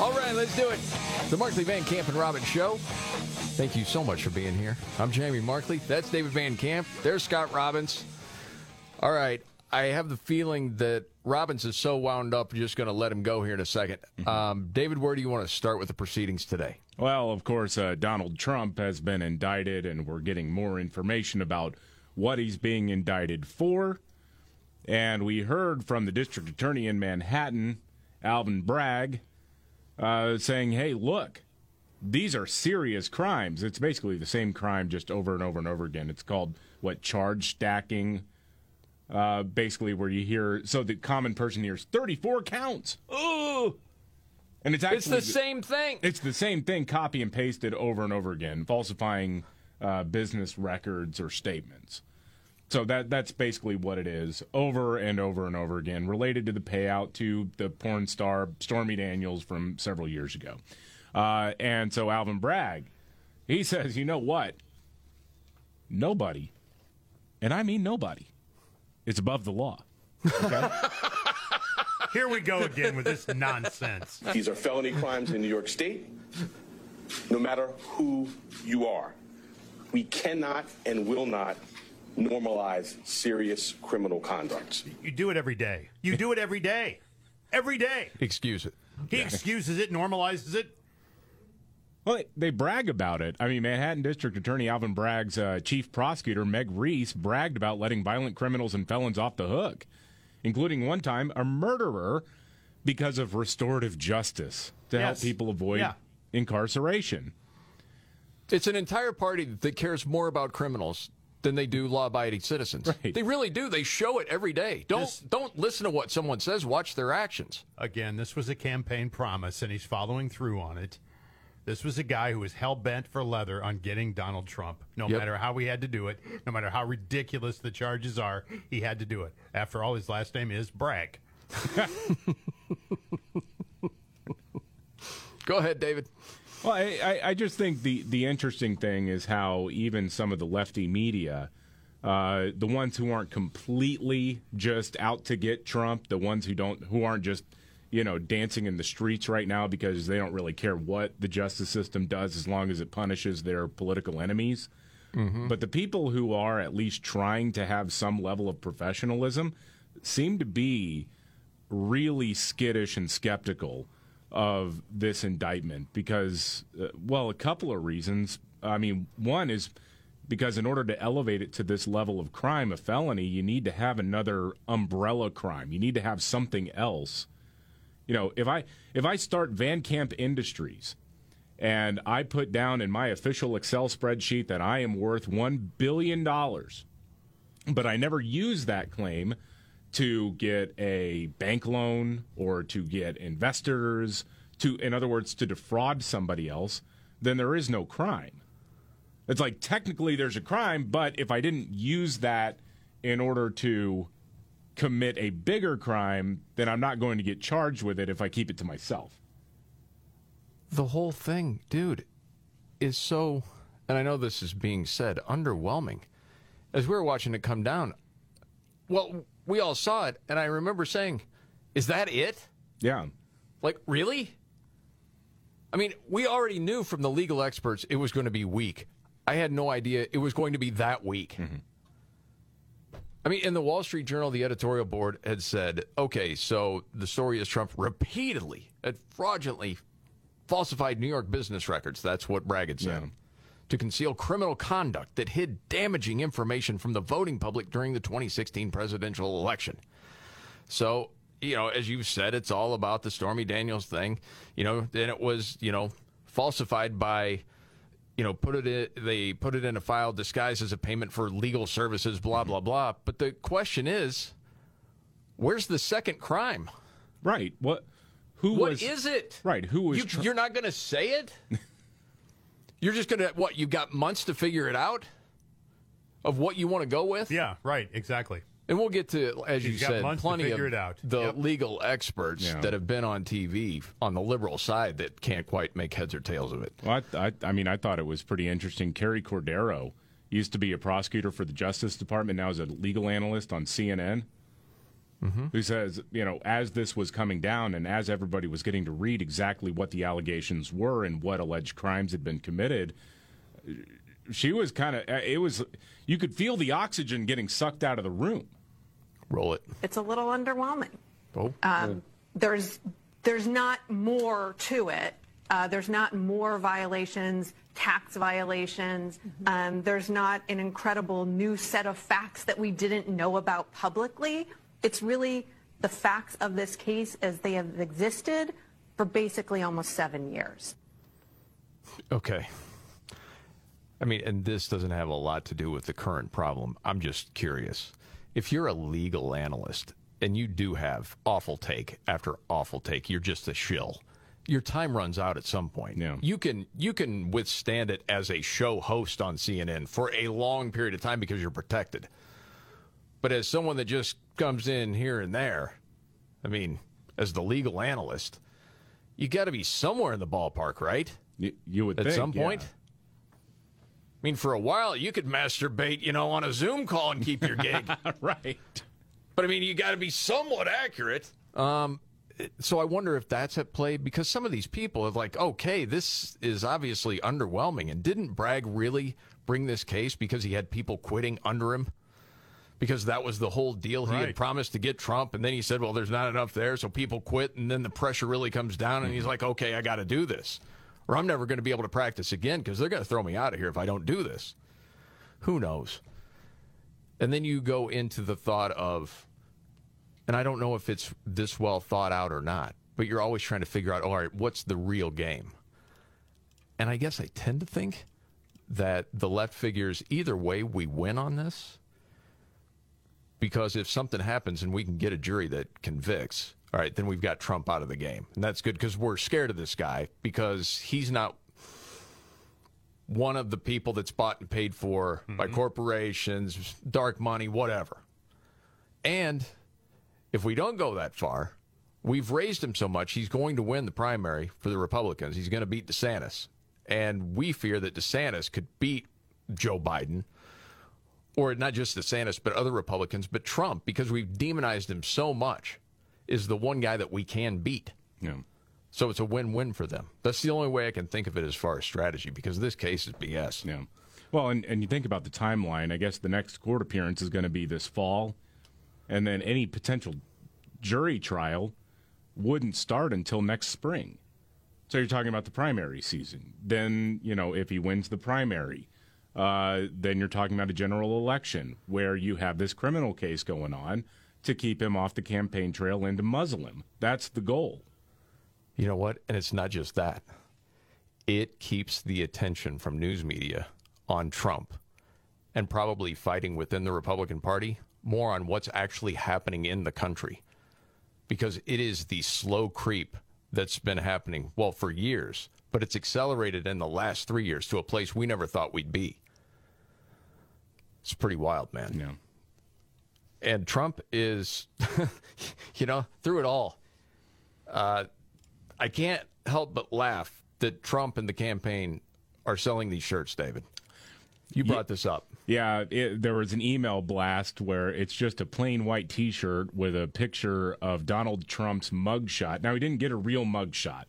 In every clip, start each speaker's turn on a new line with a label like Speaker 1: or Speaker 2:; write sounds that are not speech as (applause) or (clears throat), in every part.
Speaker 1: All right, let's do it. The Markley Van Camp and Robbins Show. Thank you so much for being here. I'm Jamie Markley. That's David Van Camp. There's Scott Robbins. All right. I have the feeling that Robbins is so wound up, you're just going to let him go here in a 2nd Um, David, where do you want to start with the proceedings today?
Speaker 2: Well, of course, uh, Donald Trump has been indicted, and we're getting more information about what he's being indicted for. And we heard from the district attorney in Manhattan, Alvin Bragg, uh, saying, hey, look, these are serious crimes. It's basically the same crime just over and over and over again. It's called, what, charge stacking? Uh, basically, where you hear, so the common person hears 34 counts. Oh! And it's actually
Speaker 1: It's the same thing.
Speaker 2: it's the same thing, copy and pasted over and over again, falsifying uh, business records or statements. So that that's basically what it is, over and over and over again, related to the payout to the porn star Stormy Daniels from several years ago. Uh, and so Alvin Bragg, he (laughs) says, you know what? Nobody, and I mean nobody, is above the law. Okay? (laughs)
Speaker 3: Here we go again with this nonsense.
Speaker 4: These are felony crimes in New York State, no matter who you are. We cannot and will not normalize serious criminal conduct.
Speaker 3: You do it every day. You do it every day. Every day.
Speaker 1: Excuse it.
Speaker 3: He excuses it, normalizes it.
Speaker 2: Well, they, they brag about it. I mean, Manhattan District Attorney Alvin Bragg's uh, chief prosecutor, Meg Reiss, bragged about letting violent criminals and felons off the hook, including one time a murderer because of restorative justice to help people avoid
Speaker 3: Yeah.
Speaker 2: incarceration.
Speaker 1: It's an entire party that cares more about criminals than they do law-abiding citizens.
Speaker 2: Right.
Speaker 1: They really do. They show it every day. Don't
Speaker 3: This-
Speaker 1: don't listen to what someone says. Watch their actions.
Speaker 3: Again, this was a campaign promise, and he's following through on it. This was a guy who was hell bent for leather on getting Donald Trump. No
Speaker 1: Yep.
Speaker 3: matter how he had to do it, no matter how ridiculous the charges are, he had to do it. After all, his last name is Bragg. (laughs)
Speaker 1: Go ahead, David.
Speaker 2: Well, I, I, just think the, the interesting thing is how even some of the lefty media, uh, the ones who aren't completely just out to get Trump, the ones who don't who aren't just you know dancing in the streets right now because they don't really care what the justice system does as long as it punishes their political enemies. But the people who are at least trying to have some level of professionalism seem to be really skittish and skeptical of this indictment because, uh, well, a couple of reasons. I mean, one is because in order to elevate it to this level of crime, a felony, you need to have another umbrella crime. You need to have something else. You know, if I if I start Van Camp Industries and I put down in my official Excel spreadsheet that I am worth one billion dollars, but I never use that claim to get a bank loan or to get investors to in other words to defraud somebody else then there is no crime it's like technically there's a crime but if i didn't use that in order to commit a bigger crime then i'm not going to get charged with it if i keep it to myself
Speaker 1: The whole thing, dude, is so, and I know this is being said, underwhelming. As we were watching it come down, well, we all saw it, and I remember saying, Is that it?
Speaker 2: yeah
Speaker 1: Like, really? I mean, we already knew from the legal experts it was going to be weak. I had no idea it was going to be that weak. Mm-hmm. I mean, in the Wall Street Journal, the editorial board had said, okay, so the story is Trump repeatedly had fraudulently falsified New York business records. That's what Bragg had said.
Speaker 2: Yeah.
Speaker 1: To conceal criminal conduct that hid damaging information from the voting public during the 2016 presidential election. So, you know, as you've said, it's all about the Stormy Daniels thing. You know, then it was, you know, falsified by, you know, put it in, they put it in a file disguised as a payment for legal services, blah mm-hmm. blah blah. But the question is, where's the second crime?
Speaker 2: Right. What? Who
Speaker 1: What
Speaker 2: was?
Speaker 1: is it?
Speaker 2: Right. Who was?
Speaker 1: You,
Speaker 2: tr-
Speaker 1: you're not going to say it. (laughs) you're just going to what? you've got months to figure it out of what you want to go with.
Speaker 3: Yeah, right, exactly.
Speaker 1: And we'll get to, as
Speaker 3: He's
Speaker 1: you
Speaker 3: got
Speaker 1: said,
Speaker 3: months to
Speaker 1: plenty
Speaker 3: figure
Speaker 1: of
Speaker 3: it out.
Speaker 1: the
Speaker 3: Yep.
Speaker 1: legal experts
Speaker 2: Yeah.
Speaker 1: that have been on TV on the liberal side that can't quite make heads or tails of it.
Speaker 2: Well, I, I, I mean, I thought it was pretty interesting. Carrie Cordero used to be a prosecutor for the Justice Department. Now is a legal analyst on CNN. Who says, you know, as this was coming down and as everybody was getting to read exactly what the allegations were and what alleged crimes had been committed, she was kind of, it was, you could feel the oxygen getting sucked out of the room.
Speaker 1: Roll it.
Speaker 5: It's a little underwhelming.
Speaker 1: Oh,
Speaker 5: Um, there's there's not more to it. Uh, there's not more violations, tax violations. Um, there's not an incredible new set of facts that we didn't know about publicly. It's really the facts of this case as they have existed for basically almost seven years.
Speaker 1: okay. I mean, and this doesn't have a lot to do with the current problem. I'm just curious. If you're a legal analyst and you do have awful take after awful take, you're just a shill. Your time runs out at some point.
Speaker 2: Yeah.
Speaker 1: You can you can withstand it as a show host on CNN for a long period of time because you're protected. But as someone that just comes in here and there, I mean, as the legal analyst, you got to be somewhere in the ballpark, right?
Speaker 2: You, you would
Speaker 1: At
Speaker 2: think,
Speaker 1: some
Speaker 2: yeah.
Speaker 1: point. I mean, for a while, you could masturbate, you know, on a Zoom call and keep your gig. (laughs)
Speaker 2: right.
Speaker 1: but I mean, you got to be somewhat accurate. Um, so I wonder if that's at play because some of these people are like, okay, this is obviously underwhelming. And didn't Bragg really bring this case because he had people quitting under him? Because that was the whole deal. He had promised to get Trump, and then he said, "Well, there's not enough there, so people quit." And then the pressure really comes down, and he's mm-hmm. like, "Okay, I got to do this, or I'm never going to be able to practice again because they're going to throw me out of here if I don't do this." Who knows? And then you go into the thought of, and I don't know if it's this well thought out or not, but you're always trying to figure out, all right, what's the real game? And I guess I tend to think that the left figures either way we win on this because if something happens and we can get a jury that convicts, all right, then we've got Trump out of the game. And that's good because we're scared of this guy because he's not one of the people that's bought and paid for by mm-hmm. corporations, dark money, whatever. And if we don't go that far, we've raised him so much, he's going to win the primary for the Republicans. He's going to beat DeSantis. And we fear that DeSantis could beat Joe Biden, or not just DeSantis, but other Republicans, but Trump, because we've demonized him so much, is the one guy that we can beat.
Speaker 2: Yeah.
Speaker 1: So it's a win win for them. That's the only way I can think of it as far as strategy, because this case is BS.
Speaker 2: Yeah. Well, and, and you think about the timeline, I guess the next court appearance is going to be this fall, and then any potential jury trial wouldn't start until next spring. So you're talking about the primary season. Then, you know, if he wins the primary, uh, then you're talking about a general election where you have this criminal case going on to keep him off the campaign trail and to muzzle him. That's the goal.
Speaker 1: You know what? And it's not just that. It keeps the attention from news media on Trump and probably fighting within the Republican Party more on what's actually happening in the country. Because it is the slow creep that's been happening, well, for years, but it's accelerated in the last three years to a place we never thought we'd be. It's pretty wild, man.
Speaker 2: Yeah.
Speaker 1: And Trump is, (laughs) you know, through it all, uh, I can't help but laugh that Trump and the campaign are selling these shirts, David. You brought this up.
Speaker 2: Yeah, it, there was an email blast where it's just a plain white T-shirt with a picture of Donald Trump's mugshot. Now he didn't get a real mugshot,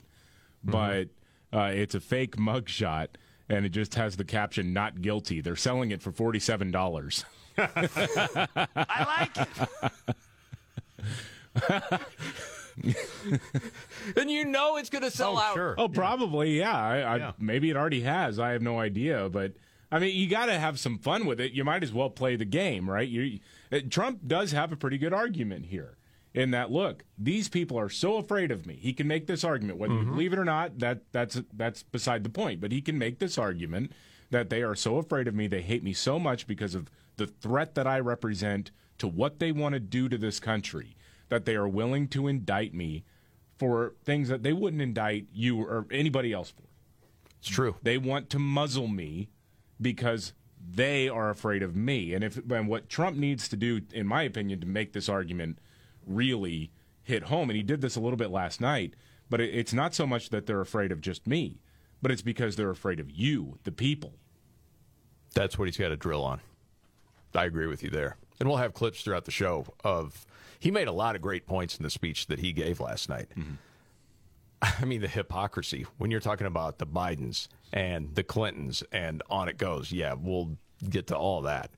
Speaker 2: but uh, it's a fake (laughs) mugshot, and it just has the caption "Not guilty." They're selling it for forty-seven dollars. (laughs)
Speaker 6: I like it. (laughs)
Speaker 1: and you know it's going to sell
Speaker 3: Oh,
Speaker 1: out.
Speaker 3: sure.
Speaker 2: Oh, probably, yeah. I, I,
Speaker 3: Yeah.
Speaker 2: Maybe it already has. I have no idea. But I mean, you got to have some fun with it. You might as well play the game, right? You, uh, Trump does have a pretty good argument here. In that, look, these people are so afraid of me. He can make this argument, whether you mm-hmm. believe it or not. That that's that's beside the point. But he can make this argument that they are so afraid of me, they hate me so much because of the threat that I represent to what they want to do to this country, that they are willing to indict me for things that they wouldn't indict you or anybody else for.
Speaker 1: It's true.
Speaker 2: They want to muzzle me because they are afraid of me. And if and what Trump needs to do, in my opinion, to make this argument really hit home, and he did this a little bit last night, but it, it's not so much that they're afraid of just me, but it's because they're afraid of you, the people.
Speaker 1: That's what he's got to drill on. I agree with you there. And we'll have clips throughout the show of he made a lot of great points in the speech that he gave last night. Mm-hmm. (laughs) I mean, the hypocrisy when you're talking about the Bidens and the Clintons and on it goes. Yeah, we'll get to all that.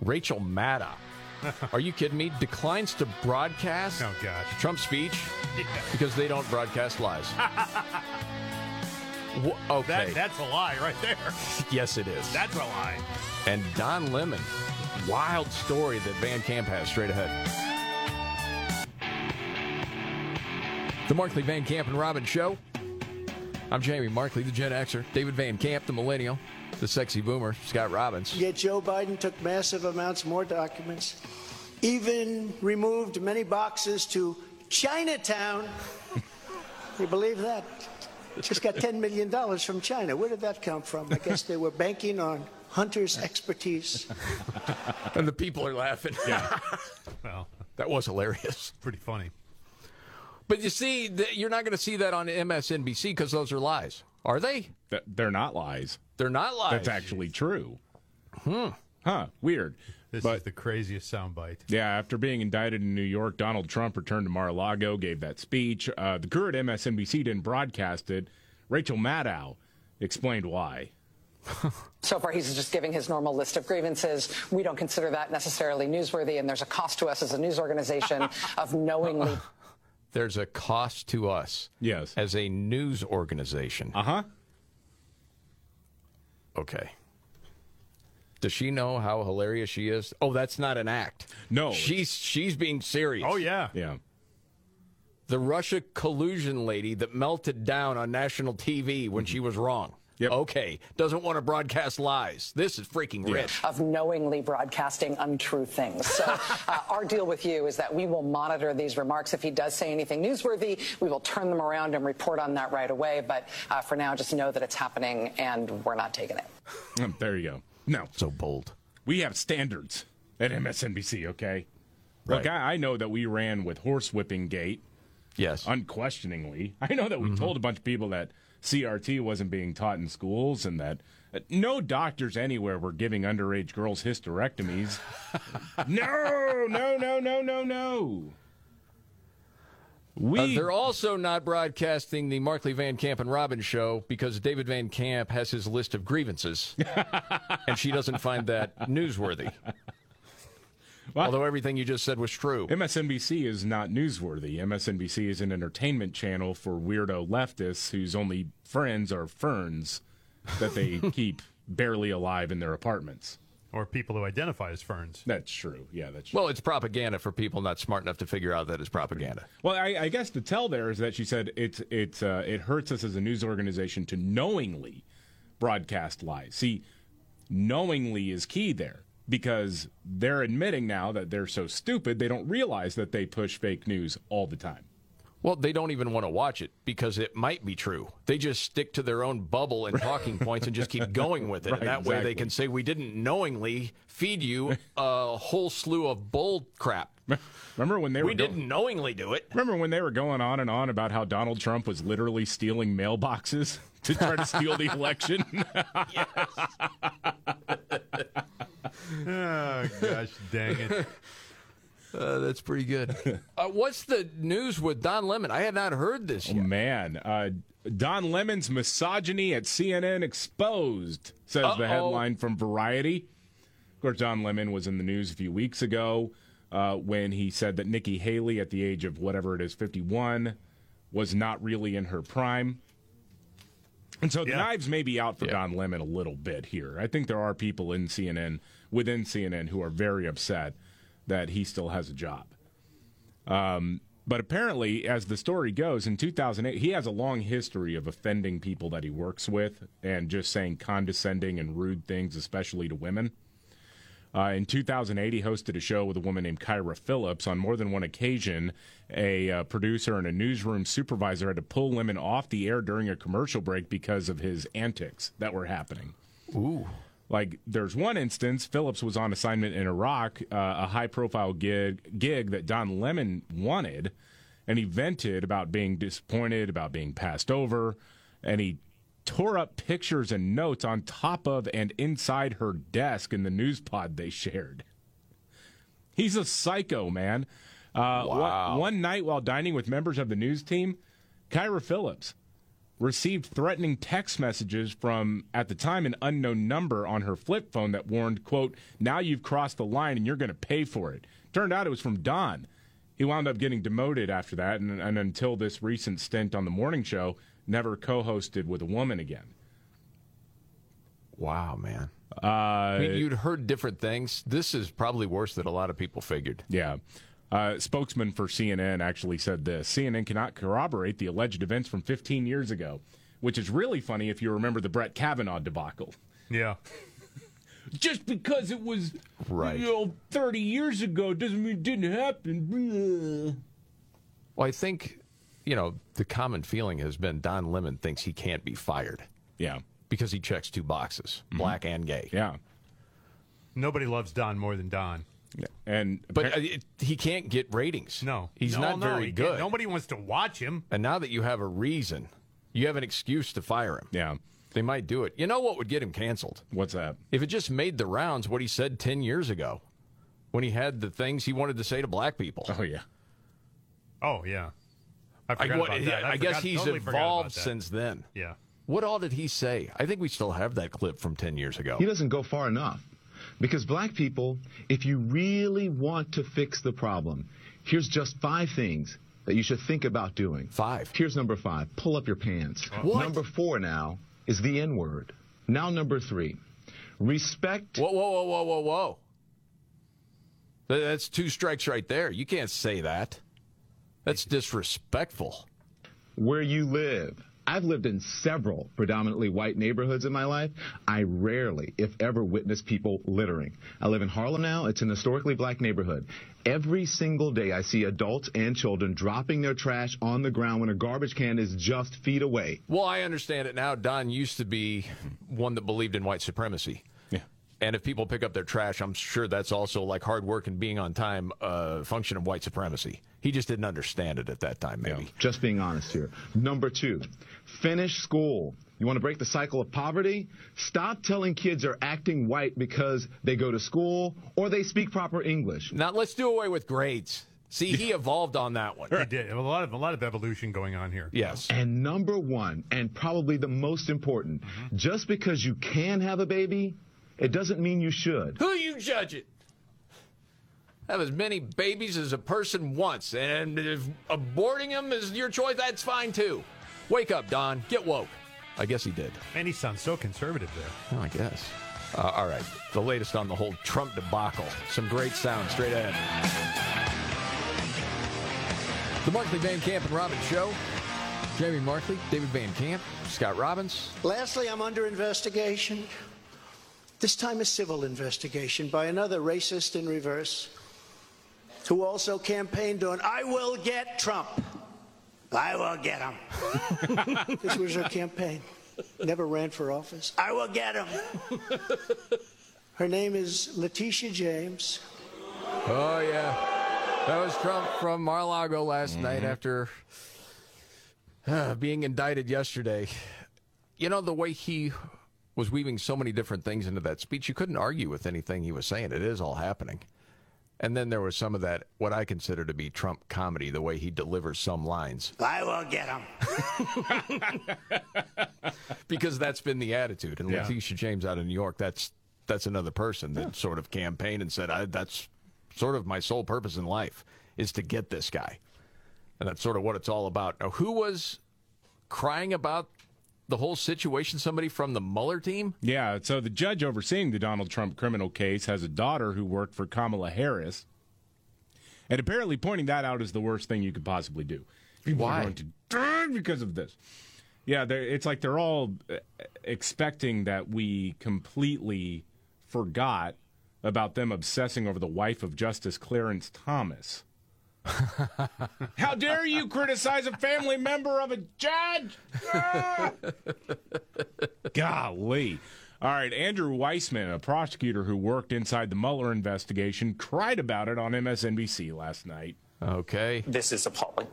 Speaker 1: Rachel Maddow, (laughs) are you kidding me? Declines to broadcast
Speaker 3: Oh, gosh.
Speaker 1: Trump's speech (laughs) because they don't broadcast lies. (laughs) Wha- okay.
Speaker 3: That, that's a lie right there.
Speaker 1: yes, it is.
Speaker 3: That's a lie.
Speaker 1: and Don Lemon. Wild story that Van Camp has straight ahead. The Markley Van Camp and Robbins Show. I'm Jamie Markley, the Gen Xer. David Van Camp, the Millennial. The Sexy Boomer, Scott Robbins.
Speaker 7: Yet Joe Biden took massive amounts more documents, even removed many boxes to Chinatown. (laughs) you believe that? Just got $10 million from China. Where did that come from? I guess they were banking on Hunter's expertise. (laughs)
Speaker 1: And the people are laughing.
Speaker 2: Yeah. (laughs)
Speaker 3: Well,
Speaker 1: that was hilarious.
Speaker 3: pretty funny.
Speaker 1: But you see, you're not going to see that on MSNBC because those are lies. Are they?
Speaker 2: They're not lies.
Speaker 1: They're not lies.
Speaker 2: That's actually true. Hmm. Huh. Weird.
Speaker 3: This
Speaker 2: but
Speaker 3: is the craziest soundbite.
Speaker 2: Yeah, after being indicted in New York, Donald Trump returned to Mar-a-Lago, gave that speech. Uh, the crew at MSNBC didn't broadcast it. Rachel Maddow explained why.
Speaker 8: So far, he's just giving his normal list of grievances. We don't consider that necessarily newsworthy, and there's a cost to us as a news organization (laughs) of knowingly.
Speaker 1: There's a cost to us
Speaker 2: Yes.
Speaker 1: as a news organization.
Speaker 2: Uh huh.
Speaker 1: Okay. Does she know how hilarious she is? Oh, that's not an act.
Speaker 2: No.
Speaker 1: She's she's being serious.
Speaker 3: Oh, yeah.
Speaker 2: Yeah.
Speaker 1: The Russia collusion lady that melted down on national TV when she was wrong.
Speaker 2: Yep.
Speaker 1: Okay. Doesn't want to broadcast lies. This is freaking rich.
Speaker 8: of knowingly broadcasting untrue things. So (laughs) uh, our deal with you is that we will monitor these remarks. If he does say anything newsworthy, we will turn them around and report on that right away. But uh, for now, just know that it's happening and we're not taking it. (laughs)
Speaker 2: Um, There you go. No.
Speaker 1: So bold.
Speaker 2: We have standards at MSNBC, okay? Look,
Speaker 1: Right.
Speaker 2: I, I know that we ran with horsewhipping gate,
Speaker 1: Yes.
Speaker 2: unquestioningly. I know that we
Speaker 1: Mm-hmm.
Speaker 2: told a bunch of people that CRT wasn't being taught in schools and that uh, no doctors anywhere were giving underage girls hysterectomies. (laughs) no, no, no, no, no, no. We
Speaker 1: Uh, they're also not broadcasting the Markley Van Camp and Robbins show because David Van Camp has his list of grievances, (laughs) and she doesn't find that newsworthy.
Speaker 2: What?
Speaker 1: Although everything you just said was true.
Speaker 2: MSNBC is not newsworthy. MSNBC is an entertainment channel for weirdo leftists whose only friends are ferns that they (laughs) keep barely alive in their apartments.
Speaker 3: Or people who identify as ferns.
Speaker 2: That's true. Yeah, that's true.
Speaker 1: Well, it's propaganda for people not smart enough to figure out that it's propaganda.
Speaker 2: Well, I, I guess the tell there is that she said it's it's uh, it hurts us as a news organization to knowingly broadcast lies. See, knowingly is key there because they're admitting now that they're so stupid they don't realize that they push fake news all the time.
Speaker 1: Well, they don't even want to watch it because it might be true. They just stick to their own bubble and talking (laughs) points and just keep going with it.
Speaker 2: Right,
Speaker 1: and that way they can say, we didn't knowingly feed you a whole slew of bull crap. (laughs)
Speaker 2: Remember when they were
Speaker 1: We didn't knowingly do it.
Speaker 2: Remember when they were going on and on about how Donald Trump was literally stealing mailboxes (laughs) to try to steal the election?
Speaker 3: Oh, gosh dang it. (laughs)
Speaker 1: Uh, that's pretty good. (laughs) uh, what's the news with Don Lemon? I had not heard this
Speaker 2: Oh,
Speaker 1: yet.
Speaker 2: man. Uh, Don Lemon's misogyny at CNN exposed, says the
Speaker 1: Uh-oh.
Speaker 2: headline from Variety. Of course, Don Lemon was in the news a few weeks ago uh, when he said that Nikki Haley, at the age of whatever it is, 51, was not really in her prime. And so the
Speaker 3: Yeah.
Speaker 2: knives may be out for Don Lemon a little bit here. I think there are people in CNN, within CNN, who are very upset that he still has a job. Um, but apparently, as the story goes, in 2008, he has a long history of offending people that he works with and just saying condescending and rude things, especially to women. Uh, in 2008, he hosted a show with a woman named Kyra Phillips. On more than one occasion, a uh, producer and a newsroom supervisor had to pull Lemon off the air during a commercial break because of his antics that were happening.
Speaker 1: Ooh.
Speaker 2: Like, there's one instance, Phillips was on assignment in Iraq, uh, a high profile gig, gig that Don Lemon wanted, and he vented about being disappointed, about being passed over, and he tore up pictures and notes on top of and inside her desk in the news pod they shared. He's a psycho, man. Uh, one-
Speaker 1: Wow.
Speaker 2: one night while dining with members of the news team, Kyra Phillips received threatening text messages from, at the time, an unknown number on her flip phone that warned, quote, now you've crossed the line and you're going to pay for it. Turned out it was from Don. He wound up getting demoted after that, and, and until this recent stint on the morning show, never co-hosted with a woman again.
Speaker 1: Wow, man.
Speaker 2: Uh,
Speaker 1: I mean, you'd heard different things. This is probably worse than a lot of people figured.
Speaker 2: Yeah. Uh, spokesman for CNN actually said this CNN cannot corroborate the alleged events from 15 years ago, which is really funny if you remember the Brett Kavanaugh debacle.
Speaker 3: Yeah. (laughs)
Speaker 2: Just because it was
Speaker 1: Right.
Speaker 2: you know, 30 years ago doesn't mean it didn't happen.
Speaker 1: Well, I think, you know, the common feeling has been Don Lemon thinks he can't be fired
Speaker 2: Yeah.
Speaker 1: because he checks two boxes, black and gay.
Speaker 2: Yeah.
Speaker 3: Nobody loves Don more than Don.
Speaker 2: And
Speaker 1: But uh, it, he can't get ratings.
Speaker 3: No,
Speaker 1: He's
Speaker 3: No,
Speaker 1: not
Speaker 3: no,
Speaker 1: very
Speaker 3: he can't.
Speaker 1: good.
Speaker 3: Nobody wants to watch him.
Speaker 1: And now that you have a reason, you have an excuse to fire him.
Speaker 2: Yeah.
Speaker 1: They might do it. You know what would get him canceled?
Speaker 2: What's that?
Speaker 1: If it just made the rounds what he said 10 years ago when he had the things he wanted to say to black people.
Speaker 2: Oh, yeah.
Speaker 3: Oh yeah. I
Speaker 1: I,
Speaker 3: forgot
Speaker 1: what-
Speaker 3: about that. I
Speaker 1: I guess
Speaker 3: forgot-
Speaker 1: he's
Speaker 3: totally
Speaker 1: evolved since then.
Speaker 3: Yeah.
Speaker 1: What all did he say? I think we still have that clip from 10 years ago.
Speaker 9: He doesn't go far enough. Because black people, if you really want to fix the problem, here's just five things that you should think about doing.
Speaker 1: Five.
Speaker 9: Here's number five pull up your pants.
Speaker 1: What?
Speaker 9: Number four now is the N word. Now, number three respect.
Speaker 1: Whoa, whoa, whoa, whoa, whoa, whoa. That's two strikes right there. You can't say that. That's disrespectful.
Speaker 9: where you live. I've lived in several predominantly white neighborhoods in my life. I rarely, if ever, witness people littering. I live in Harlem now. It's an historically black neighborhood. Every single day, I see adults and children dropping their trash on the ground when a garbage can is just feet away.
Speaker 1: Well, I understand it now. Don used to be one that believed in white supremacy.
Speaker 2: Yeah.
Speaker 1: And if people pick up their trash, I'm sure that's also like hard work and being on time, a function of white supremacy. He just didn't understand it at that time, maybe.
Speaker 9: Just being honest here. Number two, finish school. You want to break the cycle of poverty? Stop telling kids are acting white because they go to school or they speak proper English.
Speaker 1: Now let's do away with grades. See, he (laughs) evolved on that one.
Speaker 3: He did. A lot of a lot of evolution going on here.
Speaker 1: Yes.
Speaker 9: And number one, and probably the most important, mm-hmm. just because you can have a baby, it doesn't mean you should.
Speaker 1: Who you judge it? Have as many babies as a person wants, and if aborting them is your choice, that's fine too. Wake up, Don. Get woke. I guess he did.
Speaker 3: And he sounds so conservative there.
Speaker 1: Well, I guess. Uh, all right. The latest on the whole Trump debacle. Some great sound straight ahead. The Markley Van Camp and Robbins Show. Jamie Markley, David Van Camp, Scott Robbins.
Speaker 7: Lastly, I'm under investigation. This time a civil investigation by another racist in reverse who also campaigned on, I will get Trump. I will get him. (laughs) this was her campaign. Never ran for office. I will get him. Her name is Letitia James.
Speaker 1: Oh, yeah. That was Trump from Mar-a-Lago last night after uh, being indicted yesterday. You know, the way he was weaving so many different things into that speech, you couldn't argue with anything he was saying. It is all happening. And then there was some of that, what I consider to be Trump comedy, the way he delivers some lines.
Speaker 7: I will get him. (laughs)
Speaker 1: because that's been the attitude. And
Speaker 3: Yeah.
Speaker 1: Letitia James out of New York, that's that's another person that sort of campaigned and said, I, "That's sort of my sole purpose in life is to get this guy. And that's sort of what it's all about. Now, who was crying about the whole situation? Somebody from the Mueller team?
Speaker 2: Yeah, so the judge overseeing the Donald Trump criminal case has a daughter who worked for Kamala Harris. And apparently pointing that out is the worst thing you could possibly do. People
Speaker 1: Why?
Speaker 2: are going to die because of this. Yeah, they're- it's like they're all uh, expecting that we completely forgot about them obsessing over the wife of Justice Clarence Thomas. (laughs) How dare you criticize a family member of a judge? Ah! (laughs) Golly. All right, Andrew Weissmann, a prosecutor who worked inside the Mueller investigation, cried about it on MSNBC last night.
Speaker 1: Okay.
Speaker 10: This is appalling.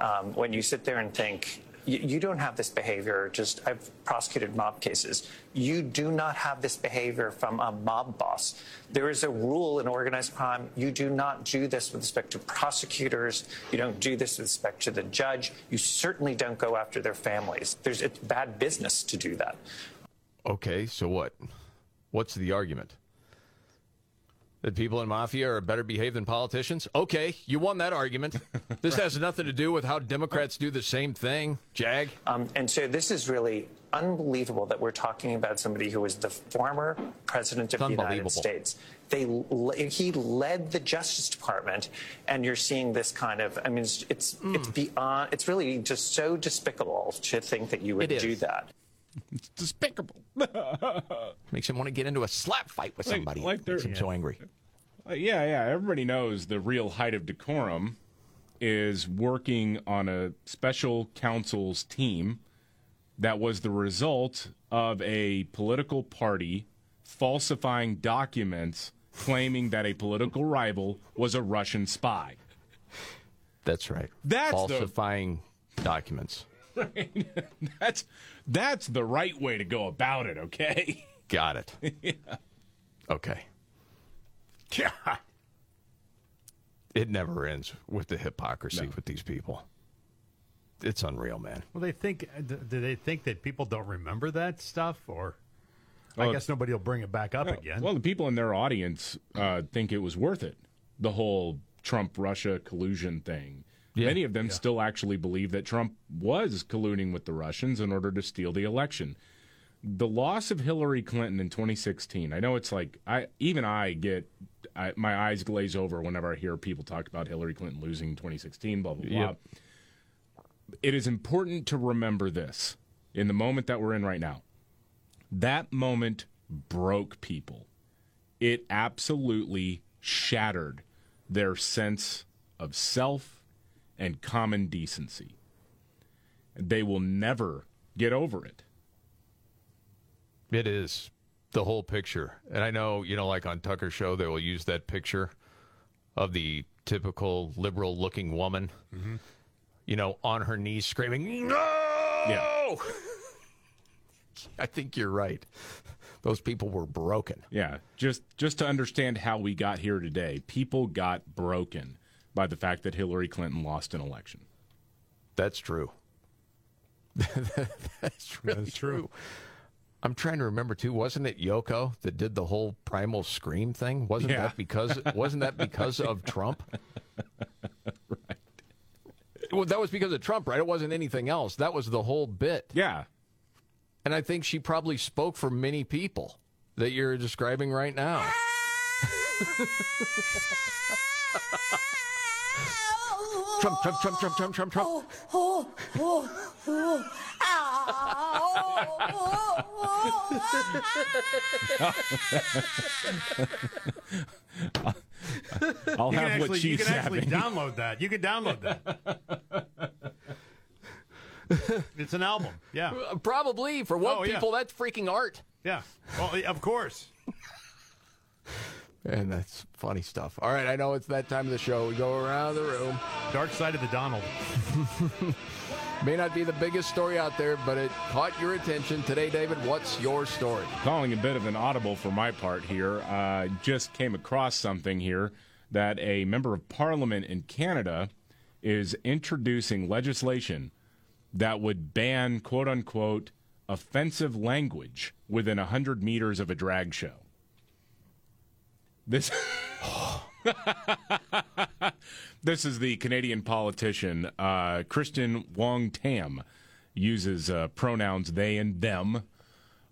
Speaker 10: Um, when you sit there and think, you, don't have this behavior, just I've prosecuted mob cases. You do not have this behavior from a mob boss. There is a rule in organized crime. You do not do this with respect to prosecutors. You don't do this with respect to the judge. You certainly don't go after their families. There's, it's bad business to do that.
Speaker 1: Okay, so what? What's the argument? That people in mafia are better behaved than politicians? Okay, you won that argument. (laughs) This has nothing to do with how Democrats do the same thing, Jag.
Speaker 10: Um, and so this is really unbelievable that we're talking about somebody who was the former president of the United. States. They he led the Justice Department, and you're seeing this kind of. I mean, it's it's, it's beyond. It's really just so despicable to think that you would do that.
Speaker 2: It's (laughs) despicable. (laughs)
Speaker 1: Makes him want to get into a slap fight with somebody.
Speaker 2: like they're-
Speaker 1: Makes him so angry.
Speaker 2: Uh, yeah, yeah. Everybody knows the real height of decorum is working on a special counsel's team that was the result of a political party falsifying documents claiming that a political rival was a Russian spy.
Speaker 1: That's right.
Speaker 2: That's falsifying the-
Speaker 1: falsifying documents. (laughs)
Speaker 2: That's that's the right way to go about it, okay?
Speaker 1: Got it. (laughs)
Speaker 2: yeah.
Speaker 1: Okay. Yeah. It never ends with the hypocrisy with these people. It's unreal, man.
Speaker 3: Well, they think. Do they think that people don't remember that stuff, or I guess nobody will bring it back up
Speaker 2: Well-
Speaker 3: again?
Speaker 2: Well, the people in their audience uh, think it was worth it. The whole Trump Russia collusion thing.
Speaker 1: Yeah.
Speaker 2: Many of them still actually believe that Trump was colluding with the Russians in order to steal the election. The loss of Hillary Clinton in 2016. I know it's like I even I get I, my eyes glaze over whenever I hear people talk about Hillary Clinton losing 2016. Blah blah blah.
Speaker 1: Yep.
Speaker 2: It is important to remember this in the moment that we're in right now. That moment broke people. It absolutely shattered their sense of self and common decency. They will never get over it.
Speaker 1: It is the whole picture. And I know, you know, like on Tucker's show, they will use that picture of the typical liberal looking woman, mm-hmm. you know, on her knees screaming, No!
Speaker 2: Yeah. (laughs)
Speaker 1: I think you're right. Those people were broken.
Speaker 2: Yeah, just just to understand how we got here today, people got broken by the fact that Hillary Clinton lost an election.
Speaker 1: That's true. (laughs) That's really
Speaker 3: That's true.
Speaker 1: true. I'm trying to remember too. Wasn't it Yoko that did the whole primal scream thing? Wasn't
Speaker 2: Yeah.
Speaker 1: that because? Wasn't that because of (laughs) Trump? right. Well, that was because of Trump, right? It wasn't anything else. That was the whole bit.
Speaker 2: Yeah,
Speaker 1: And I think she probably spoke for many people that you're describing right now. (laughs) Trump, Trump, Trump, Trump, Trump, Trump, Trump.
Speaker 11: Oh, oh, oh, oh. (laughs)
Speaker 2: I'll
Speaker 3: you can
Speaker 2: have
Speaker 3: actually,
Speaker 2: what
Speaker 3: you
Speaker 2: she's
Speaker 3: can actually
Speaker 2: having.
Speaker 3: download that. You can download that. it's an album. Yeah.
Speaker 1: Uh, Probably for one
Speaker 3: Oh, yeah.
Speaker 1: people, that's freaking art.
Speaker 3: Yeah. Well, of course.
Speaker 1: And that's funny stuff. All right, I know it's that time of the show. We go around the room.
Speaker 3: Dark side of the Donald. (laughs)
Speaker 1: May not be the biggest story out there, but it caught your attention today, David. What's your story?
Speaker 2: Calling a bit of an audible for my part here. Uh, just came across something here that a member of parliament in Canada is introducing legislation that would ban quote unquote offensive language within 100 meters of a drag show. This (laughs) This is the Canadian politician uh, Kristen Wong Tam uses uh, pronouns they and them.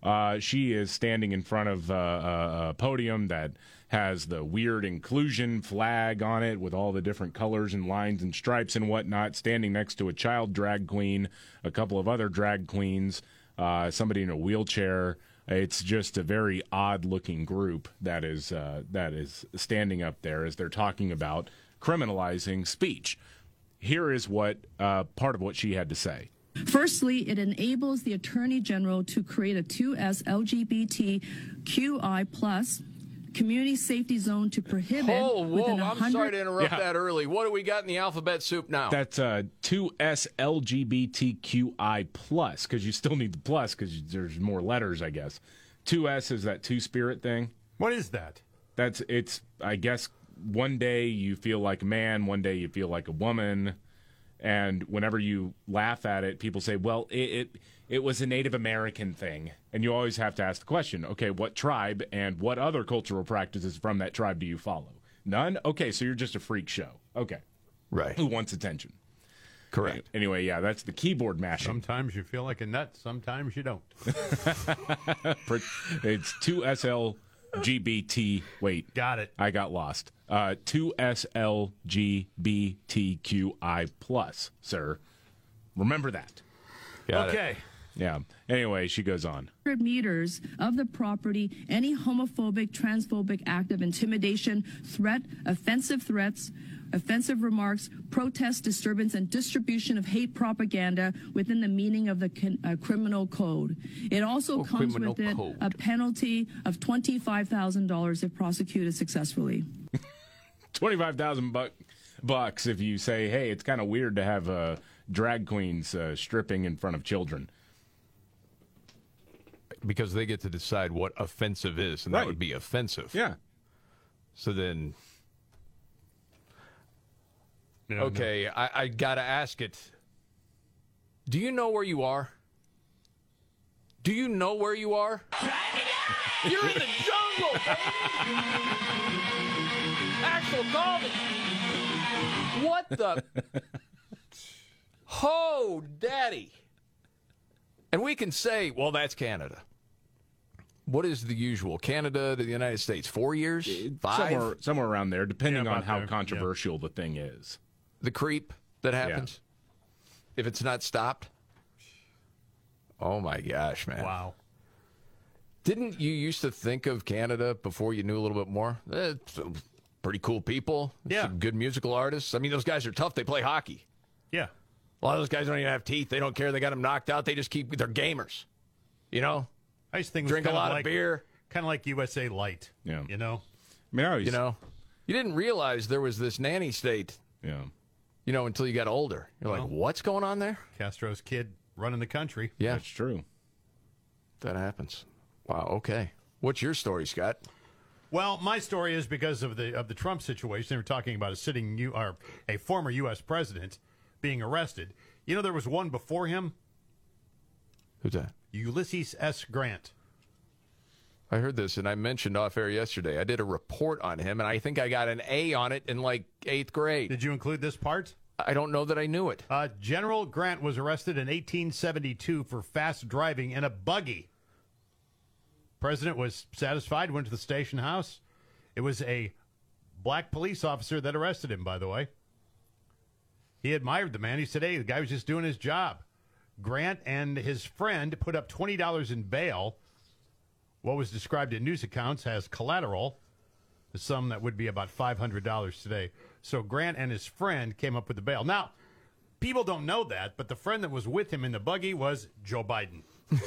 Speaker 2: Uh, she is standing in front of uh, a, a podium that has the weird inclusion flag on it with all the different colors and lines and stripes and whatnot, standing next to a child drag queen, a couple of other drag queens, uh, somebody in a wheelchair. It's just a very odd looking group that is uh, that is standing up there as they're talking about criminalizing speech. Here is what uh, part of what she had to say.
Speaker 12: Firstly, it enables the Attorney General to create a 2S LGBTQI plus community safety zone to prohibit
Speaker 1: Oh, whoa!
Speaker 12: within
Speaker 1: I'm
Speaker 12: 100
Speaker 1: sorry to interrupt
Speaker 2: Yeah.
Speaker 1: that early. What do we got in the alphabet soup now?
Speaker 2: That's uh, 2S LGBTQI plus because you still need the plus because there's more letters, I guess. 2S is that two spirit thing.
Speaker 3: What is that?
Speaker 2: That's it's. I guess one day you feel like a man, one day you feel like a woman, and whenever you laugh at it, people say, "Well, it." it it was a Native American thing. And you always have to ask the question okay, what tribe and what other cultural practices from that tribe do you follow? None? Okay, so you're just a freak show. Okay.
Speaker 1: Right.
Speaker 2: Who wants attention?
Speaker 1: Correct.
Speaker 2: Anyway, yeah, that's the keyboard mashing.
Speaker 3: Sometimes you feel like a nut, sometimes you don't. (laughs)
Speaker 2: it's 2SLGBT. Wait.
Speaker 3: Got it.
Speaker 2: I got lost. Uh, 2SLGBTQI plus, sir. Remember that.
Speaker 1: Got it.
Speaker 3: Okay.
Speaker 2: Yeah. Anyway, she goes on.
Speaker 12: meters of the property any homophobic, transphobic act of intimidation, threat, offensive threats, offensive remarks, protest, disturbance, and distribution of hate propaganda within the meaning of the con- uh, criminal code. It also
Speaker 1: Oh,
Speaker 12: comes with it
Speaker 1: code.
Speaker 12: a penalty of $25,000 if prosecuted successfully. (laughs)
Speaker 2: 25,000 buck, bucks if you say, hey, it's kind of weird to have uh, drag queens uh, stripping in front of children.
Speaker 1: Because they get to decide what offensive is, and
Speaker 2: Right.
Speaker 1: that would be offensive.
Speaker 2: Yeah.
Speaker 1: So then,
Speaker 3: Yeah,
Speaker 1: okay, I, I got to ask it. Do you know where you are? Do you know where you are? (laughs) You're in the jungle, baby. Axl called it. What the? (laughs) Ho, daddy. And we can say, well, that's Canada. What is the usual? Canada to the United States? Four years? Five?
Speaker 2: Somewhere, somewhere around there, depending
Speaker 3: Yeah,
Speaker 2: on
Speaker 3: about
Speaker 2: how
Speaker 3: there, yeah.
Speaker 2: controversial the thing is.
Speaker 1: the creep that happens if it's not stopped. Oh my gosh, man!
Speaker 3: Wow.
Speaker 1: Didn't you used to think of Canada before you knew a little bit more? Eh, some pretty cool people.
Speaker 3: Yeah.
Speaker 1: Some good musical artists. I mean, those guys are tough. They play hockey.
Speaker 3: Yeah.
Speaker 1: A lot of those guys don't even have teeth. They don't care. They got them knocked out. They just keep. They're gamers. You know,
Speaker 3: I just think it was
Speaker 1: drink a
Speaker 3: kind
Speaker 1: lot
Speaker 3: like,
Speaker 1: of beer.
Speaker 3: Kind of like USA Light.
Speaker 2: Yeah.
Speaker 3: You know?
Speaker 2: I mean, I always,
Speaker 1: You know, you didn't realize there was this nanny state.
Speaker 2: yeah.
Speaker 1: You know, until you got older. You're like, what's going on there?
Speaker 3: Castro's kid running the country.
Speaker 1: Yeah,
Speaker 2: That's true.
Speaker 1: that happens. Wow. Okay. What's your story, Scott?
Speaker 3: Well, my story is because of the of the Trump situation. They were talking about a sitting U, or a former U.S. president being arrested. You know, there was one before him,
Speaker 1: Who's that?
Speaker 3: Ulysses S. Grant.
Speaker 1: I heard this, and I mentioned off air yesterday. I did a report on him, and I think I got an A on it in like eighth grade.
Speaker 3: Did you include this part?
Speaker 1: I don't know that I knew it.
Speaker 3: Uh, General Grant was arrested in 1872 for fast driving in a buggy. President was satisfied, went to the station house. It was a black police officer that arrested him, by the way. He admired the man. He said, hey, the guy was just doing his job. Grant and his friend put up $20 in bail, what was described in news accounts as collateral, the sum that would be about $500 today. So Grant and his friend came up with the bail. Now, people don't know that, but the friend that was with him in the buggy was Joe Biden. (laughs)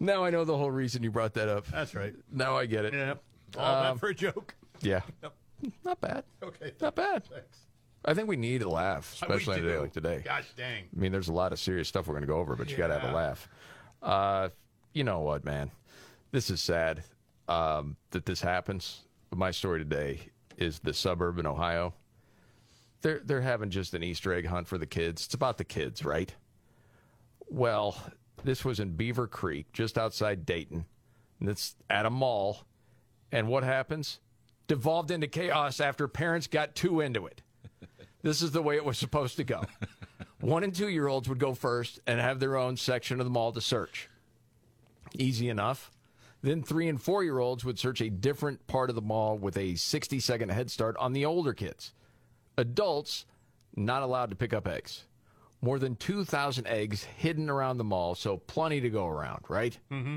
Speaker 1: Now I know the whole reason you brought that up.
Speaker 3: That's right.
Speaker 1: Now I get it.
Speaker 3: Yeah. All
Speaker 1: Um,
Speaker 3: that for a joke.
Speaker 1: Yeah. Not bad.
Speaker 3: Okay.
Speaker 1: Not bad.
Speaker 3: Thanks.
Speaker 1: I think we need a laugh, especially on a day like today.
Speaker 3: Gosh dang.
Speaker 1: I mean, there's a lot of serious stuff we're going to go over, but you got to have a laugh. Uh, you know what, man? This is sad um, that this happens. My story today is the suburb in Ohio. They're they're having just an Easter egg hunt for the kids. It's about the kids, right? Well, this was in Beavercreek, just outside Dayton. And it's at a mall. And what happens? Devolved into chaos after parents got too into it. This is the way it was supposed to go. (laughs) One and two year olds would go first and have their own section of the mall to search. Easy enough. Then three and four year olds would search a different part of the mall with a 60 second head start on the older kids. Adults not allowed to pick up eggs. More than 2,000 eggs hidden around the mall, so plenty to go around, right?
Speaker 3: Mm-hmm.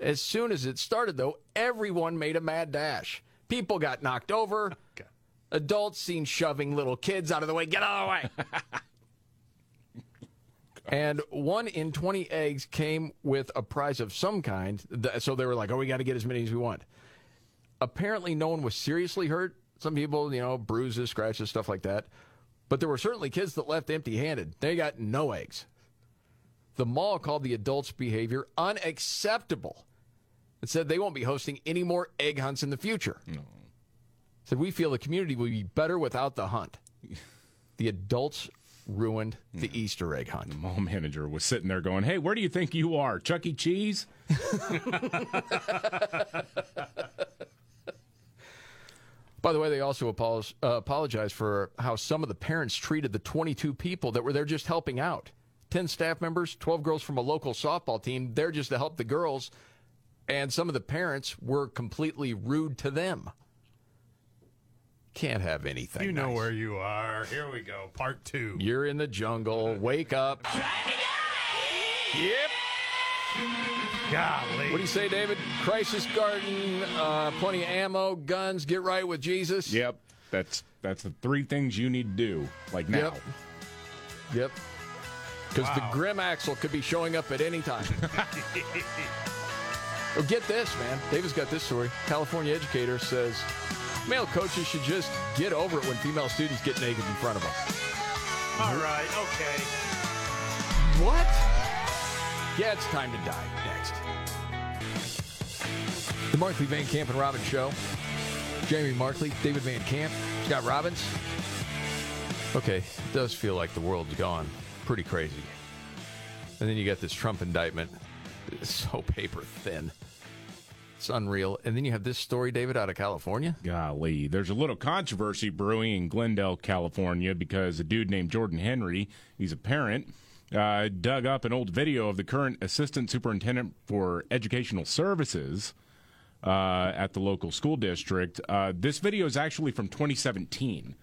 Speaker 1: As soon as it started, though, everyone made a mad dash. People got knocked over. Adults seen shoving little kids out of the way. Get out of the way. (laughs) and one in 20 eggs came with a prize of some kind. So they were like, oh, we got to get as many as we want. Apparently, no one was seriously hurt. Some people, you know, bruises, scratches, stuff like that. But there were certainly kids that left empty handed. They got no eggs. The mall called the adults' behavior unacceptable and said they won't be hosting any more egg hunts in the future. Said we feel the community will be better without the hunt. (laughs) The adults ruined the Easter egg hunt.
Speaker 2: The mall manager was sitting there going, "Hey, where do you think you are, Chuck E. Cheese?" (laughs)
Speaker 1: By the way, they also apologize, uh, apologized for how some of the parents treated the 22 people that were there just helping out. 10 staff members, 12 girls from a local softball team, there just to help the girls. And some of the parents were completely rude to them. Can't have anything.
Speaker 3: You know
Speaker 1: nice.
Speaker 3: where you are. Here we go. Part two.
Speaker 1: You're in the jungle. Wake up. Yep.
Speaker 3: Golly.
Speaker 1: What do you say, David? Crisis Garden, uh, plenty of ammo, guns, get right with Jesus.
Speaker 2: Yep, that's that's the three things you need to do, like now.
Speaker 1: Yep. Yep. Because the Grim Axle could be showing up at any time. (laughs) oh, get this, man. David's got this story. California educator says male coaches should just get over it when female students get naked in front of them.
Speaker 3: All right. Okay.
Speaker 1: What? Yeah, it's time to die. Next. The Markley Van Camp and Robbins Show. Jamie Markley, David Van Camp, Scott Robbins. Okay, it does feel like the world's gone. Pretty crazy. And then you got this Trump indictment. It's so paper thin. It's unreal. And then you have this story, David, out of California.
Speaker 2: Golly, there's a little controversy brewing in Glendale, California, because a dude named Jordan Henry, he's a parent, uh, dug up an old video of the current assistant superintendent for educational services uh, at the local school district. Uh, this video is actually from 2017.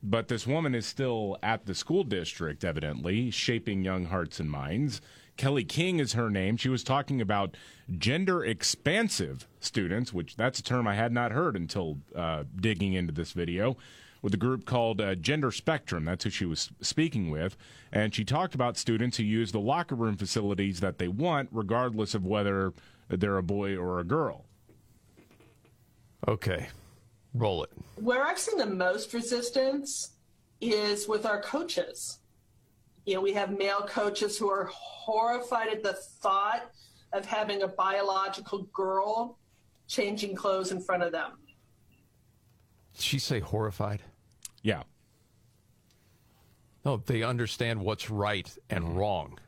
Speaker 2: But this woman is still at the school district, evidently, shaping young hearts and minds. Kelly King is her name. She was talking about gender expansive students, which that's a term I had not heard until uh, digging into this video, with a group called uh, Gender Spectrum. That's who she was speaking with. And she talked about students who use the locker room facilities that they want, regardless of whether they're a boy or a girl.
Speaker 1: Okay, roll it.
Speaker 13: Where I've seen the most resistance is with our coaches. You know, we have male coaches who are horrified at the thought of having a biological girl changing clothes in front of them.
Speaker 1: Did she say horrified?
Speaker 2: Yeah.
Speaker 1: No, they understand what's right and wrong.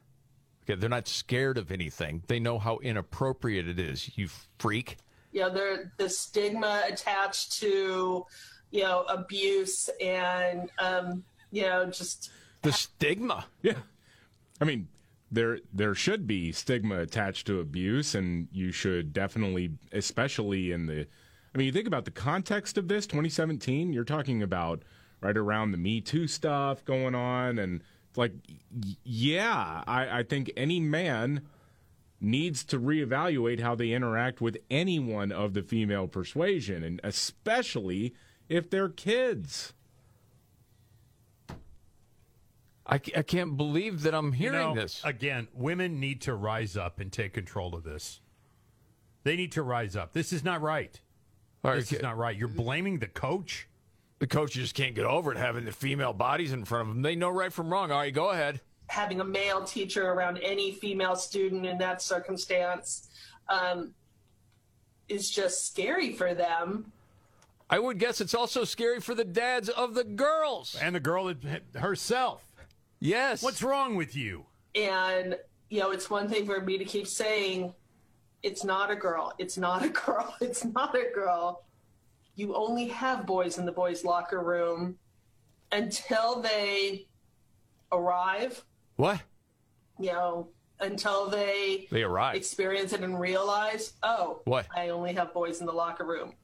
Speaker 1: Okay, they're not scared of anything. They know how inappropriate it is. You freak.
Speaker 13: Yeah, know, there the stigma attached to, you know, abuse and um, you know, just
Speaker 1: The stigma.
Speaker 2: Yeah. I mean, there there should be stigma attached to abuse and you should definitely especially in the I mean, you think about the context of this 2017, you're talking about right around the Me Too stuff going on and like yeah, I, I think any man needs to reevaluate how they interact with anyone of the female persuasion and especially if they're kids.
Speaker 1: I, I can't believe that I'm hearing
Speaker 3: You know,
Speaker 1: this.
Speaker 3: Again, women need to rise up and take control of this. They need to rise up. This is not right.
Speaker 1: All right,
Speaker 3: this is not right. You're blaming the coach.
Speaker 1: The coach just can't get over it having the female bodies in front of them. They know right from wrong. All right, go ahead.
Speaker 13: having a male teacher around any female student in that circumstance um, is just scary for them.
Speaker 1: I would guess it's also scary for the dads of the girls
Speaker 3: and the girl herself.
Speaker 1: Yes.
Speaker 3: What's wrong with you?
Speaker 13: And, you know, it's one thing for me to keep saying, it's not a girl. It's not a girl. (laughs) It's not a girl. You only have boys in the boys' locker room until they arrive,
Speaker 1: What?
Speaker 13: you know, until they
Speaker 1: They arrive.
Speaker 13: experience it and realize, oh,
Speaker 1: What?
Speaker 13: I only have boys in the locker room.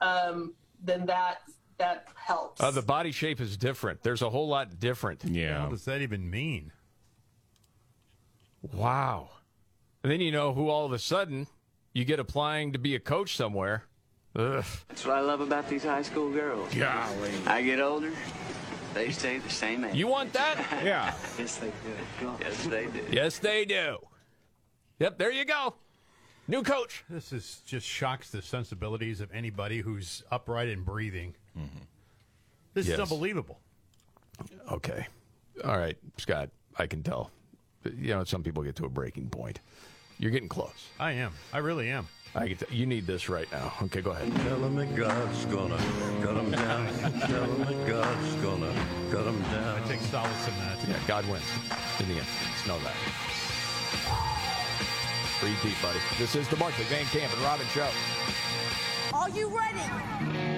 Speaker 13: Um, then that that helps.
Speaker 1: Uh, the body shape is different. There's a whole lot different.
Speaker 2: Yeah.
Speaker 3: What does that even mean?
Speaker 1: Wow. And then you know who all of a sudden you get applying to be a coach somewhere. Ugh.
Speaker 14: That's what I love about these high school girls.
Speaker 1: Golly.
Speaker 14: I get older, they stay the same age.
Speaker 1: You want that? (laughs)
Speaker 2: Yeah.
Speaker 14: yes, they do. Yes, they do.
Speaker 1: Yes, they do. Yep, there you go. New coach.
Speaker 3: This is just shocks the sensibilities of anybody who's upright and breathing. Mm-hmm. This
Speaker 1: Yes.
Speaker 3: is unbelievable.
Speaker 1: Okay. All right, Scott, I can tell. You know, some people get to a breaking point. You're getting close.
Speaker 3: I am. I really am.
Speaker 1: I get you need this right now. Okay, go ahead.
Speaker 15: Tell him that God's gonna cut him down. Tell him that God's gonna cut him down.
Speaker 3: I take solace in that.
Speaker 1: Yeah, God wins in the end. Know that. Breathe deep, buddy. This is the Markley Van Camp and Robbins Show.
Speaker 11: Are you ready?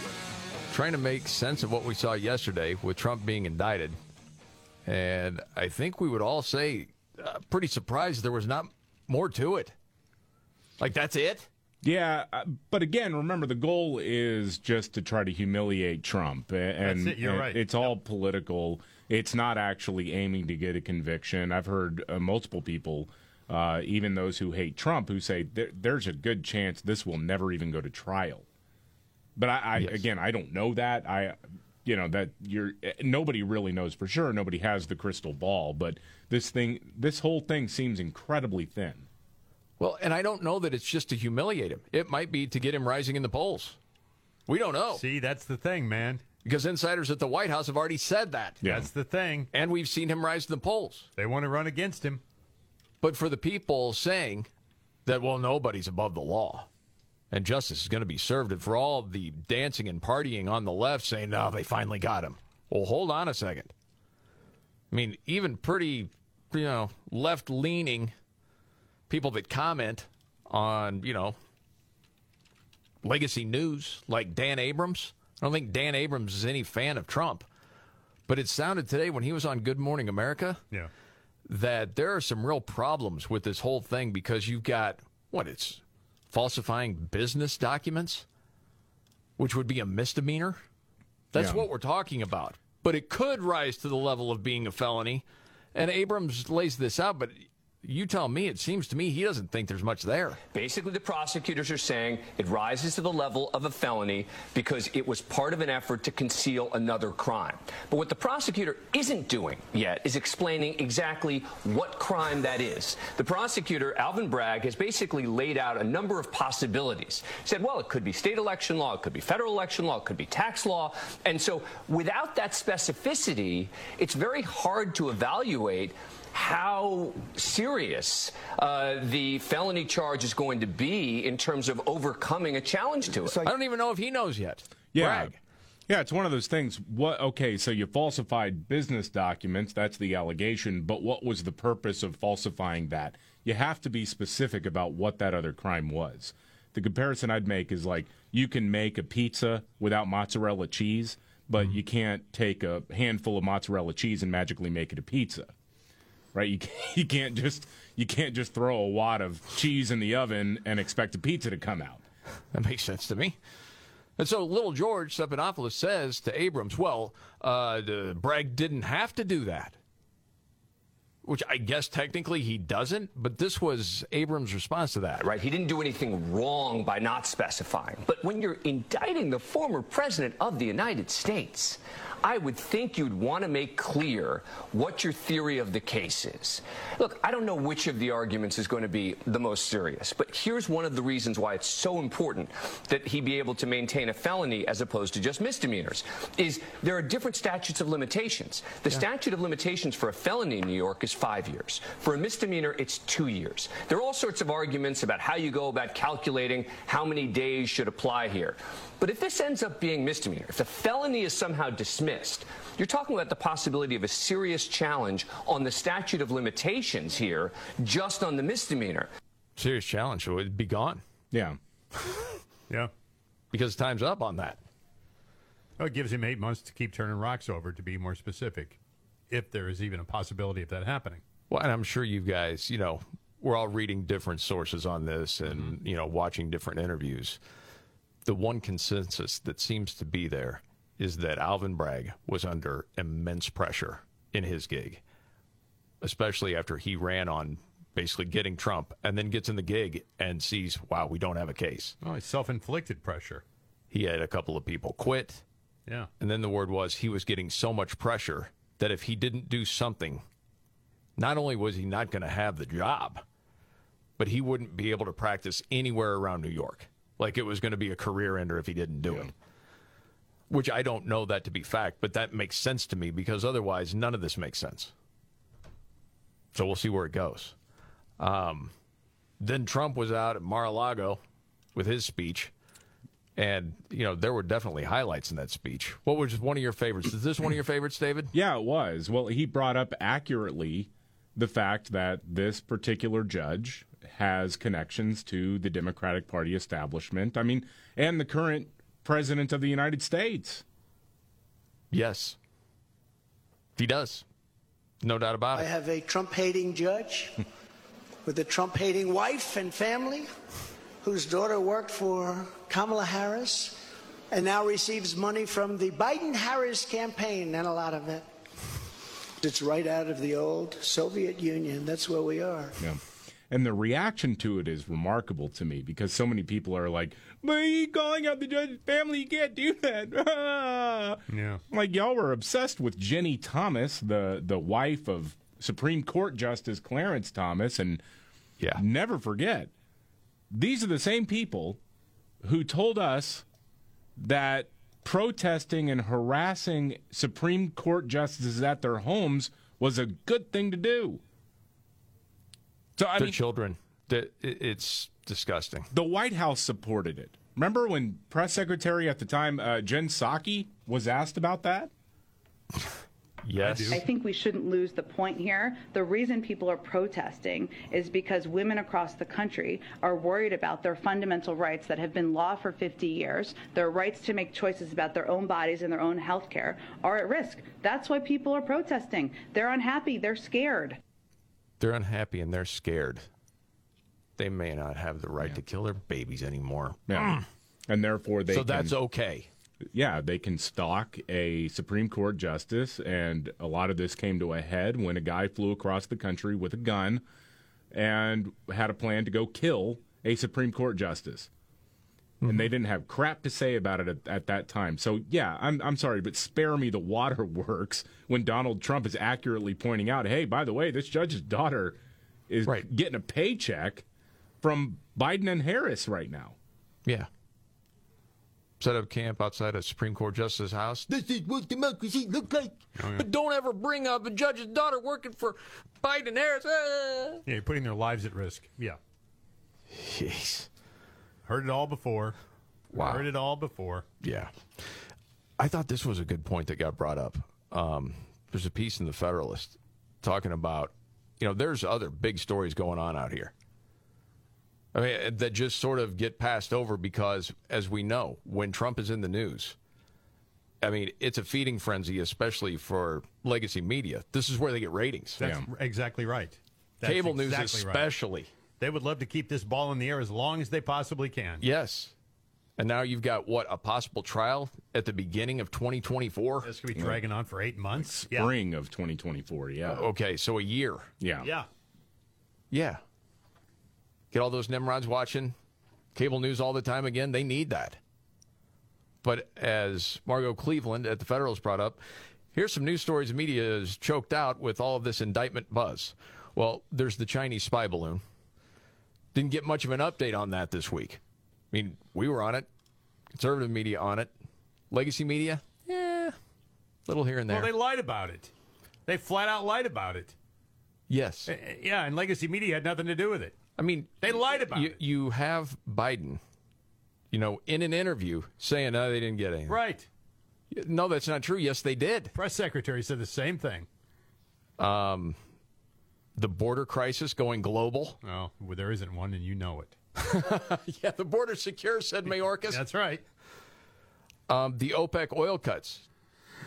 Speaker 1: Trying to make sense of what we saw yesterday with Trump being indicted. And I think we would all say, uh, pretty surprised there was not more to it. Like, that's it?
Speaker 2: Yeah, uh, but again, remember the goal is just to try to humiliate Trump, and,
Speaker 3: That's it, you're
Speaker 2: and
Speaker 3: right.
Speaker 2: it's all political. It's not actually aiming to get a conviction. I've heard uh, multiple people, uh, even those who hate Trump, who say there, there's a good chance this will never even go to trial. But I, I again, I don't know that. I, you know, that you're nobody really knows for sure. Nobody has the crystal ball. But this thing, this whole thing seems incredibly thin.
Speaker 1: Well, and I don't know that it's just to humiliate him. It might be to get him rising in the polls. We don't know.
Speaker 3: See, that's the thing, man.
Speaker 1: Because insiders at the White House have already said that. Yeah.
Speaker 3: That's the thing.
Speaker 1: And we've seen him rise in the polls.
Speaker 3: They want to run against him.
Speaker 1: But for the people saying that, well, nobody's above the law and justice is going to be served, and for all the dancing and partying on the left saying, no, they finally got him. Well, hold on a second. I mean, even pretty, you know, left leaning people that comment on, you know, legacy news like Dan Abrams. I don't think Dan Abrams is any fan of Trump. But it sounded today when he was on Good Morning America
Speaker 3: Yeah.
Speaker 1: that there are some real problems with this whole thing because you've got what it's falsifying business documents, which would be a misdemeanor. That's
Speaker 2: Yeah.
Speaker 1: what we're talking about. But it could rise to the level of being a felony. And Abrams lays this out, but you tell me, it seems to me he doesn't think there's much there.
Speaker 16: Basically, the prosecutors are saying it rises to the level of a felony because it was part of an effort to conceal another crime. But what the prosecutor isn't doing yet is explaining exactly what crime that is. The prosecutor, Alvin Bragg, has basically laid out a number of possibilities. He said, well, it could be state election law, it could be federal election law, it could be tax law. And so without that specificity, it's very hard to evaluate how serious uh, the felony charge is going to be in terms of overcoming a challenge to it.
Speaker 1: I don't even know if he knows yet.
Speaker 2: Yeah.
Speaker 1: Bragg.
Speaker 2: Yeah, it's one of those things. What? Okay, so you falsified business documents. That's the allegation. But what was the purpose of falsifying that? You have to be specific about what that other crime was. The comparison I'd make is like you can make a pizza without mozzarella cheese, but you can't take a handful of mozzarella cheese and magically make it a pizza. Right? You can't, (laughs) you can't just you can't just throw a wad of cheese in the oven and expect a pizza to come out.
Speaker 1: That makes sense to me. And so little George Stephanopoulos says to Abrams, well, uh, the Bragg didn't have to do that. Which I guess technically he doesn't, but this was Abrams' response to that.
Speaker 16: Right, he didn't do anything wrong by not specifying. But when you're indicting the former president of the United States, I would think you'd want to make clear what your theory of the case is. Look, I don't know which of the arguments is going to be the most serious, but here's one of the reasons why it's so important that he be able to maintain a felony as opposed to just misdemeanors. Is there are different statutes of limitations. The statute of limitations for a felony in New York is five years. For a misdemeanor, it's two years. There are all sorts of arguments about how you go about calculating how many days should apply here. But if this ends up being misdemeanor, if the felony is somehow dismissed, you're talking about the possibility of a serious challenge on the statute of limitations here, just on the misdemeanor.
Speaker 1: Serious challenge. So it'd be gone.
Speaker 2: Yeah. (laughs)
Speaker 3: yeah.
Speaker 1: Because time's up on that.
Speaker 3: Oh, it gives him eight months to keep turning rocks over, to be more specific, if there is even a possibility of that happening.
Speaker 1: Well, and I'm sure you guys, you know, we're all reading different sources on this and, mm-hmm. you know, watching different interviews. The one consensus that seems to be there is that Alvin Bragg was under immense pressure in his gig, especially after he ran on basically getting Trump and then gets in the gig and sees, wow, we don't have a case.
Speaker 3: Oh, it's self inflicted pressure.
Speaker 1: He had a couple of people quit.
Speaker 3: Yeah.
Speaker 1: And then the word was he was getting so much pressure that if he didn't do something, not only was he not going to have the job, but he wouldn't be able to practice anywhere around New York. Like it was going to be a career ender if he didn't do it. Which I don't know that to be fact, but that makes sense to me because otherwise none of this makes sense. So we'll see where it goes. Um, then Trump was out at Mar-a-Lago with his speech. And, you know, there were definitely highlights in that speech. What was one of your favorites? Is this one of your favorites, David?
Speaker 2: Yeah, it was. Well, he brought up accurately the fact that this particular judge has connections to the Democratic Party establishment. I mean, and the current president of the United States.
Speaker 1: Yes. He does. No doubt about it.
Speaker 7: I have a Trump hating judge (laughs) with a Trump hating wife and family whose daughter worked for Kamala Harris and now receives money from the Biden Harris campaign and a lot of it. It's right out of the old Soviet Union. That's where we are.
Speaker 2: Yeah. And the reaction to it is remarkable to me because so many people are like, but you calling out the judge's family, you can't do that. (laughs)
Speaker 3: Yeah.
Speaker 2: Like y'all were obsessed with Ginni Thomas, the the wife of Supreme Court Justice Clarence Thomas, and
Speaker 1: yeah,
Speaker 2: never forget, these are the same people who told us that protesting and harassing Supreme Court justices at their homes was a good thing to do. So I
Speaker 1: the
Speaker 2: mean,
Speaker 1: children. The, it's disgusting.
Speaker 2: the White House supported it. Remember when press secretary at the time, uh, Jen Psaki, was asked about that? (laughs)
Speaker 1: Yes.
Speaker 17: I think we shouldn't lose the point here. The reason people are protesting is because women across the country are worried about their fundamental rights that have been law for 50 years. Their rights to make choices about their own bodies and their own health care are at risk. That's why people are protesting. They're unhappy, they're scared.
Speaker 1: They're unhappy and they're scared. They may not have the right to kill their babies anymore.
Speaker 2: Yeah. And therefore they
Speaker 1: So
Speaker 2: can-
Speaker 1: that's okay.
Speaker 2: Yeah, they can stalk a Supreme Court justice, and a lot of this came to a head when a guy flew across the country with a gun and had a plan to go kill a Supreme Court justice. And they didn't have crap to say about it at, at that time. So yeah, I'm I'm sorry, but spare me the waterworks when Donald Trump is accurately pointing out, hey, by the way, this judge's daughter is getting a paycheck from Biden and Harris right now.
Speaker 1: Yeah. Set up camp outside a Supreme Court justice's house. This is what democracy looks like. But don't ever bring up a judge's daughter working for Biden and Harris. Ah.
Speaker 3: Yeah, you're putting their lives at risk. Yeah.
Speaker 1: Jeez.
Speaker 3: Heard it all before.
Speaker 1: Wow.
Speaker 3: Heard it all before.
Speaker 1: Yeah. I thought this was a good point that got brought up. Um, there's a piece in the Federalist talking about, you know, there's other big stories going on out here. I mean, that just sort of get passed over because, as we know, when Trump is in the news, I mean, it's a feeding frenzy, especially for legacy media. This is where they get ratings.
Speaker 3: That's exactly right. That's
Speaker 1: Cable news
Speaker 3: especially. right.
Speaker 1: Especially.
Speaker 3: They would love to keep this ball in the air as long as they possibly can.
Speaker 1: Yes. And now you've got what a possible trial at the beginning of 2024.
Speaker 3: This could be dragging on for eight months. Yeah.
Speaker 2: Spring of 2024, yeah.
Speaker 1: Okay, so a year.
Speaker 2: Yeah.
Speaker 3: Yeah.
Speaker 1: Yeah. Get all those Nimrods watching cable news all the time again. They need that. but as Margot Cleveland at the Federalist brought up, here's some news stories the media is choked out with all of this indictment buzz. Well, there's the Chinese spy balloon. Didn't get much of an update on that this week. I mean, we were on it, conservative media on it, legacy media, yeah, little here and there.
Speaker 3: Well, they lied about it. They flat out lied about it.
Speaker 1: yes.
Speaker 3: Uh, Yeah, and legacy media had nothing to do with it.
Speaker 1: I mean,
Speaker 3: They lied about
Speaker 1: you,
Speaker 3: it.
Speaker 1: you have Biden, you know, in an interview saying, no, they didn't get anything.
Speaker 3: Right.
Speaker 1: No, that's not true. Yes, they did.
Speaker 3: Press secretary said the same thing.
Speaker 1: Um, the border crisis going global.
Speaker 3: Oh, well, there isn't one, and you know it. (laughs)
Speaker 1: yeah, the border secure, said Mayorkas.
Speaker 3: That's right.
Speaker 1: Um, the OPEC oil cuts.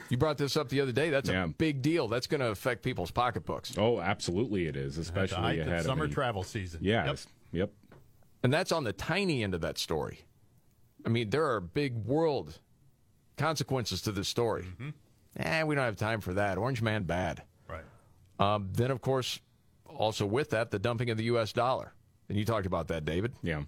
Speaker 1: You brought this up the other day. That's
Speaker 2: Yeah.
Speaker 1: a big deal. That's going to affect people's pocketbooks.
Speaker 2: Oh, absolutely, it is, especially
Speaker 3: height of
Speaker 2: ahead of
Speaker 3: summer
Speaker 2: the-
Speaker 3: travel season.
Speaker 2: Yes. Yep.
Speaker 1: And that's on the tiny end of that story. I mean, there are big world consequences to this story. Eh, we don't have time for that. Orange Man bad.
Speaker 3: Right.
Speaker 1: Um, then, of course, also with that, the dumping of the U.S. dollar. And you talked about that, David.
Speaker 2: Yeah.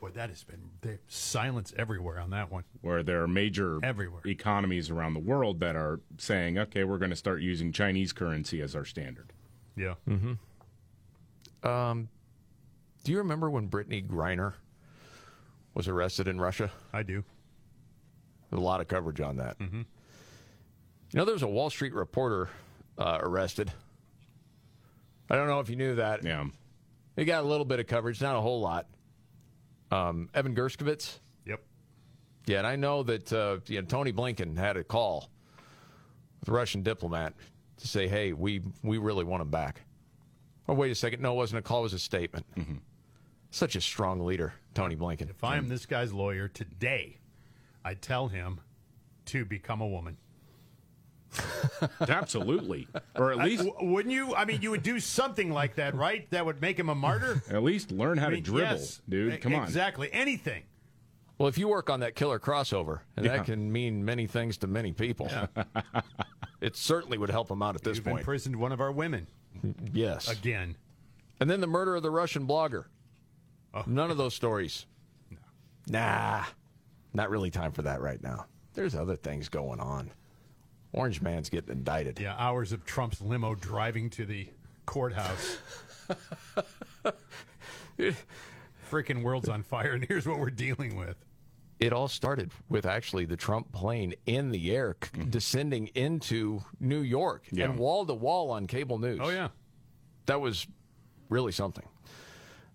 Speaker 3: Boy, that has been there's silence everywhere on that one.
Speaker 2: Where there are major
Speaker 3: Everywhere.
Speaker 2: economies around the world that are saying, okay, we're going to start using Chinese currency as our standard.
Speaker 3: Yeah.
Speaker 1: Mm-hmm. Um, do you remember when Brittney Griner was arrested in Russia?
Speaker 3: I do.
Speaker 1: There's a lot of coverage on that.
Speaker 3: Mm-hmm.
Speaker 1: You know, there was a Wall Street reporter uh, arrested. I don't know if you knew that.
Speaker 2: Yeah.
Speaker 1: He got a little bit of coverage, not a whole lot. Um, Evan Gershkovich.
Speaker 3: Yep.
Speaker 1: Yeah, and I know that uh, you know, Tony Blinken had a call with a Russian diplomat to say, "Hey, we we really want him back." Oh, wait a second. No, it wasn't a call. It was a statement. Such a strong leader, Tony Blinken.
Speaker 3: If I am this guy's lawyer today, I'd tell him to become a woman. (laughs)
Speaker 2: Absolutely. Or at
Speaker 3: uh,
Speaker 2: least
Speaker 3: w- wouldn't you? I mean, you would do something like that, right? That would make him a martyr. (laughs)
Speaker 2: at least learn how
Speaker 3: I
Speaker 2: to dribble,
Speaker 3: yes.
Speaker 2: dude. Come on.
Speaker 3: Exactly. Anything.
Speaker 1: Well, if you work on that killer crossover, and
Speaker 2: Yeah.
Speaker 1: that can mean many things to many people, (laughs) it certainly would help him out at this
Speaker 3: You've
Speaker 1: point.
Speaker 3: imprisoned one of our women
Speaker 1: yes.
Speaker 3: again.
Speaker 1: And then the murder of the Russian blogger.
Speaker 3: Oh.
Speaker 1: None of those stories. Nah, not really time for that right now. There's other things going on. Orange Man's getting indicted.
Speaker 3: Yeah, hours of Trump's limo driving to the courthouse. (laughs) Freaking world's on fire, and here's what we're dealing with.
Speaker 1: It all started with actually the Trump plane in the air c- mm. descending into New York
Speaker 2: Yeah.
Speaker 1: and wall to wall on cable news.
Speaker 3: Oh yeah,
Speaker 1: That was really something.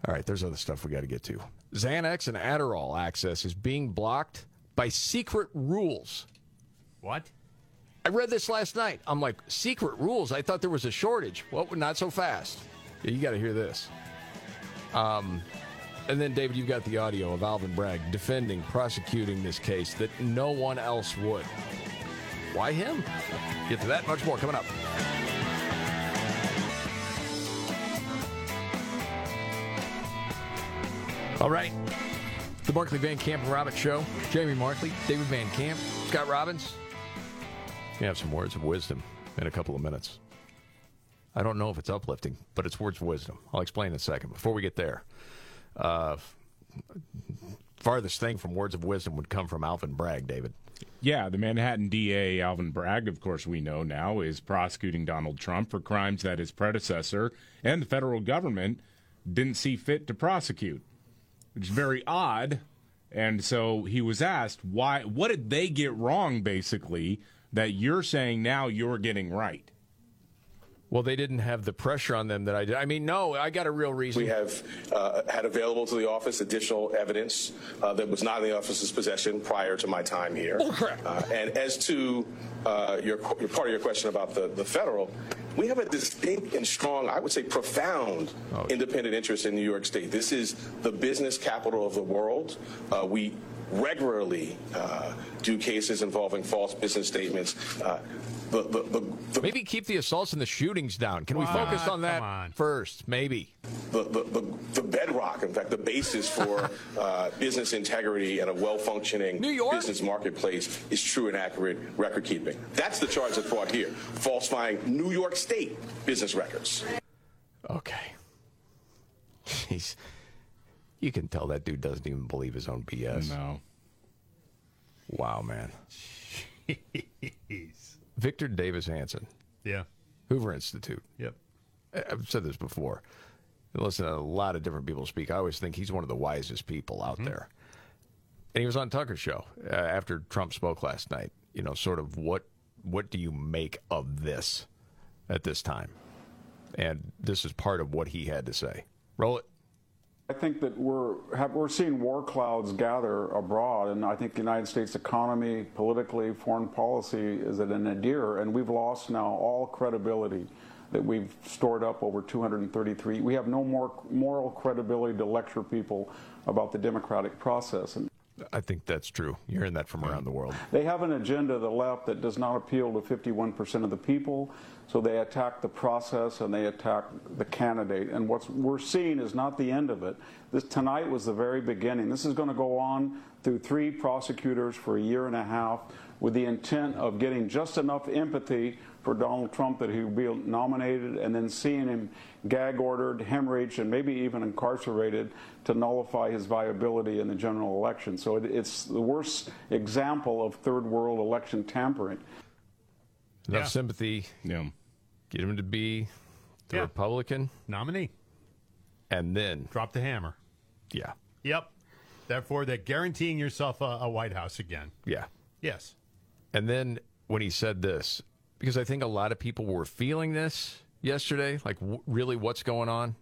Speaker 1: All right, there's other stuff we got to get to. Xanax and Adderall access is being blocked by secret rules.
Speaker 3: what?
Speaker 1: I read this last night. I'm like, secret rules? I thought there was a shortage. Well, not so fast. Yeah, you got to hear this. Um, and then, David, you've got the audio of Alvin Bragg defending, prosecuting this case that no one else would. Why him? Get to that much more coming up. All right. The Markley Van Camp and Robbins Show. Jamie Markley, David Van Camp, Scott Robbins. We have some words of wisdom in a couple of minutes. I don't know if it's uplifting, but it's words of wisdom. I'll explain in a second. Before we get there, uh, farthest thing from words of wisdom would come from Alvin Bragg, David.
Speaker 2: Yeah, the Manhattan DA, Alvin Bragg, of course, we know now, is prosecuting Donald Trump for crimes that his predecessor and the federal government didn't see fit to prosecute, which is very odd. And so he was asked, why? What did they get wrong, basically, that you're saying now you're getting right?
Speaker 1: Well, they didn't have the pressure on them that I did. I mean, no, I got a real reason.
Speaker 4: We have uh, had available to the office additional evidence uh, that was not in the office's possession prior to my time here.
Speaker 1: Oh, crap.
Speaker 4: Uh, and as to uh, your, your part of your question about the, the federal, we have a distinct and strong, I would say profound, independent interest in New York State. This is the business capital of the world. Uh, we regularly uh, do cases involving false business statements. Uh, the, the, the, the
Speaker 1: Maybe keep the assaults and the shootings down. Can we focus on that
Speaker 4: on.
Speaker 1: first? Maybe.
Speaker 4: the, the, the, the bedrock, in fact, the basis for (laughs) uh, business integrity and a well functioning business marketplace is true and accurate record keeping. That's the charge that's brought here falsifying New York State business records.
Speaker 1: Okay. (laughs) Jeez. You can tell that dude doesn't even believe his own BS.
Speaker 2: No.
Speaker 1: Wow, man. Jeez. Victor Davis Hanson,
Speaker 3: Yeah.
Speaker 1: Hoover Institute.
Speaker 3: Yep.
Speaker 1: I've said this before. I listen to a lot of different people speak. I always think he's one of the wisest people out there. And he was on Tucker's show uh, after Trump spoke last night. You know, sort of what what do you make of this at this time? And this is part of what he had to say. Roll it.
Speaker 18: I think that we're have, we're seeing war clouds gather abroad, and I think the United States economy, politically, foreign policy is at an nadir, and we've lost now all credibility that we've stored up over 233. We have no more moral credibility to lecture people about the democratic process. And
Speaker 1: I think that's true. You're hearing that from around the world.
Speaker 18: they have an agenda, the left, that does not appeal to 51% of the people. So they attack the process and they attack the candidate. And what we're seeing is not the end of it. This tonight was the very beginning. This is going to go on through three prosecutors for a year and a half with the intent of getting just enough empathy for Donald Trump that he would be nominated and then seeing him gag ordered, hemorrhaged, and maybe even incarcerated to nullify his viability in the general election. So it, it's the worst example of third world election tampering.
Speaker 1: Enough
Speaker 3: Yeah.
Speaker 1: sympathy.
Speaker 2: Yeah.
Speaker 1: Get him to be the
Speaker 3: Yeah.
Speaker 1: Republican
Speaker 3: Nominee.
Speaker 1: and then
Speaker 3: Drop the hammer.
Speaker 1: Yeah.
Speaker 3: Yep. Therefore, they're guaranteeing yourself a, a White House again.
Speaker 1: Yeah.
Speaker 3: Yes.
Speaker 1: And then when he said this, because I think a lot of people were feeling this yesterday, like w- really what's going on,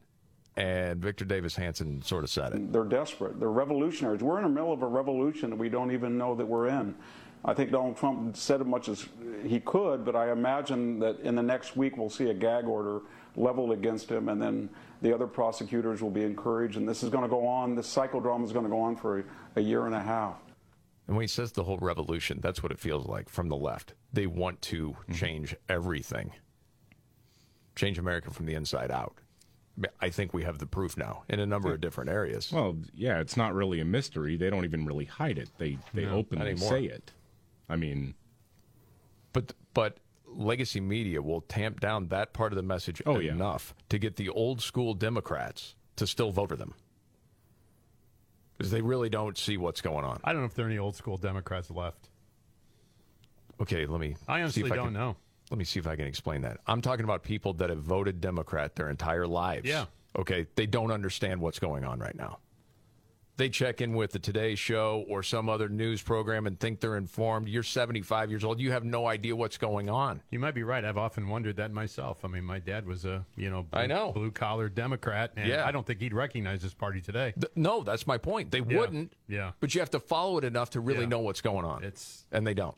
Speaker 1: and Victor Davis Hanson sort of said it.
Speaker 18: They're desperate. They're revolutionaries. We're in the middle of a revolution that we don't even know that we're in. I think Donald Trump said as much as he could, but I imagine that in the next week we'll see a gag order leveled against him, and then the other prosecutors will be encouraged. And this is going to go on. This psychodrama is going to go on for a, a year and a half.
Speaker 1: And when he says the whole revolution, that's what it feels like from the left. They want to mm-hmm. change everything, change America from the inside out. I think we have the proof now in a number of different areas.
Speaker 2: Well, yeah, it's not really a mystery. They don't even really hide it. They they
Speaker 1: No,
Speaker 2: openly say it. I mean,
Speaker 1: But but legacy media will tamp down that part of the message
Speaker 2: Oh, yeah.
Speaker 1: enough to get the old school Democrats to still vote for them. Because they really don't see what's going on.
Speaker 3: I don't know if there are any old school Democrats left.
Speaker 1: Okay, let me.
Speaker 3: I honestly
Speaker 1: see if I
Speaker 3: don't
Speaker 1: can-
Speaker 3: know.
Speaker 1: Let me see if I can explain that. I'm talking about people that have voted Democrat their entire lives.
Speaker 3: Yeah.
Speaker 1: Okay, they don't understand what's going on right now. They check in with the Today Show or some other news program and think they're informed. You're 75 years old. You have no idea what's going on.
Speaker 3: You might be right. I've often wondered that myself. I mean, my dad was a you know blue,
Speaker 1: I know.
Speaker 3: blue collar Democrat, and
Speaker 1: Yeah.
Speaker 3: I don't think he'd recognize this party today.
Speaker 1: Th- no, that's my point. They
Speaker 3: Yeah.
Speaker 1: wouldn't.
Speaker 3: Yeah.
Speaker 1: But you have to follow it enough to really
Speaker 3: Yeah.
Speaker 1: know what's going on.
Speaker 3: It's
Speaker 1: and they don't.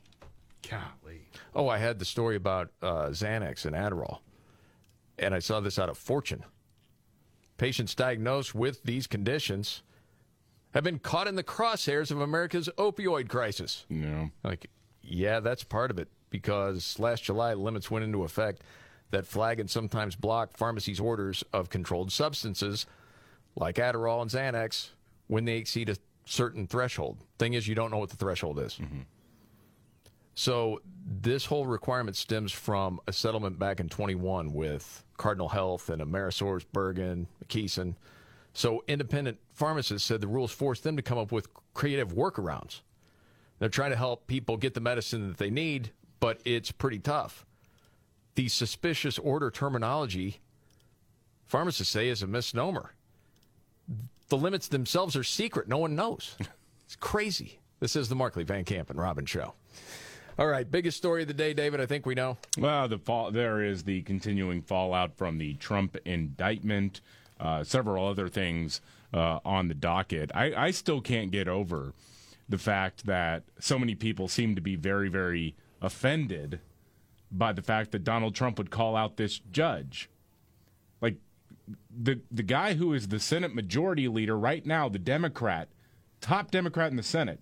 Speaker 3: golly.
Speaker 1: Oh, I had the story about uh, Xanax and Adderall, and I saw this out of Fortune. Patients diagnosed with these conditions have been caught in the crosshairs of America's opioid crisis.
Speaker 2: No.
Speaker 1: Like, yeah, that's part of it because last July limits went into effect that flag and sometimes block pharmacies' orders of controlled substances like Adderall and Xanax when they exceed a certain threshold. Thing is, you don't know what the threshold is. Mm-hmm. So this whole requirement stems from a settlement back in 21 with Cardinal Health and AmerisourceBergen, McKesson. So independent pharmacists said the rules forced them to come up with creative workarounds. They're trying to help people get the medicine that they need, but it's pretty tough. The suspicious order terminology, pharmacists say, is a misnomer. The limits themselves are secret. No one knows. (laughs) It's crazy. This is the Markley Van Camp and Robbins Show. All right, biggest story of the day, David. I think we know.
Speaker 2: Well, the fall, there is the continuing fallout from the Trump indictment, uh, several other things uh, on the docket. I, I still can't get over the fact that so many people seem to be very, very offended by the fact that Donald Trump would call out this judge. Like the the guy who is the Senate Majority Leader right now, the Democrat, top Democrat in the Senate,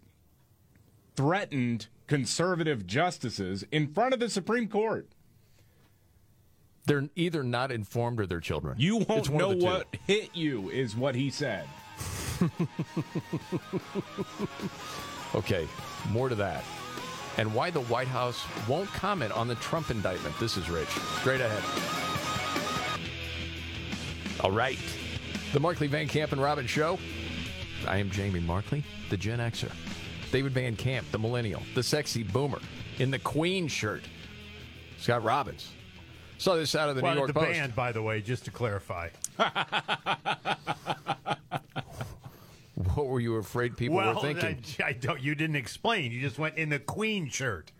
Speaker 2: threatened conservative justices in front of the Supreme Court.
Speaker 1: They're either not informed or they're children.
Speaker 2: You won't know
Speaker 1: of the two.
Speaker 2: what hit you, is what he said. (laughs)
Speaker 1: Okay, more to that. And why the White House won't comment on the Trump indictment. This is Rich. Straight ahead. All right. The Markley Van Camp and Robbins Show. I am Jamie Markley, the Gen Xer. David Van Camp, the millennial, the sexy boomer, in the Queen shirt. Scott Robbins. Saw this out of the
Speaker 3: well,
Speaker 1: New York
Speaker 3: the
Speaker 1: Post.
Speaker 3: band, by the way, just to clarify. (laughs)
Speaker 1: What were you afraid people
Speaker 3: well,
Speaker 1: were thinking?
Speaker 3: I, (laughs) I don't. You didn't explain. You just went in the Queen shirt.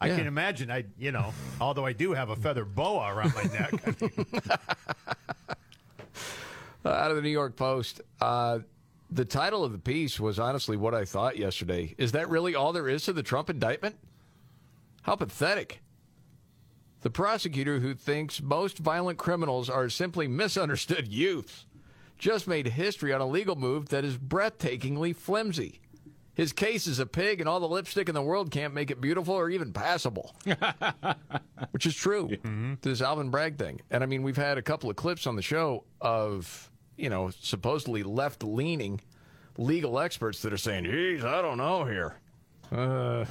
Speaker 3: I
Speaker 1: Yeah.
Speaker 3: can imagine. I, you know, although I do have a feather boa around my neck. I mean, (laughs)
Speaker 1: Uh, out of the New York Post. Uh, the title of the piece was honestly what I thought yesterday. Is that really all there is to the Trump indictment? How pathetic. The prosecutor who thinks most violent criminals are simply misunderstood youths just made history on a legal move that is breathtakingly flimsy. His case is a pig, and all the lipstick in the world can't make it beautiful or even passable. (laughs) Which is true. This Alvin Bragg thing. And I mean, we've had a couple of clips on the show of, you know, supposedly left leaning legal experts that are saying, geez, I don't know here. Uh,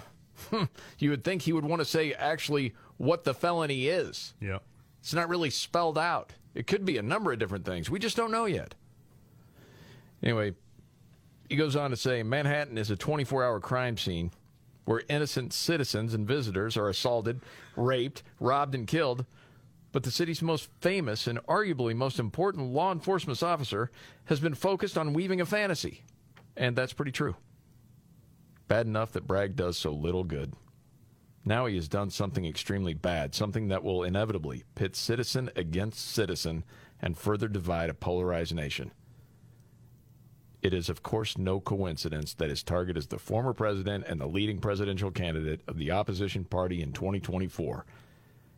Speaker 1: (laughs) you would think he would want to say actually what the felony is.
Speaker 3: Yeah.
Speaker 1: It's not really spelled out. It could be a number of different things. We just don't know yet. Anyway, he goes on to say Manhattan is a 24 hour crime scene where innocent citizens and visitors are assaulted, raped, robbed, and killed. But the city's most famous and arguably most important law enforcement officer has been focused on weaving a fantasy. And that's pretty true. Bad enough that Bragg does so little good. Now he has done something extremely bad, something that will inevitably pit citizen against citizen and further divide a polarized nation. It is, of course, no coincidence that his target is the former president and the leading presidential candidate of the opposition party in 2024.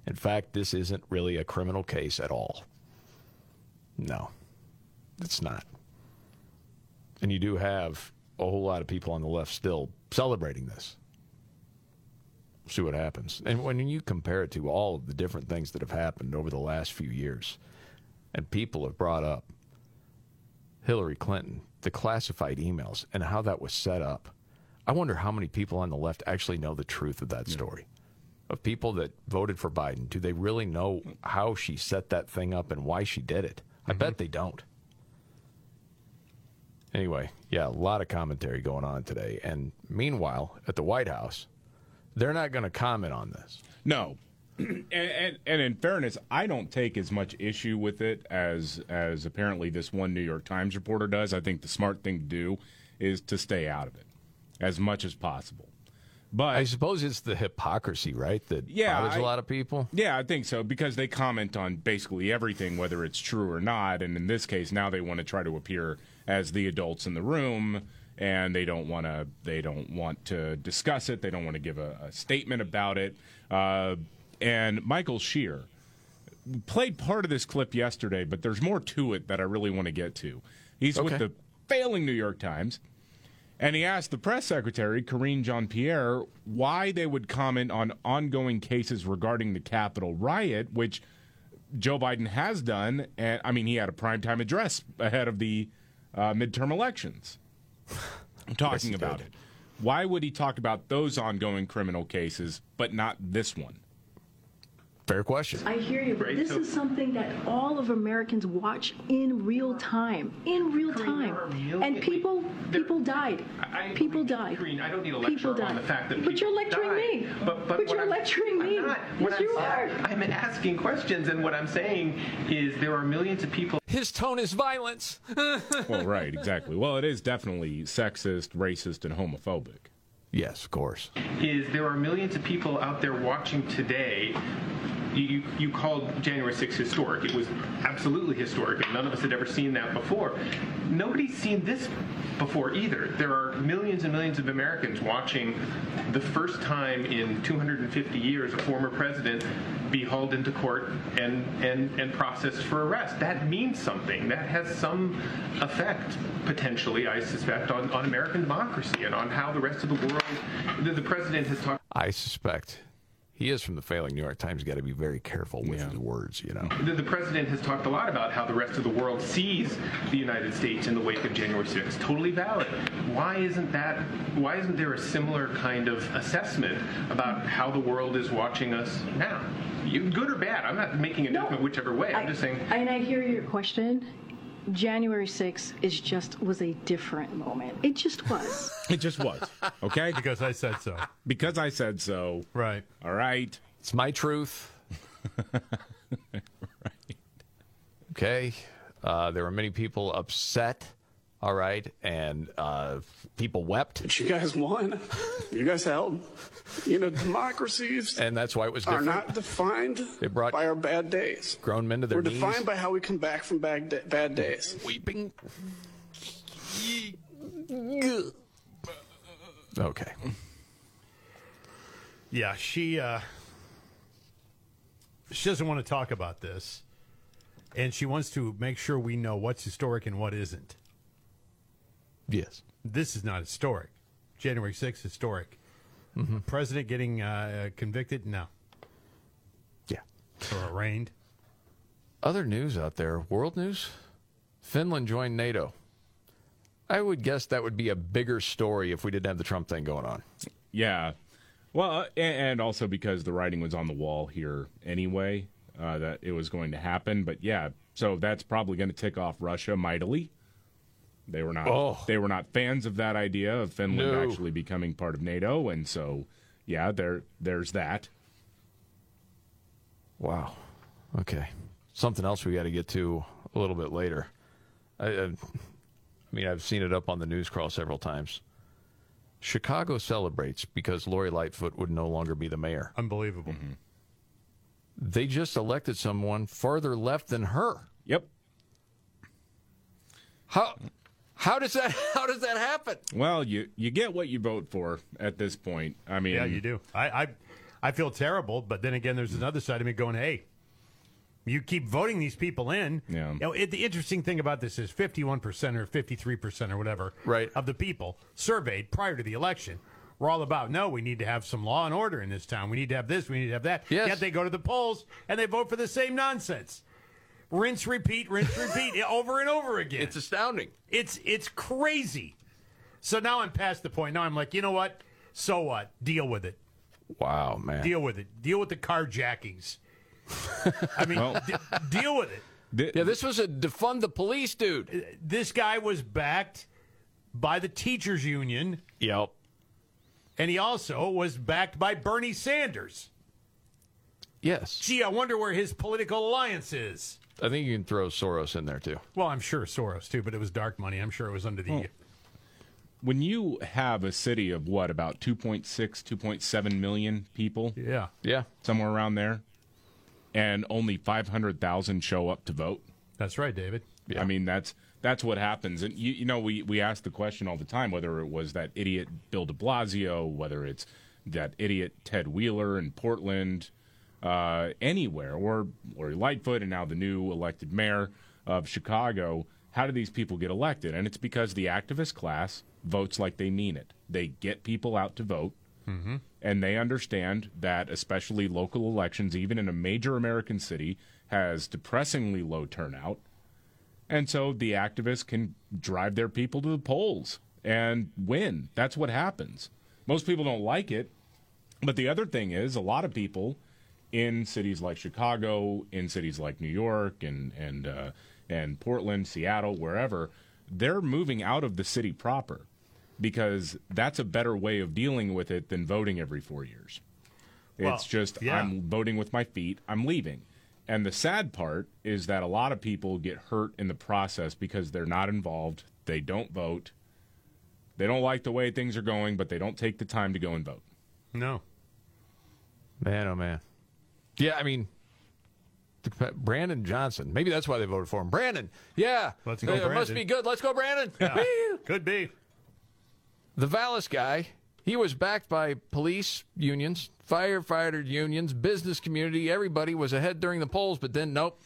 Speaker 1: In fact, this isn't really a criminal case at all. No, it's not. And you do have a whole lot of people on the left still celebrating this. See what happens. And when you compare it to all of the different things that have happened over the last few years, and people have brought up Hillary Clinton, the classified emails, and how that was set up. I wonder how many people on the left actually know the truth of that story. Of people that voted for Biden, do they really know how she set that thing up and why she did it? I mm-hmm. bet they don't. Anyway, yeah, a lot of commentary going on today. And meanwhile, at the White House, they're not going to comment on this.
Speaker 2: No. (clears throat) and, and, and in fairness, I don't take as much issue with it as as apparently this one New York Times reporter does. I think the smart thing to do is to stay out of it as much as possible. But
Speaker 1: I suppose it's the hypocrisy, right? That
Speaker 2: Yeah,
Speaker 1: bothers a
Speaker 2: I-
Speaker 1: lot of people.
Speaker 2: Yeah, I think so because they comment on basically everything, whether it's true or not. And in this case, now they want to try to appear as the adults in the room, and they don't want to. They don't want to discuss it. They don't want to give a, a statement about it. Uh, and Michael Shear played part of this clip yesterday, but there's more to it that I really want to get to. He's with the failing New York Times. And he asked the press secretary, Karine Jean Pierre, why they would comment on ongoing cases regarding the Capitol riot, which Joe Biden has done. And I mean, he had a primetime address ahead of the uh, midterm elections (laughs) talking
Speaker 1: he
Speaker 2: about
Speaker 1: did.
Speaker 2: it. Why would he talk about those ongoing criminal cases, but not this one?
Speaker 1: Fair question.
Speaker 19: I hear you, but this is something that all of Americans watch in real time. In real time.
Speaker 20: there are million-
Speaker 19: and people people died.
Speaker 20: I- I-
Speaker 19: people died.
Speaker 20: Karine, I don't need a
Speaker 19: people
Speaker 20: lecture
Speaker 19: died.
Speaker 20: on the fact that
Speaker 19: But you're lecturing
Speaker 20: died.
Speaker 19: me.
Speaker 20: But, but,
Speaker 19: But you're
Speaker 20: I'm-
Speaker 19: lecturing me.
Speaker 20: I'm not. What
Speaker 19: Yes,
Speaker 20: I'm,
Speaker 19: you are.
Speaker 20: I'm asking questions, and what I'm saying is there are millions of people.
Speaker 1: His tone is violence. (laughs)
Speaker 2: well, right, exactly. Well, it is definitely sexist, racist, and homophobic.
Speaker 1: Yes, of course.
Speaker 20: is there are millions of people out there watching today. You, you, called January 6th historic. It was absolutely historic, and none of us had ever seen that before. Nobody's seen this before either. There are millions and millions of Americans watching the first time in 250 years a former president be hauled into court and, and, and processed for arrest. That means something. That has some effect, potentially, I suspect, on, on American democracy and on how the rest of the world. The, the president has talked.
Speaker 1: I suspect he is from the failing New York Times. Got to be very careful with his words, you know.
Speaker 20: The, the president has talked a lot about how the rest of the world sees the United States in the wake of January 6th. Totally valid. Why isn't that? Why isn't there a similar kind of assessment about how the world is watching us now? You, good or bad? I'm not making a judgment whichever way. I'm just saying.
Speaker 19: And I hear your question. January 6th is just was a different moment. It just was. (laughs)
Speaker 2: It just was. Okay? (laughs)
Speaker 3: because I said so.
Speaker 2: Because I said so.
Speaker 3: Right.
Speaker 2: All right.
Speaker 1: It's my truth. (laughs) Right. Okay. Uh, there were many people upset. All right. And uh, people wept.
Speaker 21: But you guys won. You guys held. You know, democracies (laughs)
Speaker 1: And that's why it was different.
Speaker 21: are not defined
Speaker 1: They brought
Speaker 21: by our bad days.
Speaker 1: grown men to their knees.
Speaker 21: We're
Speaker 1: knees.
Speaker 21: defined by how we come back from bad, da- bad days.
Speaker 1: Weeping. Okay.
Speaker 3: Yeah, she uh, she doesn't want to talk about this, and she wants to make sure we know what's historic and what isn't.
Speaker 1: Yes,
Speaker 3: this is not historic. January 6th, historic.
Speaker 1: Mm-hmm.
Speaker 3: President getting uh, convicted? No.
Speaker 1: Yeah.
Speaker 3: Or arraigned?
Speaker 1: Other news out there, world news. Finland joined NATO. I would guess that would be a bigger story if we didn't have the Trump thing going on.
Speaker 2: Yeah. Well, uh, and also because the writing was on the wall here anyway, uh, that it was going to happen. But yeah, so that's probably going to tick off Russia mightily. They were not.
Speaker 1: Oh.
Speaker 2: They were not fans of that idea of Finland
Speaker 1: No.
Speaker 2: actually becoming part of NATO, and so yeah, there there's that.
Speaker 1: Wow. Okay. Something else we got to get to a little bit later. I, I, I mean, I've seen it up on the news crawl several times. Chicago celebrates because Lori Lightfoot would no longer be the mayor.
Speaker 3: Unbelievable. Mm-hmm.
Speaker 1: They just elected someone farther left than her.
Speaker 2: Yep.
Speaker 1: How how does that (laughs) how does that happen?
Speaker 2: Well, you you get what you vote for at this point. I mean,
Speaker 3: Yeah, you do. I, I, I feel terrible, but then again, there's another side of me going, hey, you keep voting these people in.
Speaker 2: Yeah.
Speaker 3: You know, it, the interesting thing about this is 51% or 53% or whatever
Speaker 1: right.
Speaker 3: of the people surveyed prior to the election were all about, no, we need to have some law and order in this town. We need to have this. We need to have that.
Speaker 1: Yes.
Speaker 3: Yet they go to the polls and they vote for the same nonsense. Rinse, repeat, rinse, repeat, over and over again.
Speaker 1: It's astounding.
Speaker 3: It's it's crazy. So now I'm past the point. Now I'm like, you know what? So what? Deal with it.
Speaker 1: Wow, man.
Speaker 3: Deal with it. Deal with the carjackings. (laughs) I mean,
Speaker 2: Well-
Speaker 3: d- deal with it.
Speaker 1: Yeah, this was a defund the police dude.
Speaker 3: Uh, this guy was backed by the teachers union,
Speaker 1: Yep.
Speaker 3: and he also was backed by Bernie Sanders.
Speaker 1: Yes.
Speaker 3: Gee, I wonder where his political alliance is.
Speaker 1: I think you can throw Soros in there too.
Speaker 3: Well, I'm sure Soros too, but it was dark money. I'm sure it was under the.
Speaker 2: Well, when you have a city of what about 2.6 2.7 million people?
Speaker 3: Yeah.
Speaker 1: Yeah.
Speaker 2: Somewhere around there. And only 500,000 show up to vote.
Speaker 3: That's right david.
Speaker 2: I mean that's that's what happens. And you, you know we we ask the question all the time whether it was that idiot bill de blasio whether it's that idiot ted wheeler in portland uh, anywhere. Or Lori Lightfoot and now the new elected mayor of Chicago. How do these people get elected? And it's because the activist class votes like they mean it. They get people out to vote.
Speaker 3: Mm-hmm.
Speaker 2: and they understand that especially local elections even in a major american city has depressingly low turnout. And so the activists can drive their people to the polls and win. That's what happens. Most people don't like it. But the other thing is a lot of people in cities like chicago in cities like new york and and uh, and portland seattle wherever they're moving out of the city proper because that's a better way of dealing with it than voting every four years.
Speaker 3: Well,
Speaker 2: it's just
Speaker 3: yeah.
Speaker 2: I'm voting with my feet, I'm leaving. And the sad part is that a lot of people get hurt in the process because they're not involved, they don't vote, they don't like the way things are going, but they don't take the time to go and vote.
Speaker 3: No.
Speaker 1: Man, oh man. Yeah, I mean, Brandon Johnson. Maybe that's why they voted for him. Brandon. Yeah.
Speaker 3: Let's go,
Speaker 1: Uh, It must be good. Let's go, Brandon. Woo!
Speaker 3: Could be.
Speaker 1: The Vallas guy, he was backed by police unions, firefighter unions, business community. Everybody was ahead during the polls, but then nope.